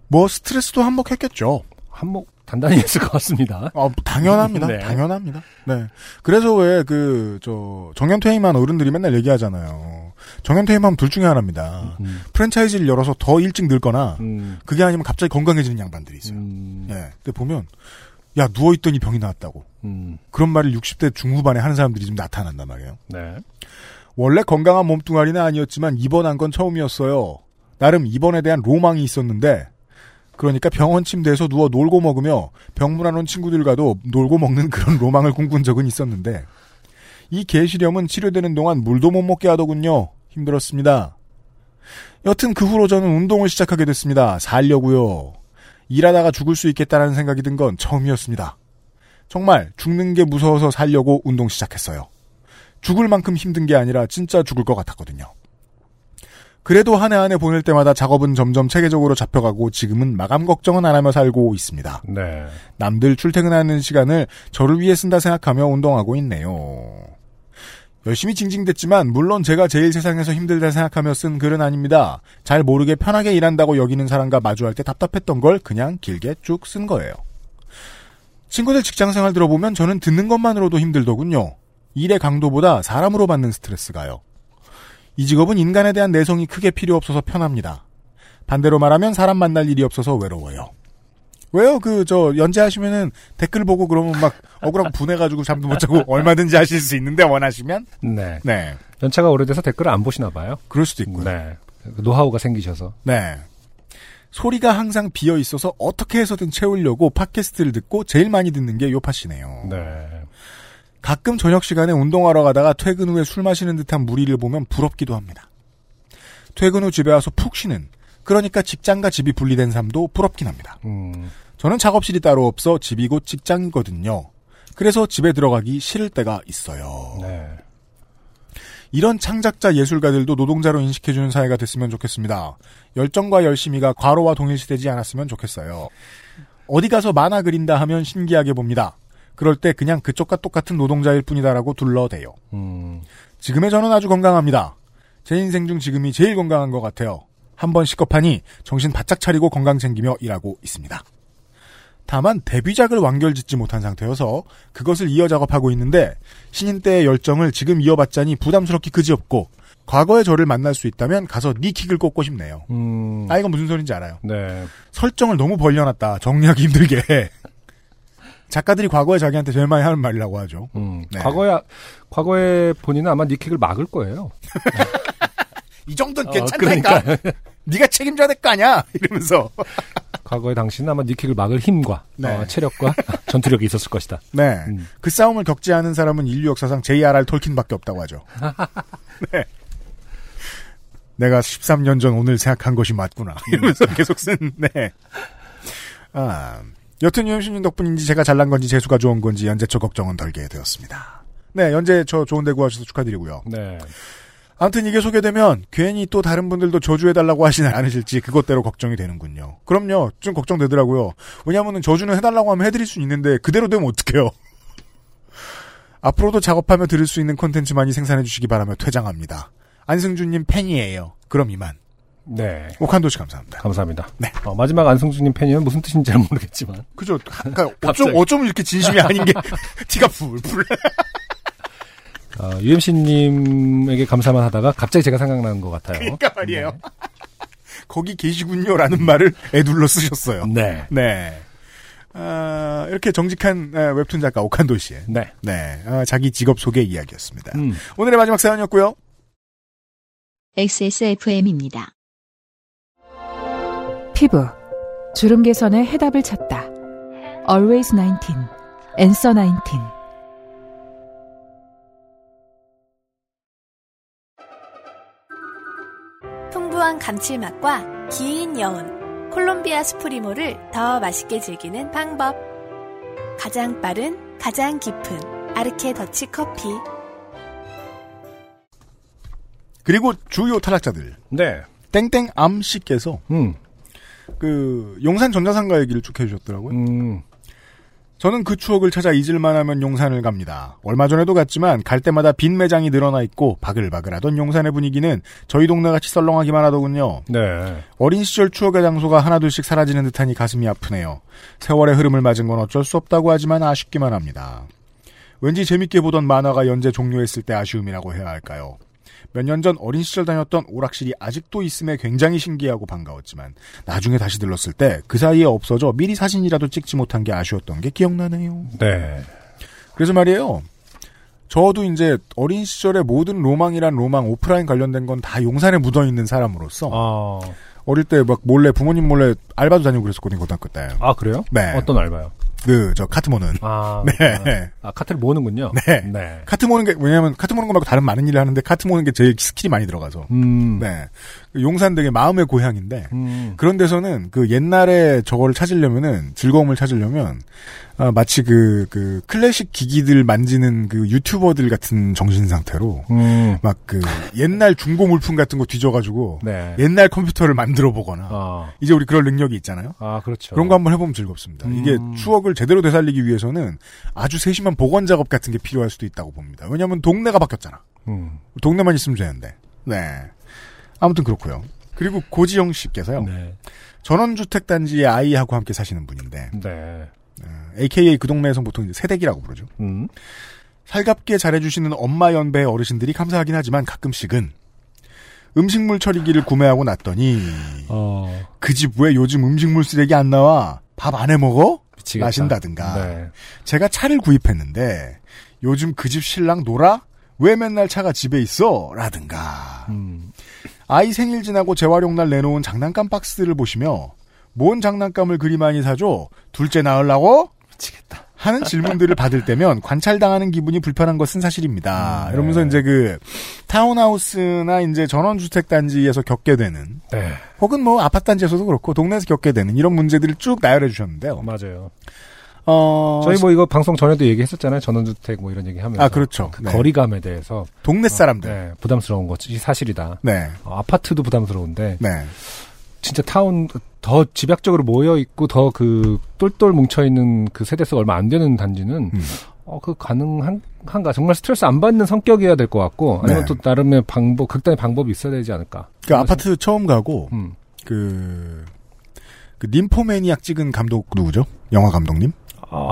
C: 뭐 스트레스도 한몫했겠죠.
B: 한몫 단단히 했을 것 같습니다.
C: 어, 당연합니다.
B: 네.
C: 당연합니다. 네. 그래서 왜 그, 저, 정년퇴임한 어른들이 맨날 얘기하잖아요. 정년퇴임하면 둘 중에 하나입니다.
B: 음.
C: 프랜차이즈를 열어서 더 일찍 늙거나,
B: 음.
C: 그게 아니면 갑자기 건강해지는 양반들이 있어요.
B: 음.
C: 예. 근데 보면, 야, 누워있더니 병이 나왔다고.
B: 음.
C: 그런 말을 60대 중후반에 하는 사람들이 좀 나타난단 말이에요.
B: 네.
C: 원래 건강한 몸뚱아리는 아니었지만 입원한 건 처음이었어요. 나름 입원에 대한 로망이 있었는데 그러니까 병원 침대에서 누워 놀고 먹으며 병문안 온 친구들과도 놀고 먹는 그런 로망을 꿈꾼 적은 있었는데 이 개시렴은 치료되는 동안 물도 못 먹게 하더군요. 힘들었습니다. 여튼 그 후로 저는 운동을 시작하게 됐습니다. 살려고요. 일하다가 죽을 수 있겠다라는 생각이 든 건 처음이었습니다. 정말 죽는 게 무서워서 살려고 운동 시작했어요. 죽을 만큼 힘든 게 아니라 진짜 죽을 것 같았거든요. 그래도 한 해 한 해 보낼 때마다 작업은 점점 체계적으로 잡혀가고 지금은 마감 걱정은 안 하며 살고 있습니다.
B: 네.
C: 남들 출퇴근하는 시간을 저를 위해 쓴다 생각하며 운동하고 있네요. 열심히 징징댔지만 물론 제가 제일 세상에서 힘들다 생각하며 쓴 글은 아닙니다. 잘 모르게 편하게 일한다고 여기는 사람과 마주할 때 답답했던 걸 그냥 길게 쭉 쓴 거예요. 친구들 직장 생활 들어보면 저는 듣는 것만으로도 힘들더군요. 일의 강도보다 사람으로 받는 스트레스가요. 이 직업은 인간에 대한 내성이 크게 필요 없어서 편합니다. 반대로 말하면 사람 만날 일이 없어서 외로워요. 왜요? 그, 저, 연재하시면은 댓글 보고 그러면 막 억울하고 분해가지고 잠도 못 자고 얼마든지 하실 수 있는데 원하시면?
B: 네.
C: 네.
B: 연차가 오래돼서 댓글을 안 보시나 봐요.
C: 그럴 수도 있고요.
B: 네. 그 노하우가 생기셔서.
C: 네. 소리가 항상 비어 있어서 어떻게 해서든 채우려고 팟캐스트를 듣고 제일 많이 듣는 게 요파씨네요.
B: 네.
C: 가끔 저녁 시간에 운동하러 가다가 퇴근 후에 술 마시는 듯한 무리를 보면 부럽기도 합니다. 퇴근 후 집에 와서 푹 쉬는, 그러니까 직장과 집이 분리된 삶도 부럽긴 합니다.
B: 음.
C: 저는 작업실이 따로 없어 집이 곧 직장이거든요. 그래서 집에 들어가기 싫을 때가 있어요.
B: 네.
C: 이런 창작자 예술가들도 노동자로 인식해주는 사회가 됐으면 좋겠습니다. 열정과 열심히가 과로와 동일시되지 않았으면 좋겠어요. 어디 가서 만화 그린다 하면 신기하게 봅니다. 그럴 때 그냥 그쪽과 똑같은 노동자일 뿐이다라고 둘러대요.
B: 음.
C: 지금의 저는 아주 건강합니다. 제 인생 중 지금이 제일 건강한 것 같아요. 한번 시겁하니 정신 바짝 차리고 건강 챙기며 일하고 있습니다. 다만 데뷔작을 완결짓지 못한 상태여서 그것을 이어 작업하고 있는데 신인 때의 열정을 지금 이어받자니 부담스럽기 그지없고 과거의 저를 만날 수 있다면 가서 니킥을 꽂고 싶네요.
B: 음.
C: 아 이건 무슨 소린지 알아요.
B: 네.
C: 설정을 너무 벌려놨다. 정리하기 힘들게. 작가들이 과거에 자기한테 제일 많이 하는 말이라고 하죠.
B: 음.
C: 네.
B: 과거에 과거에 본인은 아마 니킥을 막을 거예요.
C: 이 정도는
B: 어,
C: 괜찮다니까. 네가 책임져야 될 거 아니야? 이러면서.
B: 과거에 당신은 아마 니킥을 막을 힘과
C: 네.
B: 어, 체력과 전투력이 있었을 것이다.
C: 네.
B: 음.
C: 그 싸움을 겪지 않은 사람은 인류 역사상 J.R.R. 톨킨밖에 없다고 하죠. 네. 내가 13년 전 오늘 생각한 것이 맞구나. 이러면서 계속 쓴, 네. 아, 여튼 유현신님 덕분인지 제가 잘난 건지 재수가 좋은 건지 연재처 걱정은 덜게 되었습니다. 네, 연재처 좋은 데 구하셔서 축하드리고요.
B: 네.
C: 아무튼 이게 소개되면 괜히 또 다른 분들도 저주해달라고 하시는 않으실지 그것대로 걱정이 되는군요. 그럼요, 좀 걱정되더라고요. 왜냐하면 저주는 해달라고 하면 해드릴 수 있는데 그대로 되면 어떡해요. 앞으로도 작업하며 들을 수 있는 콘텐츠 많이 생산해 주시기 바라며 퇴장합니다. 안승준님 팬이에요. 그럼 이만.
B: 네.
C: 옥한도 씨 감사합니다.
B: 감사합니다.
C: 네.
B: 어, 마지막 안승준님 팬이면 무슨 뜻인지 잘 모르겠지만.
C: 그죠. 그러니까 어쩜. 어쩜 이렇게 진심이 아닌 게 티가 풀풀.
B: 어, UMC님에게 감사만 하다가 갑자기 제가 생각나는 것 같아요.
C: 그러니까 말이에요. 거기 계시군요라는 말을 애둘러 쓰셨어요.
B: 네.
C: 네. 아, 이렇게 정직한 아, 웹툰 작가 옥한도 씨의
B: 네.
C: 네, 아, 자기 직업 소개 이야기였습니다.
B: 음.
C: 오늘의 마지막 사연이었고요.
A: XSFM입니다.
E: 피부. 주름 개선의 해답을 찾다. Always 19. Answer 19.
H: 풍부한 감칠맛과 긴 여운, 콜롬비아 스프리모를 더 맛있게 즐기는 방법. 가장 빠른, 가장 깊은 아르케 더치 커피.
C: 그리고 주요 탈락자들
B: 네.
C: 땡땡암 씨께서
B: 음.
C: 그 용산 전자상가 얘기를 쭉 해주셨더라고요.
B: 음.
C: 저는 그 추억을 찾아 잊을만 하면 용산을 갑니다. 얼마 전에도 갔지만 갈 때마다 빈 매장이 늘어나 있고 바글바글하던 용산의 분위기는 저희 동네같이 썰렁하기만 하더군요.
B: 네.
C: 어린 시절 추억의 장소가 하나둘씩 사라지는 듯하니 가슴이 아프네요. 세월의 흐름을 맞은 건 어쩔 수 없다고 하지만 아쉽기만 합니다. 왠지 재밌게 보던 만화가 연재 종료했을 때 아쉬움이라고 해야 할까요? 몇 년 전 어린 시절 다녔던 오락실이 아직도 있음에 굉장히 신기하고 반가웠지만 나중에 다시 들렀을 때 그 사이에 없어져 미리 사진이라도 찍지 못한 게 아쉬웠던 게 기억나네요.
B: 네.
C: 그래서 말이에요. 저도 이제 어린 시절의 모든 로망이란 로망 오프라인 관련된 건 다 용산에 묻어 있는 사람으로서
B: 아.
C: 어릴 때 막 몰래 부모님 몰래 알바도 다니고 그랬었거든요 고등학교 때.
B: 아, 그래요?
C: 네.
B: 어떤 알바요?
C: 그 저 카트 모는.
B: 아.
C: 네.
B: 아, 카트를 모으는군요.
C: 네.
B: 네.
C: 카트 모는 게 왜냐하면 카트 모는 거 말고 다른 많은 일을 하는데 카트 모는 게 제일 skill이 많이 들어가서.
B: 음.
C: 네. 용산 되게 마음의 고향인데
B: 음.
C: 그런 데서는 그 옛날에 저거를 찾으려면은 즐거움을 찾으려면 아, 마치 그, 그, 클래식 기기들 만지는 그 유튜버들 같은 정신 상태로,
B: 음.
C: 막 그, 옛날 중고 물품 같은 거 뒤져가지고,
B: 네.
C: 옛날 컴퓨터를 만들어 보거나,
B: 아.
C: 이제 우리 그럴 능력이 있잖아요?
B: 아, 그렇죠.
C: 그런 거 한번 해보면 즐겁습니다. 이게
B: 음.
C: 추억을 제대로 되살리기 위해서는 아주 세심한 복원 작업 같은 게 필요할 수도 있다고 봅니다. 왜냐면 동네가 바뀌었잖아.
B: 음.
C: 동네만 있으면 되는데. 네. 아무튼 그렇고요. 그리고 고지영 씨께서요.
B: 네.
C: 전원주택 단지에 아이하고 함께 사시는 분인데,
B: 네.
C: AKA 그 동네에서 보통 이제 세대기라고 부르죠.
B: 음.
C: 살갑게 잘해주시는 엄마 연배의 어르신들이 감사하긴 하지만 가끔씩은 음식물 처리기를 구매하고 났더니
B: 어.
C: 그집 왜 요즘 음식물 쓰레기 안 나와? 밥 안 해 먹어?
B: 미치겠다.
C: 마신다든가.
B: 네.
C: 제가 차를 구입했는데 요즘 그 집 신랑 놀아? 왜 맨날 차가 집에 있어? 라든가.
B: 음.
C: 아이 생일 지나고 재활용날 내놓은 장난감 박스를 보시며 뭔 장난감을 그리 많이 사줘? 둘째 낳으려고?
B: 미치겠다.
C: 하는 질문들을 받을 때면 관찰당하는 기분이 불편한 것은 사실입니다.
B: 음, 네.
C: 이러면서 이제 그 타운하우스나 이제 전원주택 단지에서 겪게 되는
B: 네.
C: 혹은 뭐 아파트 단지에서도 그렇고 동네에서 겪게 되는 이런 문제들을 쭉 나열해 주셨는데요.
B: 맞아요.
C: 어
B: 저희 뭐 이거 방송 전에도 얘기했었잖아요. 전원주택 뭐 이런 얘기 하면서.
C: 아, 그렇죠.
B: 그
C: 네.
B: 거리감에 대해서.
C: 동네 사람들.
B: 네. 부담스러운 것이 사실이다.
C: 네.
B: 어, 아파트도 부담스러운데.
C: 네.
B: 진짜 타운 더 집약적으로 모여 있고 더 그 똘똘 뭉쳐 있는 그 세대수가 얼마 안 되는 단지는
C: 음.
B: 어 그 가능한가 정말 스트레스 안 받는 성격이어야 될 것 같고 아니면
C: 네.
B: 또 나름의 방법 극단의 방법이 있어야 되지 않을까.
C: 그 아파트 처음 가고
B: 음.
C: 그, 그 님포매니악 찍은 감독 누구죠? 영화 감독님?
B: 아,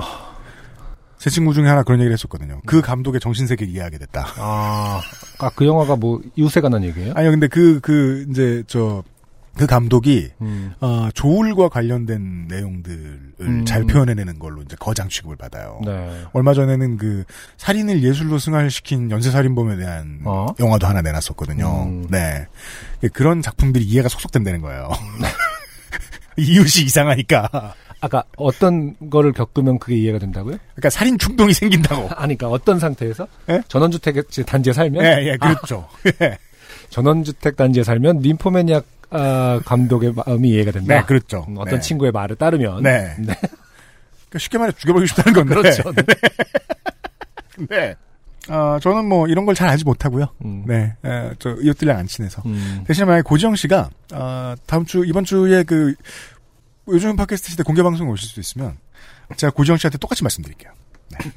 C: 제 친구 중에 하나 그런 얘기를 했었거든요. 그 감독의 정신세계를 이해하게 됐다.
B: 아, 아, 그 영화가 뭐 이웃에 관한 얘기예요?
C: 아니요, 근데 그, 그, 이제, 저, 그 감독이,
B: 음.
C: 어, 조울과 관련된 내용들을
B: 음.
C: 잘 표현해내는 걸로 이제 거장 취급을 받아요.
B: 네.
C: 얼마 전에는 그, 살인을 예술로 승화시킨 연쇄살인범에 대한
B: 어?
C: 영화도 하나 내놨었거든요.
B: 음.
C: 네. 그런 작품들이 이해가 속속 된다는 거예요. 이웃이 이상하니까.
B: 아까 어떤 거를 겪으면 그게 이해가 된다고요?
C: 그러니까 살인 충동이 생긴다고.
B: 아니, 그러니까 어떤 상태에서?
C: 예?
B: 전원주택 단지에 살면?
C: 예, 예, 그렇죠. 예.
B: 전원주택 단지에 살면 림포매니악 아, 감독의 마음이 이해가 된다.
C: 네, 그렇죠.
B: 음, 어떤
C: 네.
B: 친구의 말을 따르면
C: 네.
B: 네.
C: 그러니까 쉽게 말해 죽여버리고 싶다는 건데.
B: 그렇죠. 네.
C: 네. 어, 저는 뭐 이런 걸 잘 알지 못하고요.
B: 음.
C: 네. 에, 저 이웃들이랑 안 친해서.
B: 음.
C: 대신에 만약에 고지영 씨가 어, 다음 주 이번 주에 그 요즘 팟캐스트 시대 공개 방송 오실 수 있으면 제가 고지영 씨한테 똑같이 말씀드릴게요. 네.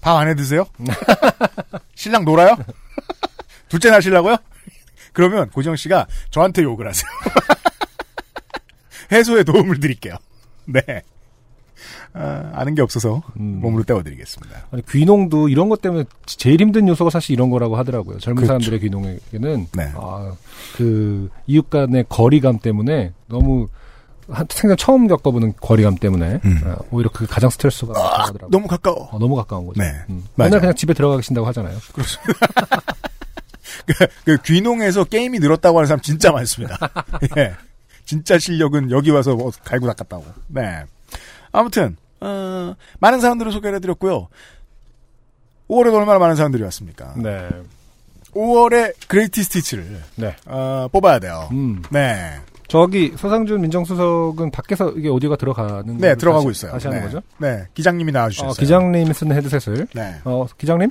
C: 밥 안 해 드세요? 신랑 놀아요? 둘째 나시려고요? 그러면 고지영 씨가 저한테 욕을 하세요. 해소에 도움을 드릴게요. 네. 아, 아는 게 없어서
B: 음.
C: 몸으로 때워드리겠습니다.
B: 아니, 귀농도 이런 것 때문에 제일 힘든 요소가 사실 이런 거라고 하더라고요. 젊은
C: 그렇죠.
B: 사람들의 귀농에게는
C: 네.
B: 아, 그 이웃 간의 거리감 때문에 너무 한, 생전 처음 겪어보는 거리감 때문에
C: 음.
B: 아, 오히려 그게 가장 스트레스가 많다고 하더라고요.
C: 너무 가까워.
B: 어, 너무 가까운 거죠.
C: 네.
B: 음. 맨날 그냥 집에 들어가 계신다고 하잖아요.
C: 그, 그 귀농에서 게임이 늘었다고 하는 사람 진짜 많습니다. 예. 진짜 실력은 여기 와서 뭐 갈고 닦았다고. 네. 아무튼 어, 많은 사람들을 소개를 해드렸고요. 5월에도 얼마나 많은 사람들이 왔습니까?
B: 네.
C: 5월에 그레이티 스티치를
B: 네.
C: 어, 뽑아야 돼요.
B: 음.
C: 네.
B: 저기 서상준 민정수석은 밖에서 이게 오디오가 들어가는
C: 네, 들어가고
B: 다시,
C: 있어요.
B: 다시 하는
C: 네.
B: 거죠?
C: 네. 기장님이 나와주셨어요.
B: 어, 기장님이 쓰는 헤드셋을
C: 네.
B: 어, 기장님?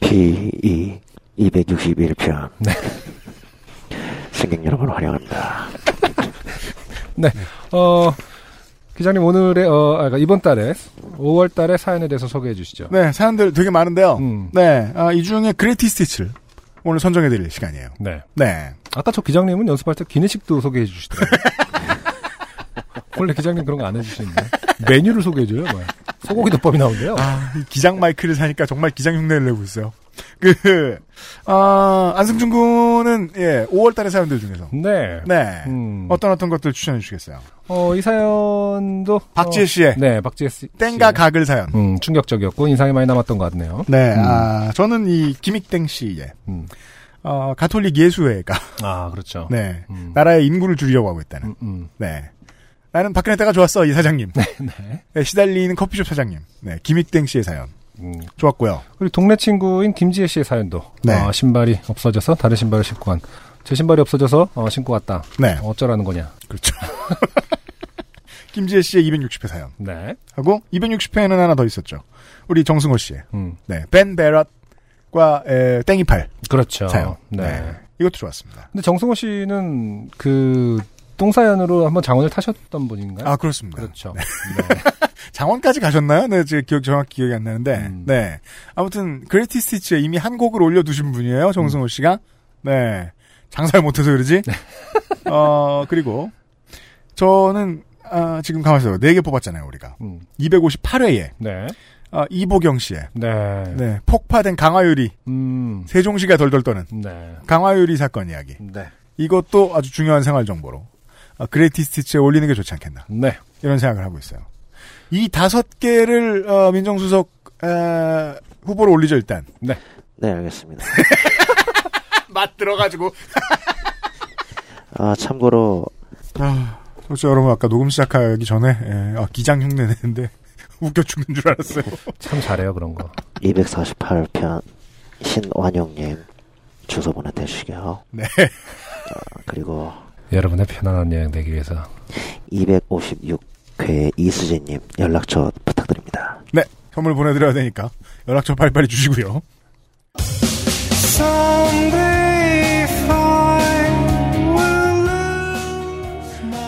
K: P2 261편.
B: 네.
K: 승객 여러분 환영합니다.
B: 네. 어, 기장님 오늘의 어, 아, 그러니까 이번 달에 5월 달에 사연에 대해서 소개해 주시죠.
C: 네, 사연들 되게 많은데요.
B: 음.
C: 네. 아, 이 중에 그레이티 스티치를 오늘 선정해드릴 시간이에요.
B: 네.
C: 네.
B: 아까 저 기장님은 연습할 때 기내식도 소개해 주시더라고요. 원래 기장님 그런 거 안 해주시는데 메뉴를 소개해줘요. 뭐. 소고기 덮밥이 나온대요.
C: 아, 이 기장 마이크를 사니까 정말 기장 흉내를 내고 있어요. 그, 아, 안승준 군은, 예, 5월 달의 사연들 중에서.
B: 네.
C: 네.
B: 음.
C: 어떤 어떤 것들 추천해 주시겠어요?
B: 어, 이 사연도
C: 박지혜
B: 어,
C: 씨의
B: 네, 박지혜 씨.
C: 땡과 각을 사연.
B: 음, 충격적이었고 인상이 많이 남았던 것 같네요.
C: 네,
B: 음.
C: 아, 저는 이 김익땡 씨의,
B: 음.
C: 어, 가톨릭 예수회가,
B: 아, 그렇죠.
C: 네,
B: 음.
C: 나라의 인구를 줄이려고 하고 있다는.
B: 음, 음.
C: 네. 나는 박근혜 때가 좋았어, 이 사장님.
B: 네.
C: 네, 시달리는 커피숍 사장님. 네, 김익땡 씨의 사연.
B: 음.
C: 좋았고요.
B: 그리고 동네 친구인 김지혜 씨의 사연도
C: 네.
B: 어, 신발이 없어져서 다른 신발을 신고 간. 제 신발이 없어져서 어, 신고 왔다.
C: 네.
B: 어쩌라는 거냐.
C: 그렇죠. 김지혜 씨의 260회 사연.
B: 네.
C: 하고 260회에는 하나 더 있었죠. 우리 정승호 씨의
B: 음.
C: 네, 벤 베럿과 에, 땡이팔
B: 그렇죠.
C: 사연.
B: 네.
C: 네. 이것도 좋았습니다.
B: 근데 정승호 씨는 그 똥사연으로 한번 장원을 타셨던 분인가요?
C: 아 그렇습니다.
B: 그렇죠.
C: 장원까지 가셨나요? 네, 제 기억 정확히 기억이 안 나는데.
B: 음.
C: 네. 아무튼 그레이티 스티치에 이미 한 곡을 올려두신 분이에요.
B: 음.
C: 정승호 씨가. 네. 장사를 못해서 그러지. 어 그리고 저는 아, 지금 가만있어요. 4개 뽑았잖아요, 우리가.
B: 음.
C: 258회에
B: 네.
C: 아, 이보경 씨의
B: 네.
C: 네, 폭파된 강화유리
B: 음.
C: 세종시가 덜덜 떠는
B: 네.
C: 강화유리 사건 이야기.
B: 네.
C: 이것도 아주 중요한 생활 정보로 아, 그레이티 스티치에 올리는 게 좋지 않겠나
B: 네.
C: 이런 생각을 하고 있어요. 이 다섯 개를 어, 민정수석 에, 후보로 올리죠 일단.
K: 네, 알겠습니다.
C: 맛 들어가지고.
K: 아, 참고로,
C: 아, 솔직히 여러분 아까 녹음 시작하기 전에 예, 아, 기장 흉내 내는데 웃겨 죽는 줄 알았어요.
B: 참 잘해요, 그런 거.
K: 248편 신완용님 주소 보내주시고요.
C: 네.
K: 아, 그리고
B: 여러분의 편안한 여행 되기 위해서.
K: 256회 이수진님 연락처 부탁드립니다.
C: 네, 선물 보내드려야 되니까 연락처 빨리빨리 주시고요.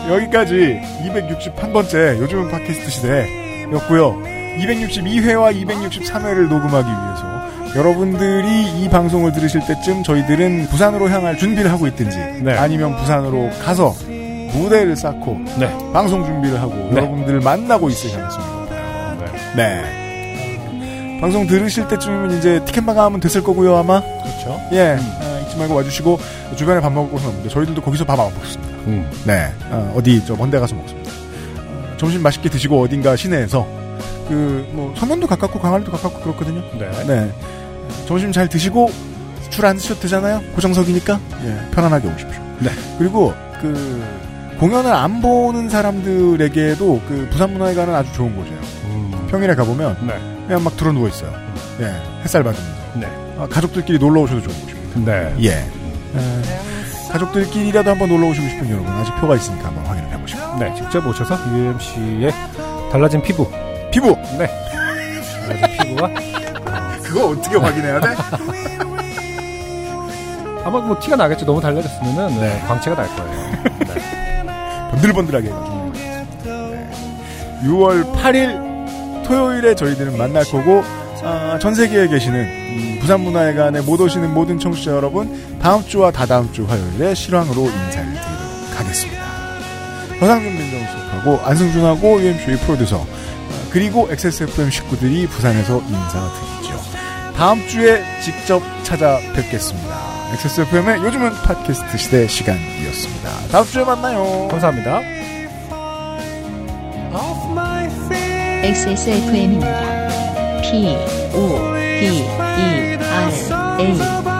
C: 여기까지 261번째 요즘은 팟캐스트 시대였고요. 262회와 263회를 녹음하기 위해서 여러분들이 이 방송을 들으실 때쯤 저희들은 부산으로 향할 준비를 하고 있든지 아니면 부산으로 가서 무대를 쌓고 방송 준비를 하고 여러분들을 만나고 있으셨으면 좋겠어요. 네. 방송 들으실 때쯤이면 이제 티켓 마감은 됐을 거고요 아마.
B: 그렇죠.
C: 예. 아, 잊지 말고 와주시고 주변에 밥 먹을 곳은 없는데 저희들도 거기서 밥 안 먹습니다.
B: 음.
C: 네. 어, 어디 저 먼데 가서 먹습니다. 어, 점심 맛있게 드시고 어딘가 시내에서 그 뭐 서면도 가깝고 광안리도 가깝고 그렇거든요.
B: 네.
C: 점심 잘 드시고 줄안 드셔도 되잖아요. 고정석이니까 예, 편안하게 오십시오.
B: 네.
C: 그리고 그 공연을 안 보는 사람들에게도 그 부산 문화회관은 아주 좋은 곳이에요.
B: 음.
C: 평일에 가보면
B: 네.
C: 그냥 막 들어 누워 있어요. 예, 햇살 받으면서
B: 네.
C: 아, 가족들끼리 놀러 오셔도 좋은 곳입니다.
B: 네.
C: 예. 에, 가족들끼리라도 한번 놀러 오시고 싶은 여러분 아직 표가 있으니까 한번 확인을 해보시고.
B: 네, 직접 오셔서 UMC의 달라진 피부.
C: 피부!
B: 네. 달라진 피부와.
C: 그거 어떻게 확인해야 돼?
B: 아마 뭐 티가 나겠죠. 너무 달라졌으면은 네, 광채가 날 거예요.
C: 번들번들하게 해가지고. 네. 6월 8일 토요일에 저희들은 만날 거고, 아, 전 세계에 계시는 음, 부산문화회관에 못 오시는 모든 청취자 여러분, 다음 주와 다다음 주 화요일에 실황으로 인사를 드리도록 하겠습니다. 허상준 민정수석하고 안승준하고 UMC의 프로듀서, 아, 그리고 XSFM 식구들이 부산에서 인사드리죠. 다 음 주에 직접 찾아뵙겠습니다. XSFM의 요즘은 팟캐스트 시대 시간이었습니다. 다음 주에 만나요.
B: 감사합니다.
A: XSFM입니다. P, O, D, E, R, A.